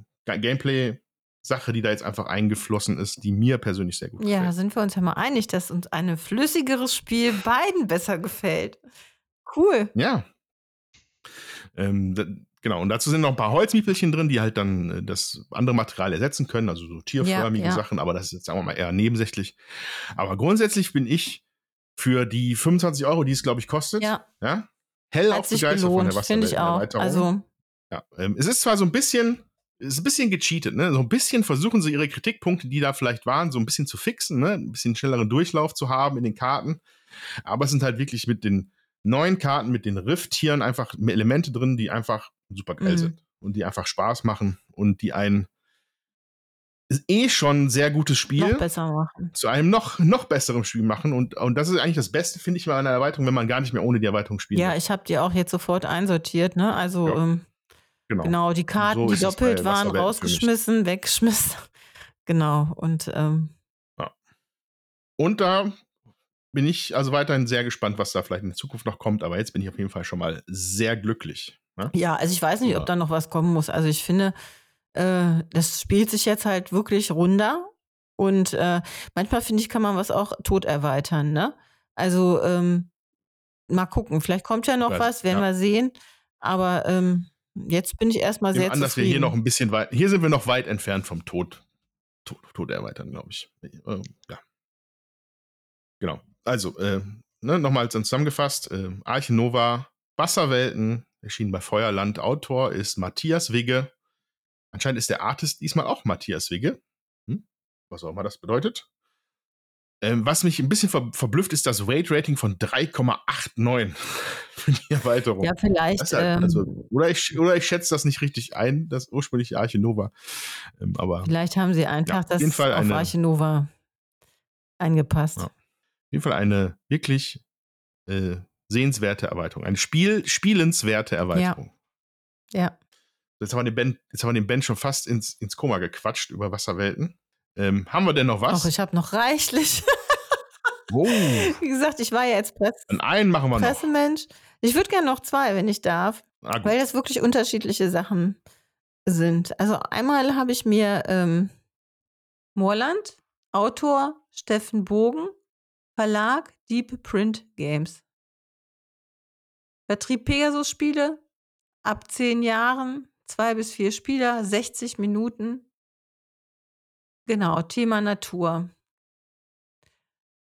Gameplay-Sache, die da jetzt einfach eingeflossen ist, die mir persönlich sehr gut Ja, gefällt. sind wir uns ja mal einig, dass uns ein flüssigeres Spiel beiden besser gefällt. Cool. Ja. Ähm, da, genau, und dazu sind noch ein paar Holzmiepelchen drin, die halt dann äh, das andere Material ersetzen können, also so tierförmige Ja, ja. Sachen, aber das ist jetzt, sagen wir mal, eher nebensächlich. Aber grundsätzlich bin ich für die 25 Euro, die es, glaube ich, kostet, Ja, ja, hellauf hat sich begeistert von der gelohnt, finde ich auch. Also, Ja, ähm, es ist zwar so ein bisschen, ist ein bisschen gecheatet, ne? So ein bisschen versuchen sie ihre Kritikpunkte, die da vielleicht waren, so ein bisschen zu fixen, ne? Ein bisschen schnelleren Durchlauf zu haben in den Karten. Aber es sind halt wirklich mit den neuen Karten, mit den Riff-Tieren einfach Elemente drin, die einfach super geil Mhm. sind und die einfach Spaß machen und die ein ist eh schon sehr gutes Spiel zu einem noch, noch besseren Spiel machen. Und, und das ist eigentlich das Beste, finde ich, bei einer Erweiterung, wenn man gar nicht mehr ohne die Erweiterung spielt. Ja, ich habe die auch jetzt sofort einsortiert, ne? Also, Ja, ähm, genau. genau, die Karten, So die doppelt waren, rausgeschmissen, weggeschmissen. Genau. Und ähm, Und da bin ich also weiterhin sehr gespannt, was da vielleicht in der Zukunft noch kommt. Aber jetzt bin ich auf jeden Fall schon mal sehr glücklich. Ne? ja, also ich weiß nicht, Ja. ob da noch was kommen muss. Also ich finde, äh, das spielt sich jetzt halt wirklich runter. Und äh, manchmal finde ich, kann man was auch tot erweitern, ne? Also ähm, mal gucken, vielleicht kommt ja noch Weiß, was, werden ja. wir sehen. Aber ähm, jetzt bin ich erstmal sehr an, dass wir zufrieden. hier noch ein bisschen weit, hier sind wir noch weit entfernt vom Tod, Tod, Tod erweitern, glaube ich. Ähm, ja. Genau. Also, äh, ne, nochmal zusammengefasst: äh, Arche Nova, Wasserwelten, erschienen bei Feuerland. Autor ist Matthias Wigge. Anscheinend ist der Artist diesmal auch Matthias Wigge. Hm? Was auch immer das bedeutet. Ähm, was mich ein bisschen ver verblüfft, ist das Weight-Rating von 3,89 für die Erweiterung. ja, vielleicht. Das halt, ähm, also, oder, ich, oder ich schätze das nicht richtig ein, das ursprüngliche Arche Nova. Ähm, aber auf Vielleicht haben sie einfach auf jeden das Fall auf eine- Arche Nova angepasst. Ja. jeden Fall eine wirklich äh, sehenswerte Erweiterung. Eine Spiel spielenswerte Erweiterung. Ja. Jetzt haben wir den Ben, jetzt haben wir den ben schon fast ins, ins Koma gequatscht über Wasserwelten. Ähm, haben wir denn noch was? Auch ich habe noch reichlich. oh, Wie gesagt, ich war ja jetzt Press an einen machen wir noch. Pressemensch. Ich würde gerne noch zwei, wenn ich darf, Ah, weil das wirklich unterschiedliche Sachen sind. Also einmal habe ich mir ähm, Moorland, Autor Steffen Bogen, Verlag Deep Print Games. Vertrieb Pegasus-Spiele ab zehn Jahren, zwei bis vier Spieler, 60 Minuten. Genau, Thema Natur.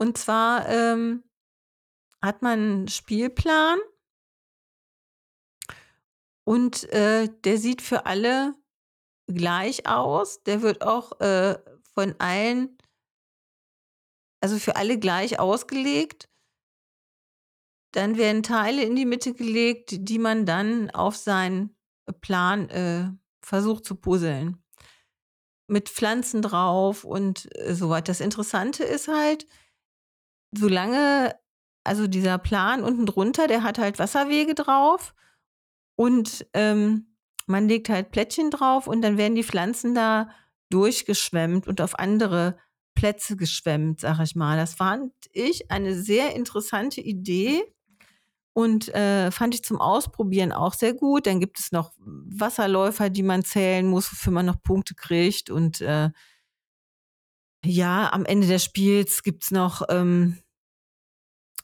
Und zwar ähm, hat man einen Spielplan und äh, der sieht für alle gleich aus. Der wird auch äh, von allen, also für alle gleich ausgelegt. Dann werden Teile in die Mitte gelegt, die man dann auf seinen Plan äh, versucht zu puzzeln. Mit Pflanzen drauf und äh, so weiter. Das Interessante ist halt, solange, also dieser Plan unten drunter, der hat halt Wasserwege drauf und ähm, man legt halt Plättchen drauf und dann werden die Pflanzen da durchgeschwemmt und auf andere Plätze geschwemmt, sag ich mal. Das fand ich eine sehr interessante Idee und äh, fand ich zum Ausprobieren auch sehr gut. Dann gibt es noch Wasserläufer, die man zählen muss, wofür man noch Punkte kriegt. Und äh, ja, am Ende des Spiels gibt's noch ähm,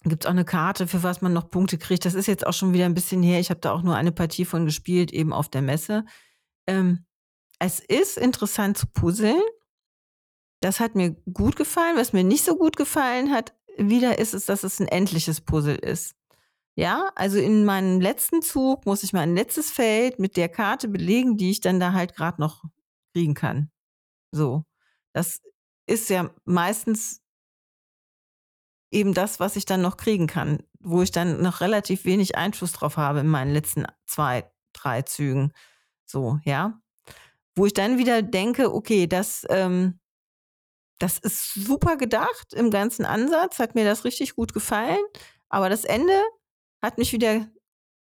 gibt's auch eine Karte, für was man noch Punkte kriegt. Das ist jetzt auch schon wieder ein bisschen her. Ich habe da auch nur eine Partie von gespielt, eben auf der Messe. Ähm, es ist interessant zu puzzeln. Das hat mir gut gefallen. Was mir nicht so gut gefallen hat, wieder ist es, dass es ein endliches Puzzle ist. Ja, also in meinem letzten Zug muss ich mein letztes Feld mit der Karte belegen, die ich dann da halt gerade noch kriegen kann. So. Das ist ja meistens eben das, was ich dann noch kriegen kann, wo ich dann noch relativ wenig Einfluss drauf habe in meinen letzten zwei, drei Zügen. So, ja. Wo ich dann wieder denke, okay, das, ähm, das ist super gedacht im ganzen Ansatz, hat mir das richtig gut gefallen, aber das Ende hat mich wieder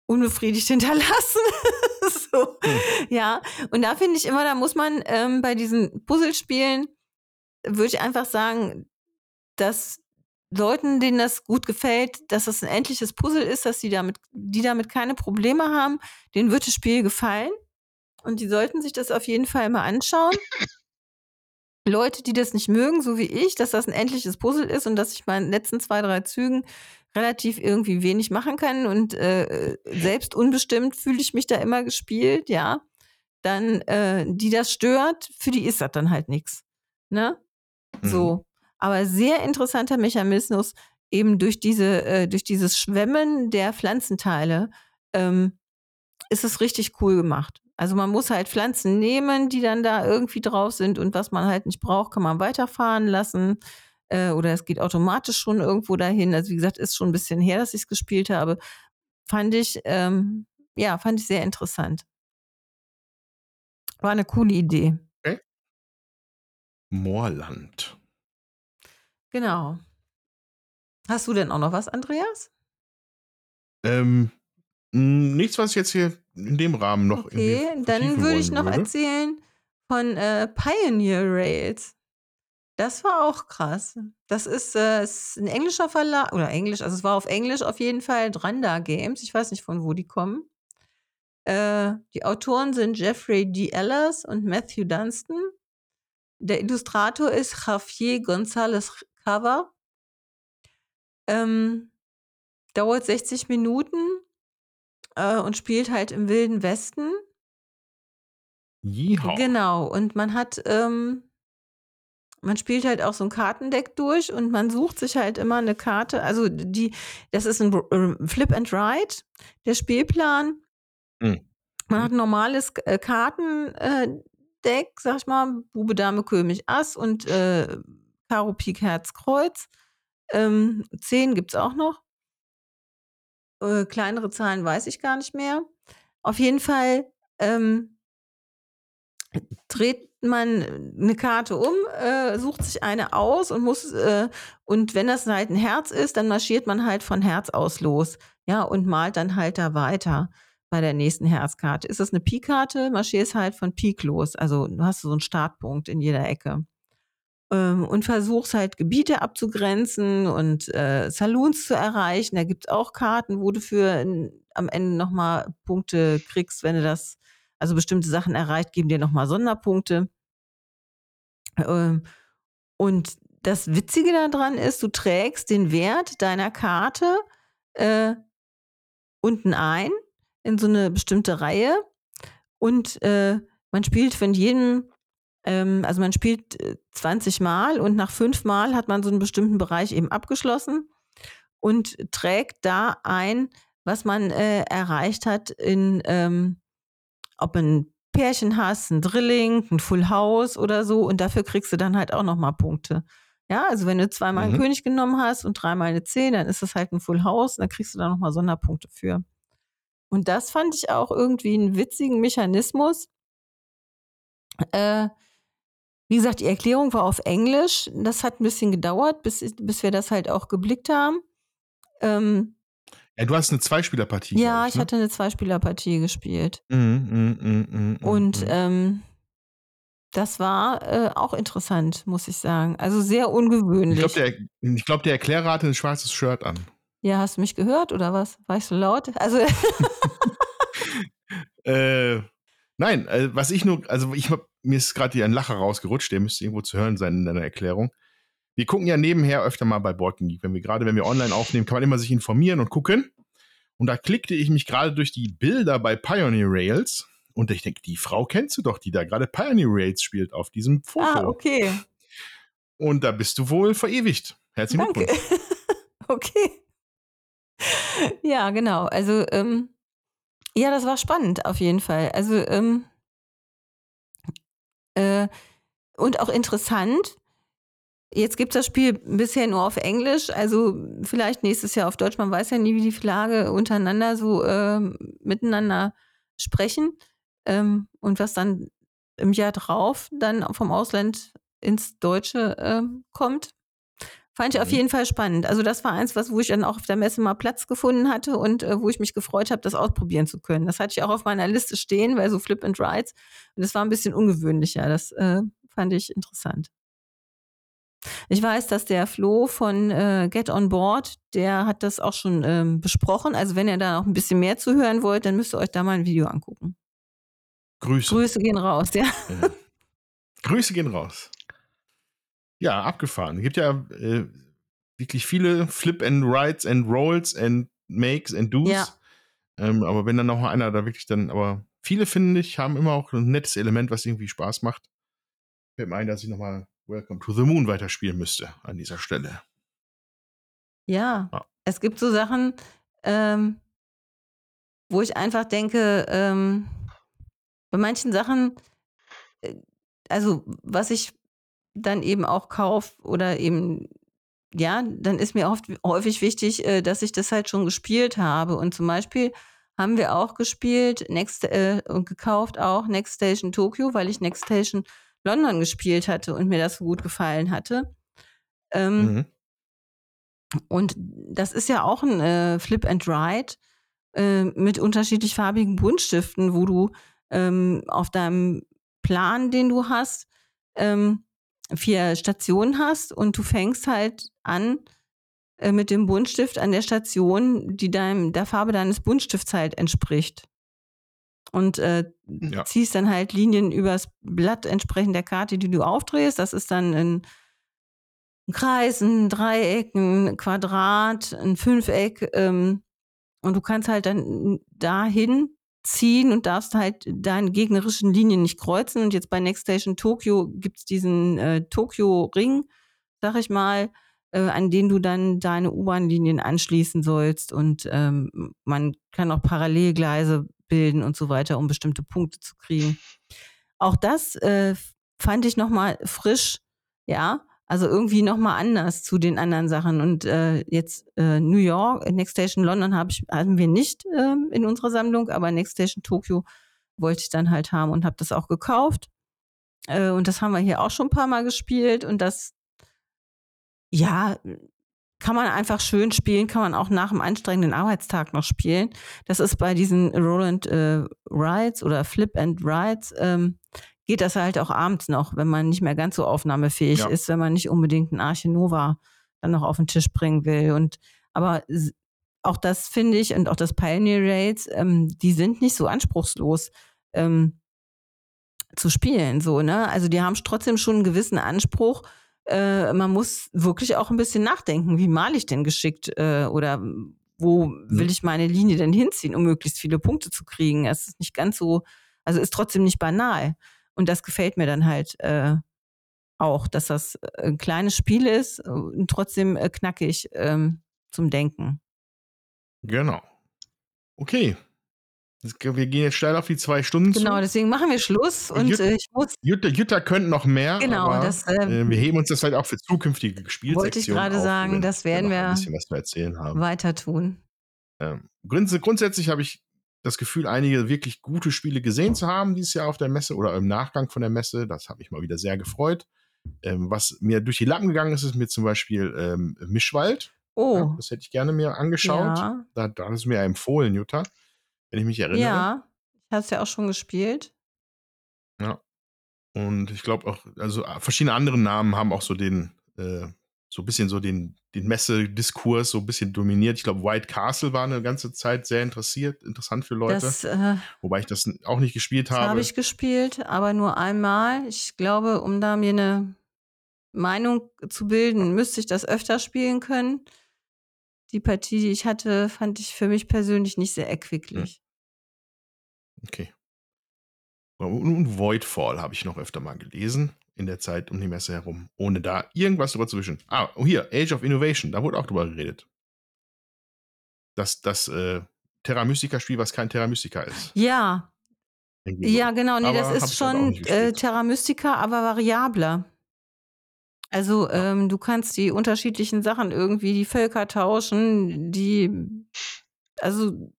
unbefriedigt hinterlassen. so, hm. ja. Und da finde ich immer, da muss man ähm, bei diesen Puzzlespielen, würde ich einfach sagen, dass Leuten, denen das gut gefällt, dass das ein endliches Puzzle ist, dass die damit, die damit keine Probleme haben, denen wird das Spiel gefallen. Und die sollten sich das auf jeden Fall mal anschauen. Leute, die das nicht mögen, so wie ich, dass das ein endliches Puzzle ist und dass ich meinen letzten zwei, drei Zügen relativ irgendwie wenig machen kann und äh, selbst unbestimmt fühle ich mich da immer gespielt, ja, dann äh, die das stört, für die ist das dann halt nichts. Ne? Mhm. So. Aber sehr interessanter Mechanismus, eben durch diese, äh, durch dieses Schwemmen der Pflanzenteile, ähm, ist es richtig cool gemacht. Also man muss halt Pflanzen nehmen, die dann da irgendwie drauf sind und was man halt nicht braucht, kann man weiterfahren lassen. Äh, oder es geht automatisch schon irgendwo dahin. Also wie gesagt, ist schon ein bisschen her, dass ich es gespielt habe. Fand ich, ähm, ja, fand ich sehr interessant. War eine coole Idee. Okay. Moorland. Genau. Hast du denn auch noch was, Andreas? Ähm, nichts, was ich jetzt hier in dem Rahmen noch. Okay, dann würde ich noch würde. erzählen von äh, Pioneer Rails. Das war auch krass. Das ist, äh, ist ein englischer Verlag, oder Englisch, also es war auf Englisch auf jeden Fall Dranda Games. Ich weiß nicht, von wo die kommen. Äh, die Autoren sind Jeffrey D. Ellis und Matthew Dunstan. Der Illustrator ist Javier González Cava. Ähm, dauert 60 Minuten äh, und spielt halt im Wilden Westen. Yeehaw. Genau, und man hat ähm, man spielt halt auch so ein Kartendeck durch und man sucht sich halt immer eine Karte. Also die, das ist ein äh, Flip and Ride, der Spielplan. Mhm. Man hat ein normales äh, Kartendeck, sag ich mal, Bube, Dame, König, Ass und äh, Karo, Pik, Herz, Kreuz. Ähm, zehn gibt es auch noch. Äh, kleinere Zahlen weiß ich gar nicht mehr. Auf jeden Fall ähm, dreht man eine Karte um, äh, sucht sich eine aus und muss, äh, und wenn das halt ein Herz ist, dann marschiert man halt von Herz aus los, ja, und malt dann halt da weiter bei der nächsten Herzkarte. Ist das eine Pik-Karte, marschierst halt von Pik los. Also du hast so einen Startpunkt in jeder Ecke. Ähm, und versuchst halt Gebiete abzugrenzen und äh, Saloons zu erreichen. Da gibt es auch Karten, wo du für in, am Ende nochmal Punkte kriegst, wenn du das also bestimmte Sachen erreicht, geben dir nochmal Sonderpunkte. Ähm, und das Witzige daran ist, du trägst den Wert deiner Karte äh, unten ein in so eine bestimmte Reihe und äh, man spielt von jedem, ähm, also man spielt 20 äh, Mal und nach fünf Mal hat man so einen bestimmten Bereich eben abgeschlossen und trägt da ein, was man äh, erreicht hat in ähm, ob ein Pärchen hast, ein Drilling, ein Full House oder so und dafür kriegst du dann halt auch nochmal Punkte. Ja, also wenn du zweimal mhm. einen König genommen hast und dreimal eine Zehn, dann ist das halt ein Full House und dann kriegst du da nochmal Sonderpunkte für. Und das fand ich auch irgendwie einen witzigen Mechanismus. Äh, wie gesagt, die Erklärung war auf Englisch. Das hat ein bisschen gedauert, bis, bis wir das halt auch geblickt haben. Ähm, ja, du hast eine Zweispielerpartie. Ja, ich, ne? hatte eine Zweispielerpartie gespielt. Mm, mm, mm, und ähm, Das war äh, auch interessant, muss ich sagen. Also sehr Ich ungewöhnlich. glaube, der, ich glaub, der Erklärer hatte ein schwarzes Shirt an. Ja, hast du mich gehört oder was? War ich so laut? Also Äh, nein, äh, was ich nur, also ich hab, mir ist gerade hier ein Lacher rausgerutscht, der müsste irgendwo zu hören sein in deiner Erklärung. Wir gucken ja nebenher öfter mal bei Board Geek. Wenn wir gerade, wenn wir online aufnehmen, kann man immer sich informieren und gucken. Und da klickte ich mich gerade durch die Bilder bei Pioneer Rails und ich denke, die Frau kennst du doch, die da gerade Pioneer Rails spielt auf diesem Foto. ah, okay. Und da bist du wohl verewigt. Herzlichen Danke. Glückwunsch. okay. Ja, genau. Also, ähm, ja, das war spannend auf jeden Fall. Also, ähm, äh, und auch interessant. Jetzt gibt es das Spiel bisher nur auf Englisch, also vielleicht nächstes Jahr auf Deutsch. Man weiß ja nie, wie die Verlage untereinander so ähm, miteinander sprechen ähm, und was dann im Jahr drauf dann vom Ausland ins Deutsche ähm, kommt. Fand ich auf Mhm. jeden Fall spannend. Also das war eins, was, wo ich dann auch auf der Messe mal Platz gefunden hatte und äh, wo ich mich gefreut habe, das ausprobieren zu können. Das hatte ich auch auf meiner Liste stehen, weil so Flip and Rides. Und das war ein bisschen ungewöhnlicher. Das äh, fand ich interessant. Ich weiß, dass der Flo von äh, Get On Board, der hat das auch schon ähm, besprochen. Also wenn ihr da noch ein bisschen mehr zuhören wollt, dann müsst ihr euch da mal ein Video angucken. Grüße. Grüße gehen raus, ja. Ja. Grüße gehen raus. Ja, abgefahren. Es gibt ja äh, wirklich viele Flip and Rides and Rolls and Makes and Do's. Ja. Ähm, aber wenn dann noch einer da wirklich dann, aber viele finde ich, haben immer auch ein nettes Element, was irgendwie Spaß macht. Fällt mir ein, dass ich nochmal Welcome to the Moon weiterspielen müsste an dieser Stelle. Ja, Ja. es gibt so Sachen, ähm, wo ich einfach denke, ähm, bei manchen Sachen, äh, also was ich dann eben auch kaufe oder eben, ja, dann ist mir oft, häufig wichtig, äh, dass ich das halt schon gespielt habe. Und zum Beispiel haben wir auch gespielt, Next, äh, und gekauft auch Next Station Tokyo, weil ich Next Station London gespielt hatte und mir das so gut gefallen hatte. Ähm, Mhm. und das ist ja auch ein äh, Flip and Ride äh, mit unterschiedlich farbigen Buntstiften, wo du ähm, auf deinem Plan, den du hast, ähm, vier Stationen hast und du fängst halt an äh, mit dem Buntstift an der Station, die deinem, der Farbe deines Buntstifts halt entspricht. Und äh, Ja. ziehst dann halt Linien übers Blatt entsprechend der Karte, die du aufdrehst. Das ist dann ein ein Kreis, ein Dreieck, ein Quadrat, ein Fünfeck. Ähm, und du kannst halt dann dahin ziehen und darfst halt deine gegnerischen Linien nicht kreuzen. Und jetzt bei Next Station Tokyo gibt es diesen äh, Tokyo-Ring, sag ich mal, äh, an den du dann deine U-Bahn-Linien anschließen sollst. Und ähm, man kann auch Parallelgleise bilden und so weiter, um bestimmte Punkte zu kriegen. Auch das äh, fand ich nochmal frisch, ja. Also irgendwie nochmal anders zu den anderen Sachen. Und äh, jetzt äh, New York, Next Station London hab ich, hatten wir nicht ähm, in unserer Sammlung, aber Next Station Tokyo wollte ich dann halt haben und habe das auch gekauft. Äh, und das haben wir hier auch schon ein paar Mal gespielt. Und das, ja, kann man einfach schön spielen, kann man auch nach einem anstrengenden Arbeitstag noch spielen. Das ist bei diesen Roland äh, Rides oder Flip and Rides, ähm, geht das halt auch abends noch, wenn man nicht mehr ganz so aufnahmefähig Ja. ist, wenn man nicht unbedingt ein Arche Nova dann noch auf den Tisch bringen will. Und aber auch das finde ich und auch das Pioneer Raids, ähm, die sind nicht so anspruchslos ähm, zu spielen, so ne? Also die haben trotzdem schon einen gewissen Anspruch. Äh, man muss wirklich auch ein bisschen nachdenken, wie male ich denn geschickt äh, oder wo will ich meine Linie denn hinziehen, um möglichst viele Punkte zu kriegen. Es ist nicht ganz so, also ist trotzdem nicht banal. Und das gefällt mir dann halt äh, auch, dass das äh, ein kleines Spiel ist und trotzdem äh, knackig ähm, zum Denken. Genau. Okay. Wir gehen jetzt steil auf die zwei Stunden Genau, zu. deswegen machen wir Schluss und Jut- äh, ich muss, Jutta, Jutta könnte noch mehr, Genau, aber das, äh, äh, wir heben uns das halt auch für zukünftige Spielsektionen wollte ich gerade sagen, das werden noch wir ein bisschen was zu erzählen haben. weiter tun. Ähm, grunds grundsätzlich habe ich das Gefühl, einige wirklich gute Spiele gesehen zu haben dieses Jahr auf der Messe oder im Nachgang von der Messe. Das habe ich mal wieder sehr gefreut. Ähm, was mir durch die Lappen gegangen ist, ist mir zum Beispiel ähm, Mischwald. Oh, Ja, das hätte ich gerne mir angeschaut. ja, Da, da hast du mir ja empfohlen, Jutta, wenn ich mich erinnere. ja, ich habe es ja auch schon gespielt. Und ich glaube auch, also verschiedene andere Namen haben auch so den, äh, so ein bisschen so den, den Messediskurs so ein bisschen dominiert. Ich glaube, White Castle war eine ganze Zeit sehr interessiert, interessant für Leute. Das, äh, wobei ich das auch nicht gespielt das habe. habe ich gespielt, aber nur einmal. Ich glaube, um da mir eine Meinung zu bilden, müsste ich das öfter spielen können. Die Partie, die ich hatte, fand ich für mich persönlich nicht sehr erquicklich. Okay. Und Voidfall habe ich noch öfter mal gelesen in der Zeit um die Messe herum, ohne da irgendwas drüber zu wischen. Ah, oh hier, Age of Innovation, da wurde auch drüber geredet. Das, das äh, Terra Mystica-Spiel, was kein Terra Mystica ist. Ja. Ja, genau. Nee, Aber das ist schon äh. Terra Mystica, aber variabler. Also ähm, du kannst die unterschiedlichen Sachen irgendwie, die Völker tauschen, die, also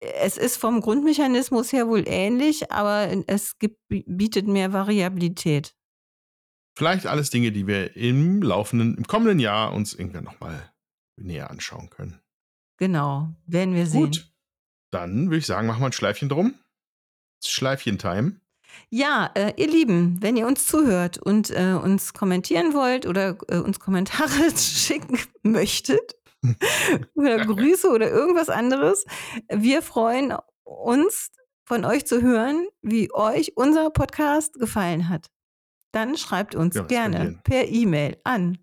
es ist vom Grundmechanismus her wohl ähnlich, aber es gibt, bietet mehr Variabilität. Vielleicht alles Dinge, die wir im laufenden, im kommenden Jahr uns irgendwann nochmal näher anschauen können. Genau, werden wir sehen. Gut, dann würde ich sagen, machen wir ein Schleifchen drum. Schleifchen-Time. Ja, äh, ihr Lieben, wenn ihr uns zuhört und äh, uns kommentieren wollt oder äh, uns Kommentare schicken möchtet oder Grüße oder irgendwas anderes, wir freuen uns, von euch zu hören, wie euch unser Podcast gefallen hat. Dann schreibt uns Ja, gerne per E-Mail an.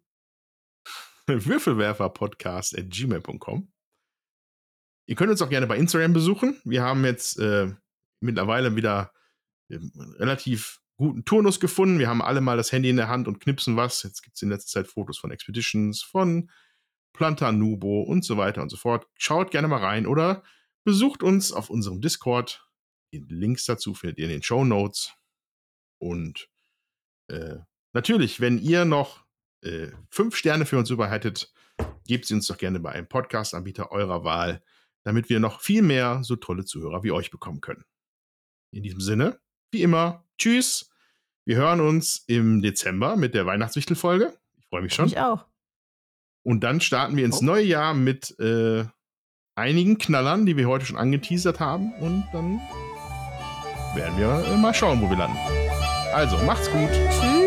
Würfelwerferpodcast at gmail.com. Ihr könnt uns auch gerne bei Instagram besuchen. Wir haben jetzt äh, mittlerweile wieder ähm, relativ guten Turnus gefunden. Wir haben alle mal das Handy in der Hand und knipsen was. Jetzt gibt es in letzter Zeit Fotos von Expeditions, von Planta Nubo und so weiter und so fort. Schaut gerne mal rein oder besucht uns auf unserem Discord. Die Links dazu findet ihr in den Show Notes. Und äh, natürlich, wenn ihr noch äh, fünf Sterne für uns über hättet, gebt sie uns doch gerne bei einem Podcast-Anbieter eurer Wahl, damit wir noch viel mehr so tolle Zuhörer wie euch bekommen können. In diesem Sinne, wie immer, tschüss. Wir hören uns im Dezember mit der Weihnachtswichtel-Folge. Ich freue mich schon. Ich auch. Und dann starten wir ins Oh. neue Jahr mit äh, einigen Knallern, die wir heute schon angeteasert haben. Und dann werden wir äh, mal schauen, wo wir landen. Also, macht's gut. Tschüss.